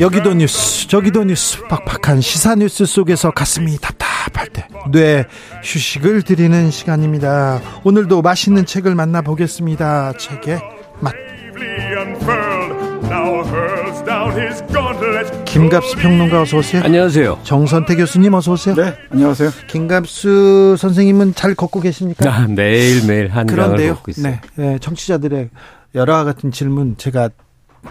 여기도 뉴스, 저기도 뉴스, 팍팍한 시사 뉴스 속에서 가슴이 답답할 때, 뇌 휴식을 드리는 시간입니다. 오늘도 맛있는 책을 만나보겠습니다. 책의 맛. bravely unfurled, now hurls down his gauntlet. 김갑수 평론가 어서 오세요. 안녕하세요. 정선태 교수님 어서 오세요. 네, 안녕하세요. 김갑수 선생님은 잘 걷고 계십니까? 아, 매일 매일 한강을 그런데요. 걷고 있어요. 네, 네, 청취자들의 여러 같은 질문 제가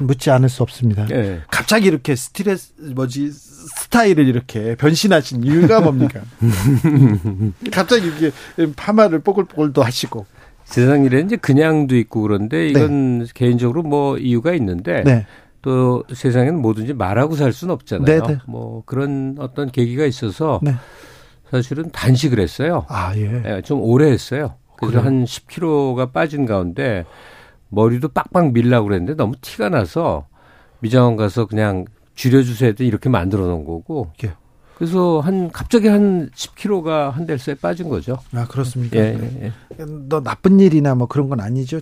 묻지 않을 수 없습니다. 네. 갑자기 이렇게 스트레스 뭐지 스타일을 이렇게 변신하신 이유가 뭡니까? 갑자기 이렇게 파마를 뽀글뽀글도 하시고. 세상 일에 이제 그냥도 있고 그런데 이건 개인적으로 뭐 이유가 있는데 네. 또 세상에는 뭐든지 말하고 살 수는 없잖아요. 네, 네. 뭐 그런 어떤 계기가 있어서 네. 사실은 단식을 했어요. 아 예. 예, 좀 오래 했어요. 그래서 그래요? 한 10kg가 빠진 가운데 머리도 빡빡 밀라고 그랬는데 너무 티가 나서 미장원 가서 그냥 줄여주세요 했더니 이렇게 만들어 놓은 거고. 예. 그래서 한 갑자기 한 10kg가 한 달새에 빠진 거죠. 아 그렇습니까? 예, 예, 예. 너 나쁜 일이나 뭐 그런 건 아니죠?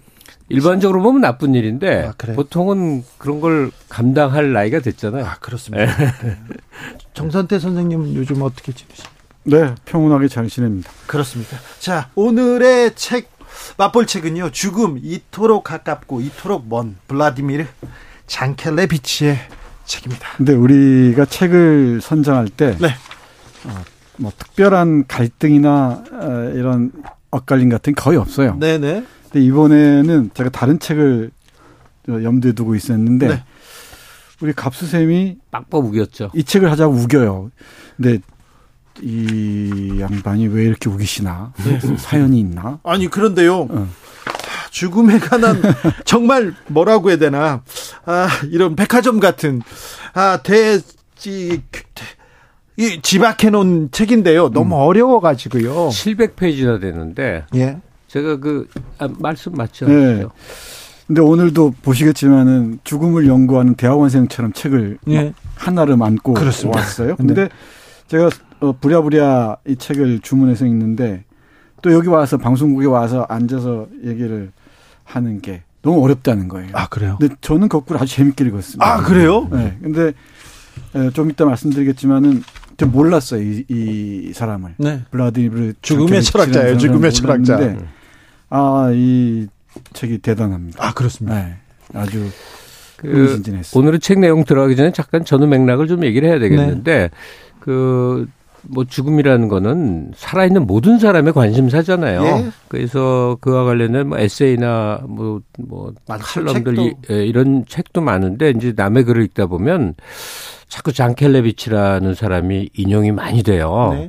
일반적으로 보면 나쁜 일인데 아, 그래요? 보통은 그런 걸 감당할 나이가 됐잖아요. 아 그렇습니다. 네. 정선태 선생님은 요즘 어떻게 지내십니까? 네, 평온하게 잘 지냅니다. 그렇습니다. 자 오늘의 책 맛볼 책은요 죽음 이토록 가깝고 이토록 먼 블라디미르 장켈레비치의 책입니다. 근데 우리가 책을 선정할 때, 네. 어, 뭐 특별한 갈등이나 어, 이런 엇갈림 같은 게 거의 없어요. 네네. 근데 이번에는 제가 다른 책을 저 염두에 두고 있었는데 네. 우리 갑수쌤이 빡빡 우겼죠. 이 책을 하자고 우겨요. 근데 이 양반이 왜 이렇게 우기시나 사연이 있나? 아니 그런데요. 죽음에 관한 정말 뭐라고 해야 되나 아 이런 백화점 같은 아 대지 이 지박해 놓은 책인데요. 너무 어려워 가지고요. 700페이지나 되는데 예. 제가 그 아, 말씀 맞죠? 네. 근데 오늘도 보시겠지만은 죽음을 연구하는 대학원생처럼 책을 예. 하나를 안고 그렇습니다. 왔어요. 근데 네. 제가 어, 부랴부랴 이 책을 주문해서 읽는데 또 여기 와서 방송국에 와서 앉아서 얘기를 하는 게 너무 어렵다는 거예요. 아 그래요? 근데 저는 거꾸로 아주 재밌게 읽었습니다. 아 그래요? 네. 근데 에, 좀 이따 말씀드리겠지만은 좀 몰랐어요 이, 이 사람을. 네. 블라디미르 죽음의 철학자예요. 죽음의 철학자. 아이 책이 대단합니다. 아 그렇습니다. 네. 아주 그. 오늘의 책 내용 들어가기 전에 잠깐 전후 맥락을 좀 얘기를 해야 되겠는데 그 뭐 죽음이라는 거는 살아있는 모든 사람의 관심사잖아요. 예. 그래서 그와 관련된 뭐 에세이나 뭐, 뭐. 칼럼들. 이, 예, 이런 책도 많은데 이제 남의 글을 읽다 보면 자꾸 장켈레비치라는 사람이 인용이 많이 돼요. 네.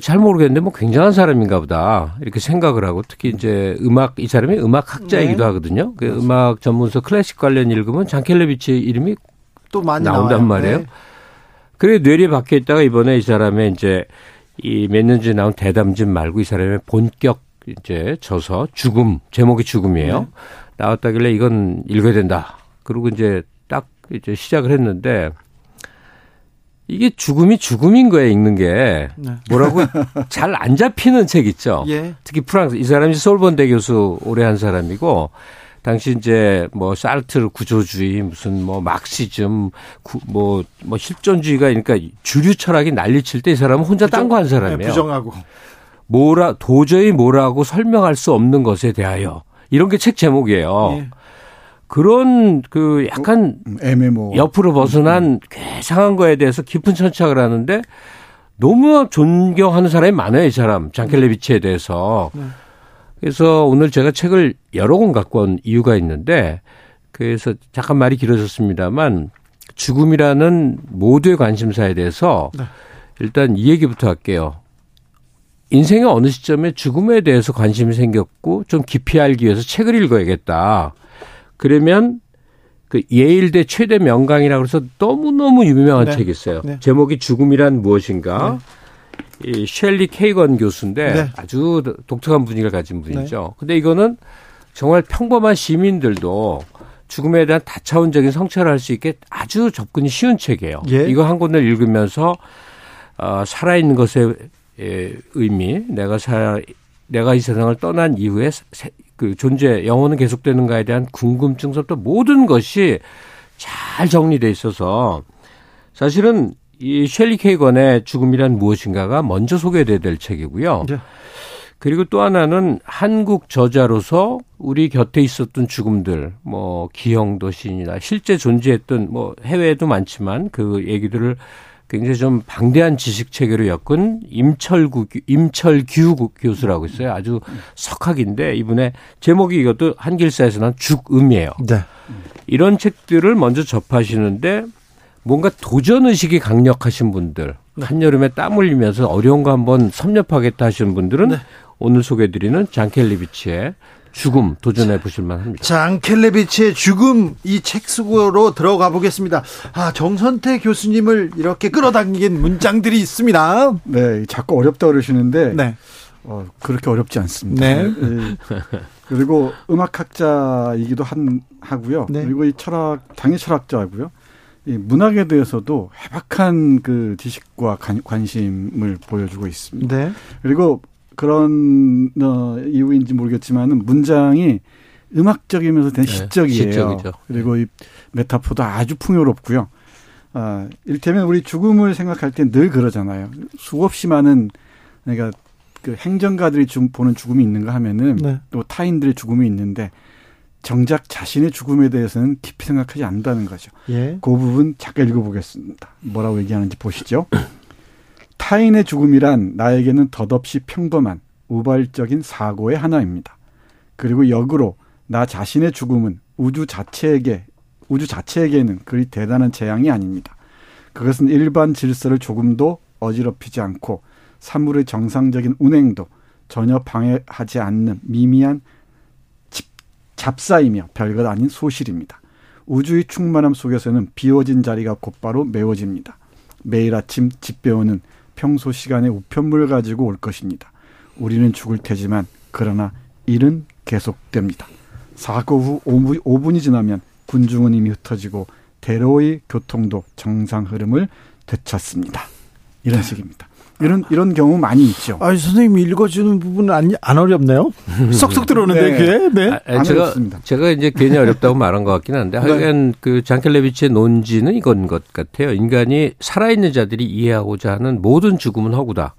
잘 모르겠는데 뭐 굉장한 사람인가 보다 이렇게 생각을 하고 특히 이제 음악 이 사람이 음악 학자이기도 네. 하거든요. 그 음악 전문서 클래식 관련 읽으면 장켈레비치 이름이 또 많이 나온단 나와요. 말이에요. 네. 그래 뇌리에 박혀 있다가 이번에 이 사람의 이제 이 몇 년 전에 나온 대담집 말고 이 사람의 본격 이제 저서 죽음 제목이 죽음이에요. 네. 나왔다길래 이건 읽어야 된다. 그리고 이제 딱 이제 시작을 했는데 이게 죽음이 죽음인 거예요 읽는 게 네. 뭐라고 잘 안 잡히는 책 있죠. 예. 특히 프랑스 이 사람이 솔본대 교수 오래 한 사람이고 당시 이제 뭐 사르트르 구조주의 무슨 뭐 막시즘 뭐뭐 뭐 실존주의가 그러니까 주류 철학이 난리칠 때 이 사람은 혼자 딴 거한 네, 사람이에요. 부정하고. 뭐라 도저히 뭐라고 설명할 수 없는 것에 대하여 이런 게 책 제목이에요. 예. 그런 그 약간 음, 애매모. 옆으로 벗어난 괴상한 거에 대해서 깊은 천착을 하는데 너무 존경하는 사람이 많아요, 이 사람. 장켈레비치에 대해서. 네. 그래서 오늘 제가 책을 여러 권 갖고 온 이유가 있는데 그래서 잠깐 말이 길어졌습니다만 죽음이라는 모두의 관심사에 대해서 네. 일단 이 얘기부터 할게요. 인생의 어느 시점에 죽음에 대해서 관심이 생겼고 좀 깊이 알기 위해서 책을 읽어야겠다. 그러면 그 예일대 최대 명강이라고 해서 너무너무 유명한 네. 책이 있어요. 네. 제목이 죽음이란 무엇인가? 이 셸리 케이건 교수인데 네. 아주 독특한 분위기를 가진 분이죠. 근데 이거는 정말 평범한 시민들도 죽음에 대한 다차원적인 성찰을 할 수 있게 아주 접근이 쉬운 책이에요. 예. 이거 한 권을 읽으면서 어, 살아있는 것의 예, 의미, 내가 살, 내가 이 세상을 떠난 이후에 세- 그 존재, 영혼은 계속되는가에 대한 궁금증서부터 모든 것이 잘 정리돼 있어서 사실은 이 셸리 케이건의 죽음이란 무엇인가가 먼저 소개돼야 될 책이고요. 네. 그리고 또 하나는 한국 저자로서 우리 곁에 있었던 죽음들, 뭐 기형도 시인이나 실제 존재했던 뭐 해외에도 많지만 그 얘기들을 굉장히 좀 방대한 지식 체계로 엮은 임철구 교- 임철규 고- 교수라고 있어요. 아주 석학인데 이분의 제목이 이것도 한길사에서 난 죽음이에요. 네. 이런 책들을 먼저 접하시는데 뭔가 도전 의식이 강력하신 분들, 한여름에 땀 흘리면서 어려운 거 한번 섭렵하겠다 하시는 분들은 오늘 소개해드리는 장켈리비치의 죽음 도전해 보실 만합니다. 장켈레비치의 죽음 이 책 속으로 들어가 보겠습니다. 아 정선태 교수님을 이렇게 끌어당긴 문장들이 있습니다. 네, 자꾸 어렵다 그러시는데 네. 어, 그렇게 어렵지 않습니다. 네. 예. 그리고 음악학자이기도 한 하고요. 네. 그리고 이 철학 당연히 철학자고요. 이 문학에 대해서도 해박한 그 지식과 관, 관심을 보여주고 있습니다. 네. 그리고 그런 어, 이유인지 모르겠지만은 문장이 음악적이면서 되게 네, 시적이에요. 시적이죠. 그리고 이 메타포도 아주 풍요롭고요. 아, 일테면 우리 죽음을 생각할 때 늘 그러잖아요. 수없이 많은 그러니까 그 행정가들이 좀 보는 죽음이 있는가 하면은 네. 또 타인들의 죽음이 있는데 정작 자신의 죽음에 대해서는 깊이 생각하지 않는다는 거죠. 예. 그 부분 잠깐 읽어보겠습니다. 뭐라고 얘기하는지 보시죠. 타인의 죽음이란 나에게는 덧없이 평범한 우발적인 사고의 하나입니다. 그리고 역으로 나 자신의 죽음은 우주 자체에게 우주 자체에게는 그리 대단한 재앙이 아닙니다. 그것은 일반 질서를 조금도 어지럽히지 않고 사물의 정상적인 운행도 전혀 방해하지 않는 미미한 잡사이며 별것 아닌 소실입니다. 우주의 충만함 속에서는 비워진 자리가 곧바로 메워집니다. 매일 아침 집배우는 평소 시간에 우편물을 가지고 올 것입니다. 우리는 죽을 테지만 그러나 일은 계속됩니다. 사고 후 5분, 이 지나면 군중은 이미 흩어지고 대로의 교통도 정상 흐름을 되찾습니다. 이런 식입니다. 이런 이런 경우 많이 있죠. 아, 선생님이 읽어주는 부분은 안, 안 어렵네요. 쏙쏙 들어오는데 네. 그게. 네. 아, 아, 제가 어렵습니다. 제가 이제 괜히 어렵다고 말한 것 같긴 한데 하여간 그 장켈레비치의 논지는 이건 것 같아요. 인간이 살아있는 자들이 이해하고자 하는 모든 죽음은 허구다.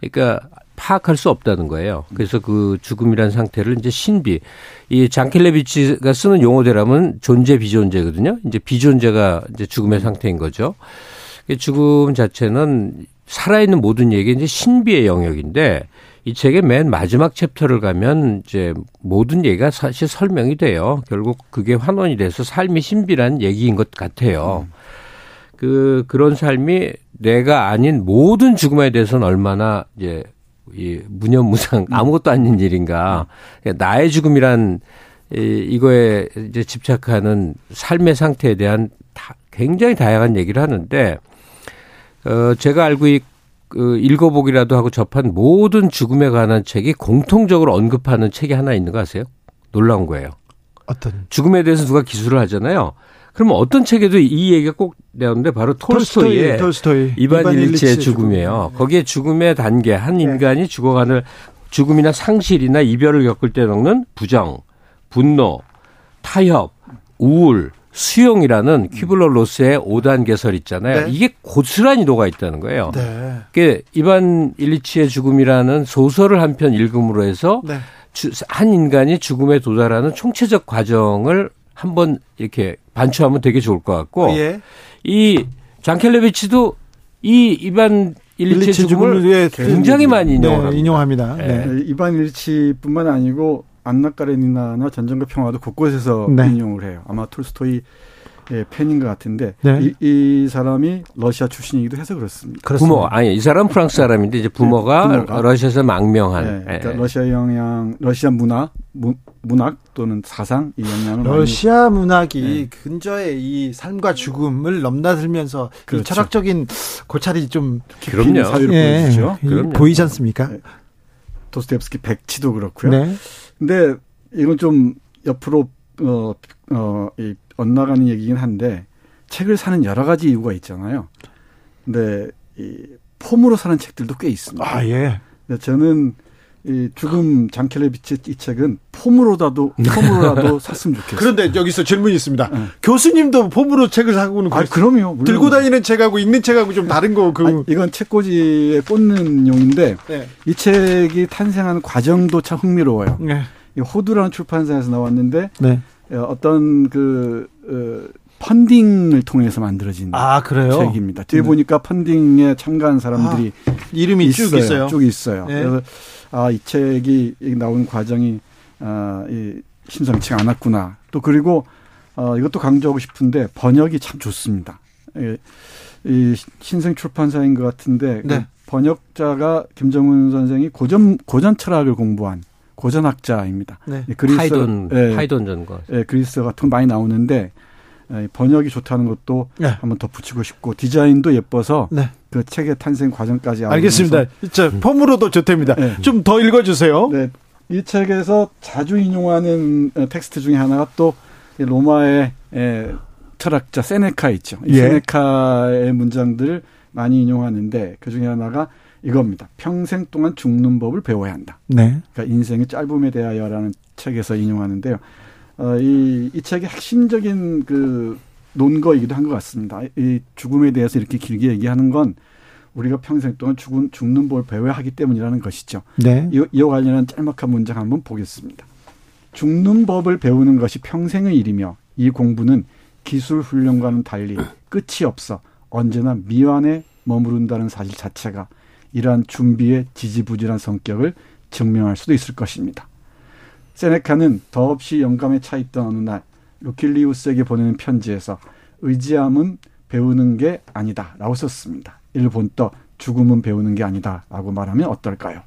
그러니까 파악할 수 없다는 거예요. 그래서 그 죽음이란 상태를 이제 신비. 이 장켈레비치가 쓰는 용어대로면 존재 비존재거든요. 이제 비존재가 이제 죽음의 상태인 거죠. 죽음 자체는 살아있는 모든 얘기 이제 신비의 영역인데 이 책의 맨 마지막 챕터를 가면 이제 모든 얘기가 사실 설명이 돼요. 결국 그게 환원이 돼서 삶이 신비란 얘기인 것 같아요. 그 그런 삶이 내가 아닌 모든 죽음에 대해서는 얼마나 이제 이 무념무상 아무것도 아닌 일인가. 그러니까 나의 죽음이란 이, 이거에 이제 집착하는 삶의 상태에 대한 다, 굉장히 다양한 얘기를 하는데 어, 제가 알고 있, 그 읽어보기라도 하고 접한 모든 죽음에 관한 책이 공통적으로 언급하는 책이 하나 있는 거 아세요? 놀라운 거예요. 어떤? 죽음에 대해서 누가 기술을 하잖아요. 그러면 어떤 책에도 이 얘기가 꼭 나오는데 바로 톨스토이의 톨스토이, 이반 이반 일치의 죽음이에요. 거기에 죽음의 단계, 한 인간이 죽어가는 죽음이나 상실이나 이별을 겪을 때 겪는 부정, 분노, 타협, 우울, 수용이라는 큐블러 로스의 5단 개설 있잖아요. 네. 이게 고스란히 녹아 있다는 거예요. 네. 그게 이반 일리치의 죽음이라는 소설을 한 편 읽음으로 해서 네. 주- 한 인간이 죽음에 도달하는 총체적 과정을 한번 이렇게 반추하면 되게 좋을 것 같고 예. 이 장켈레비치도 이 이반 일리치의 일리치 죽음을 굉장히 많이 인용합니다. 네, 인용합니다. 네. 네, 이반 일치뿐만 아니고 안나 까레니나나 전쟁과 평화도 곳곳에서 네. 인용을 해요. 아마 톨스토이 의 팬인 것 같은데 네. 이, 이 사람이 러시아 출신이기도 해서 그렇습니다. 부모 아니 이 사람 은 프랑스 사람인데 이제 부모가, 네, 부모가. 러시아에서 망명한 네, 그러니까 예. 러시아 영향, 러시아 문화, 무, 문학 또는 사상 이 영향을 많이 러시아 문학이 네. 근저의 이 삶과 죽음을 넘나들면서 이 그렇죠. 철학적인 고찰이 좀 그럼요. 예, 보여주죠. 이- 그럼요. 보이지 않습니까? 네. 도스토옙스키 백치도 그렇고요. 네. 근데 이건 좀 옆으로 어, 어, 이 엇나가는 얘기긴 한데 책을 사는 여러 가지 이유가 있잖아요. 근데 이 폼으로 사는 책들도 꽤 있습니다. 아 예. 저는 이 죽음 장켈레비치 이 책은 폼으로라도 폼으로라도 샀으면 좋겠어요. 그런데 여기서 질문이 있습니다. 교수님도 폼으로 책을 사고는 아, 그럼요. 물론. 들고 다니는 책하고 읽는 책하고 좀 다른 거 그. 아니, 이건 책꽂이에 꽂는 용인데 네. 이 책이 탄생하는 과정도 참 흥미로워요. 네. 이 호두라는 출판사에서 나왔는데 네. 어, 어떤 그 어, 펀딩을 통해서 만들어진 아? 책입니다. 뒤에 네. 보니까 펀딩에 참가한 사람들이 이름이 쭉 있어요. 쭉 있어요. 네. 그래서 아 이 책이 나온 과정이 아 이 심상치가 않았구나. 또 그리고 어 이것도 강조하고 싶은데 번역이 참 좋습니다. 예, 이 신생 출판사인 것 같은데 그 네. 번역자가 김정은 선생이 고전 고전 철학을 공부한 고전학자입니다. 네. 예, 그리스 파이돈 예, 파이돈 전과 예, 그리스 같은 거 많이 나오는데 예, 번역이 좋다는 것도 네. 한번 덧붙이고 싶고 디자인도 예뻐서 네. 그 책의 탄생 과정까지 알겠습니다. 저 폼으로도 좋답니다. 네. 좀더 읽어주세요. 네, 이 책에서 자주 인용하는 어, 텍스트 중에 하나가 또이 로마의 에, 철학자 세네카 있죠. 이 예. 세네카의 문장들을 많이 인용하는데 그 중에 하나가 이겁니다. 평생 동안 죽는 법을 배워야 한다. 네. 그러니까 인생의 짧음에 대하여라는 책에서 인용하는데요. 어, 이, 이 책의 핵심적인 그 논거이기도 한 것 같습니다. 이 죽음에 대해서 이렇게 길게 얘기하는 건 우리가 평생 동안 죽은, 죽는 법을 배워야 하기 때문이라는 것이죠. 네. 이, 이와 관련한 짤막한 문장 한번 보겠습니다. 죽는 법을 배우는 것이 평생의 일이며 이 공부는 기술 훈련과는 달리 끝이 없어 언제나 미완에 머무른다는 사실 자체가 이러한 준비의 지지부진한 성격을 증명할 수도 있을 것입니다. 세네카는 더없이 영감에 차 있던 어느 날 루킬리우스에게 보내는 편지에서 의지함은 배우는 게 아니다라고 썼습니다. 이를 본떠 죽음은 배우는 게 아니다라고 말하면 어떨까요?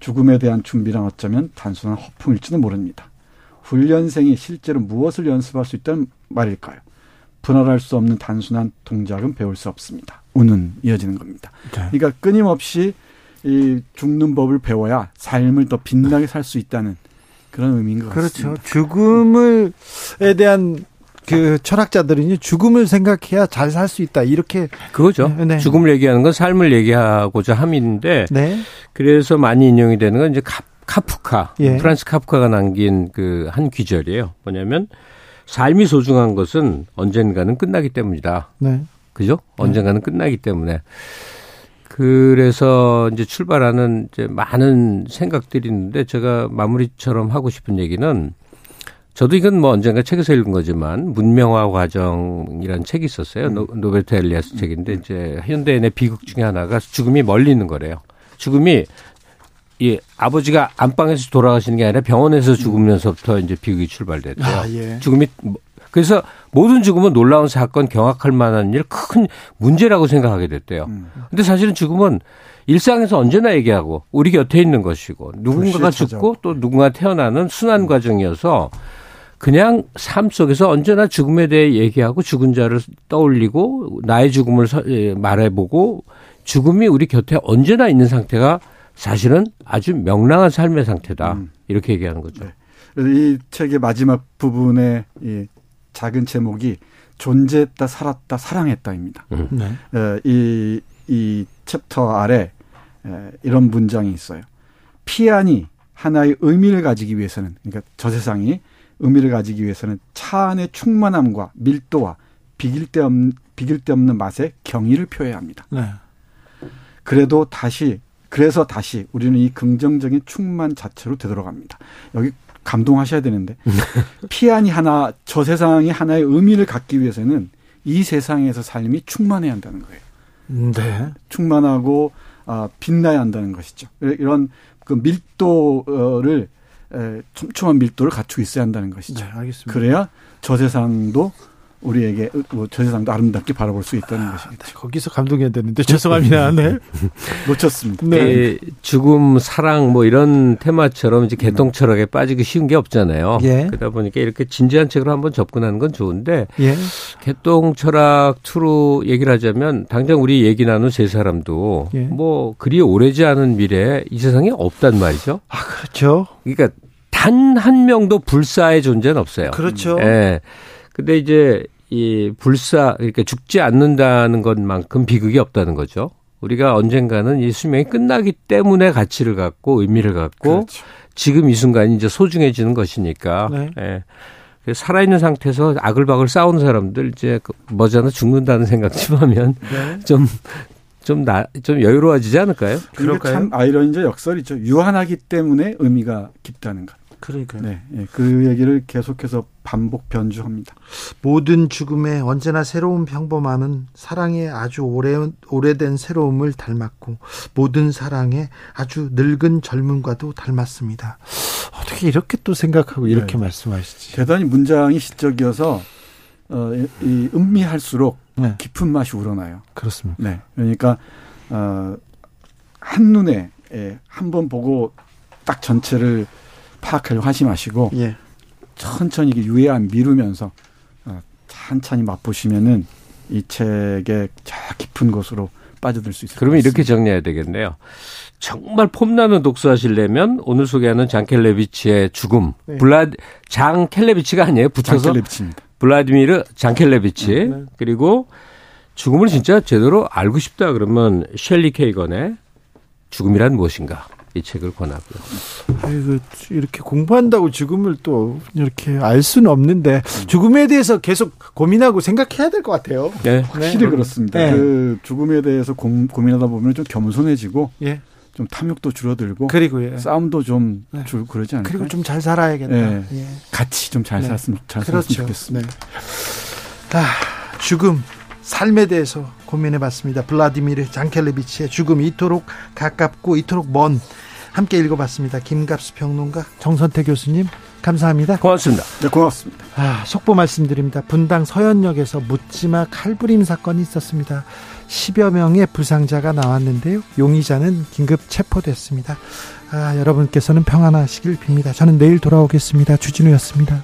죽음에 대한 준비란 어쩌면 단순한 허풍일지도 모릅니다. 훈련생이 실제로 무엇을 연습할 수 있다는 말일까요? 분할할 수 없는 단순한 동작은 배울 수 없습니다. 우는 이어지는 겁니다. 네. 그러니까 끊임없이 이 죽는 법을 배워야 삶을 더 빛나게 살 수 있다는 그런 의미인 것 그렇죠. 같습니다. 죽음을에 대한 그 철학자들은요 죽음을 생각해야 잘 살 수 있다 이렇게 그거죠. 네. 죽음을 얘기하는 건 삶을 얘기하고자 함인데 네. 그래서 많이 인용이 되는 건 이제 카, 카프카, 예. 프란스 카프카가 남긴 그 한 귀절이에요. 뭐냐면 삶이 소중한 것은 언젠가는 끝나기 때문이다. 네. 그죠? 언젠가는 끝나기 때문에. 그래서 이제 출발하는 이제 많은 생각들이 있는데 제가 마무리처럼 하고 싶은 얘기는 저도 이건 뭐 언젠가 책에서 읽은 거지만 문명화 과정이라는 책이 있었어요. 노, 노베르트 엘리아스 책인데 이제 현대인의 비극 중에 하나가 죽음이 멀리 있는 거래요. 죽음이 이 아버지가 안방에서 돌아가시는 게 아니라 병원에서 죽으면서부터 이제 비극이 출발됐대요. 아, 예. 죽음이 뭐- 그래서 모든 죽음은 놀라운 사건, 경악할 만한 일, 큰 문제라고 생각하게 됐대요. 근데 사실은 죽음은 일상에서 언제나 얘기하고 우리 곁에 있는 것이고 누군가가 죽고 또 누군가 태어나는 순환 과정이어서 그냥 삶 속에서 언제나 죽음에 대해 얘기하고 죽은 자를 떠올리고 나의 죽음을 서- 예, 말해보고 죽음이 우리 곁에 언제나 있는 상태가 사실은 아주 명랑한 삶의 상태다. 이렇게 얘기하는 거죠. 그래서 이 책의 마지막 부분에 이 작은 제목이 존재했다, 살았다, 사랑했다입니다. 네. 에, 이, 이 챕터 아래 에, 이런 문장이 있어요. 피안이 하나의 의미를 가지기 위해서는, 그러니까 저 세상이 의미를 가지기 위해서는 차 안의 충만함과 밀도와 비길 데 없는, 비길 데 없는 맛의 경의를 표해야 합니다. 네. 그래도 다시 그래서 다시 우리는 이 긍정적인 충만 자체로 되돌아갑니다. 여기 감동하셔야 되는데 피안이 하나 저 세상이 하나의 의미를 갖기 위해서는 이 세상에서 삶이 충만해야 한다는 거예요. 네. 충만하고 아, 빛나야 한다는 것이죠. 이런 그 밀도를 에, 촘촘한 밀도를 갖추고 있어야 한다는 것이죠. 네, 알겠습니다. 그래야 저 세상도 우리에게 뭐, 저 세상도 아름답게 바라볼 수 있다는 것입니다. 거기서 감동해야 되는데 죄송합니다. 네. 놓쳤습니다. 네. 죽음, 사랑 뭐 이런 테마처럼 이제 개똥 철학에 빠지기 쉬운 게 없잖아요. 예. 그러다 보니까 이렇게 진지한 책으로 한번 접근하는 건 좋은데 예. 개똥 철학 투로 얘기를 하자면 당장 우리 얘기 나눈 세 사람도 예. 뭐 그리 오래지 않은 미래에 이 세상에 없단 말이죠. 아, 그렇죠. 그러니까 단 한 명도 불사의 존재는 없어요. 그렇죠. 예. 근데 이제 이 불사 그러니까 죽지 않는다는 것만큼 비극이 없다는 거죠. 우리가 언젠가는 이 수명이 끝나기 때문에 가치를 갖고 의미를 갖고 그렇죠. 지금 이 순간이 이제 소중해지는 것이니까. 네. 예. 살아있는 상태에서 아글바글 싸우는 사람들 이제 그 머지않아 죽는다는 생각 좀 하면 네. 좀, 좀 나, 좀 여유로워지지 않을까요? 그게 참 아이러니죠 역설이죠. 유한하기 때문에 의미가 깊다는 것. 그러니까요. 네, 예, 그 얘기를 계속해서 반복 변주합니다. 모든 죽음에 언제나 새로운 평범함은 사랑의 아주 오래, 오래된 새로움을 닮았고 모든 사랑에 아주 늙은 젊음과도 닮았습니다. 어떻게 이렇게 또 생각하고 이렇게 네. 말씀하시지? 대단히 문장이 시적이어서 어, 이, 이 음미할수록 네. 깊은 맛이 우러나요. 그렇습니다. 네, 그러니까 어, 한 눈에 예, 한 번 보고 딱 전체를 파악하려고 하지 마시고 예. 천천히 유예한 미루면서 어, 찬찬히 맛보시면은 이 책의 저 깊은 곳으로 빠져들 수 있을 그러면 것 이렇게 같습니다. 정리해야 되겠네요. 정말 폼나는 독서하시려면 오늘 소개하는 장 켈레비치의 죽음. 네. 블라 장 켈레비치가 아니에요. 붙여서 장 켈레비치입니다. 블라디미르 장 켈레비치. 네. 그리고 죽음을 진짜 제대로 알고 싶다 그러면 셸리 케이건의 죽음이란 무엇인가 이 책을 권하고요. 아이고 이렇게 공부한다고 죽음을 또 이렇게 알 수는 없는데 죽음에 대해서 계속 고민하고 생각해야 될 것 같아요. 네. 확실히 그렇습니다. 네. 그 죽음에 대해서 고, 고민하다 보면 좀 겸손해지고 예. 좀 탐욕도 줄어들고 그리고 예. 싸움도 좀 네. 줄 그러지 않을까요? 그리고 좀 잘 살아야겠다. 예. 예. 같이 좀잘 네. 살았으면 잘 그렇죠. 살았으면 좋겠습니다. 네. 아, 죽음, 삶에 대해서 고민해 봤습니다. 블라디미르 장켈레비치의 죽음 이토록 가깝고 이토록 먼 함께 읽어봤습니다. 김갑수 평론가 정선태 교수님 감사합니다. 고맙습니다. 네, 고맙습니다. 아, 속보 말씀드립니다. 분당 서현역에서 묻지마 칼부림 사건이 있었습니다. 10여 명의 부상자가 나왔는데요. 용의자는 긴급 체포됐습니다. 아, 여러분께서는 평안하시길 빕니다. 저는 내일 돌아오겠습니다. 주진우였습니다.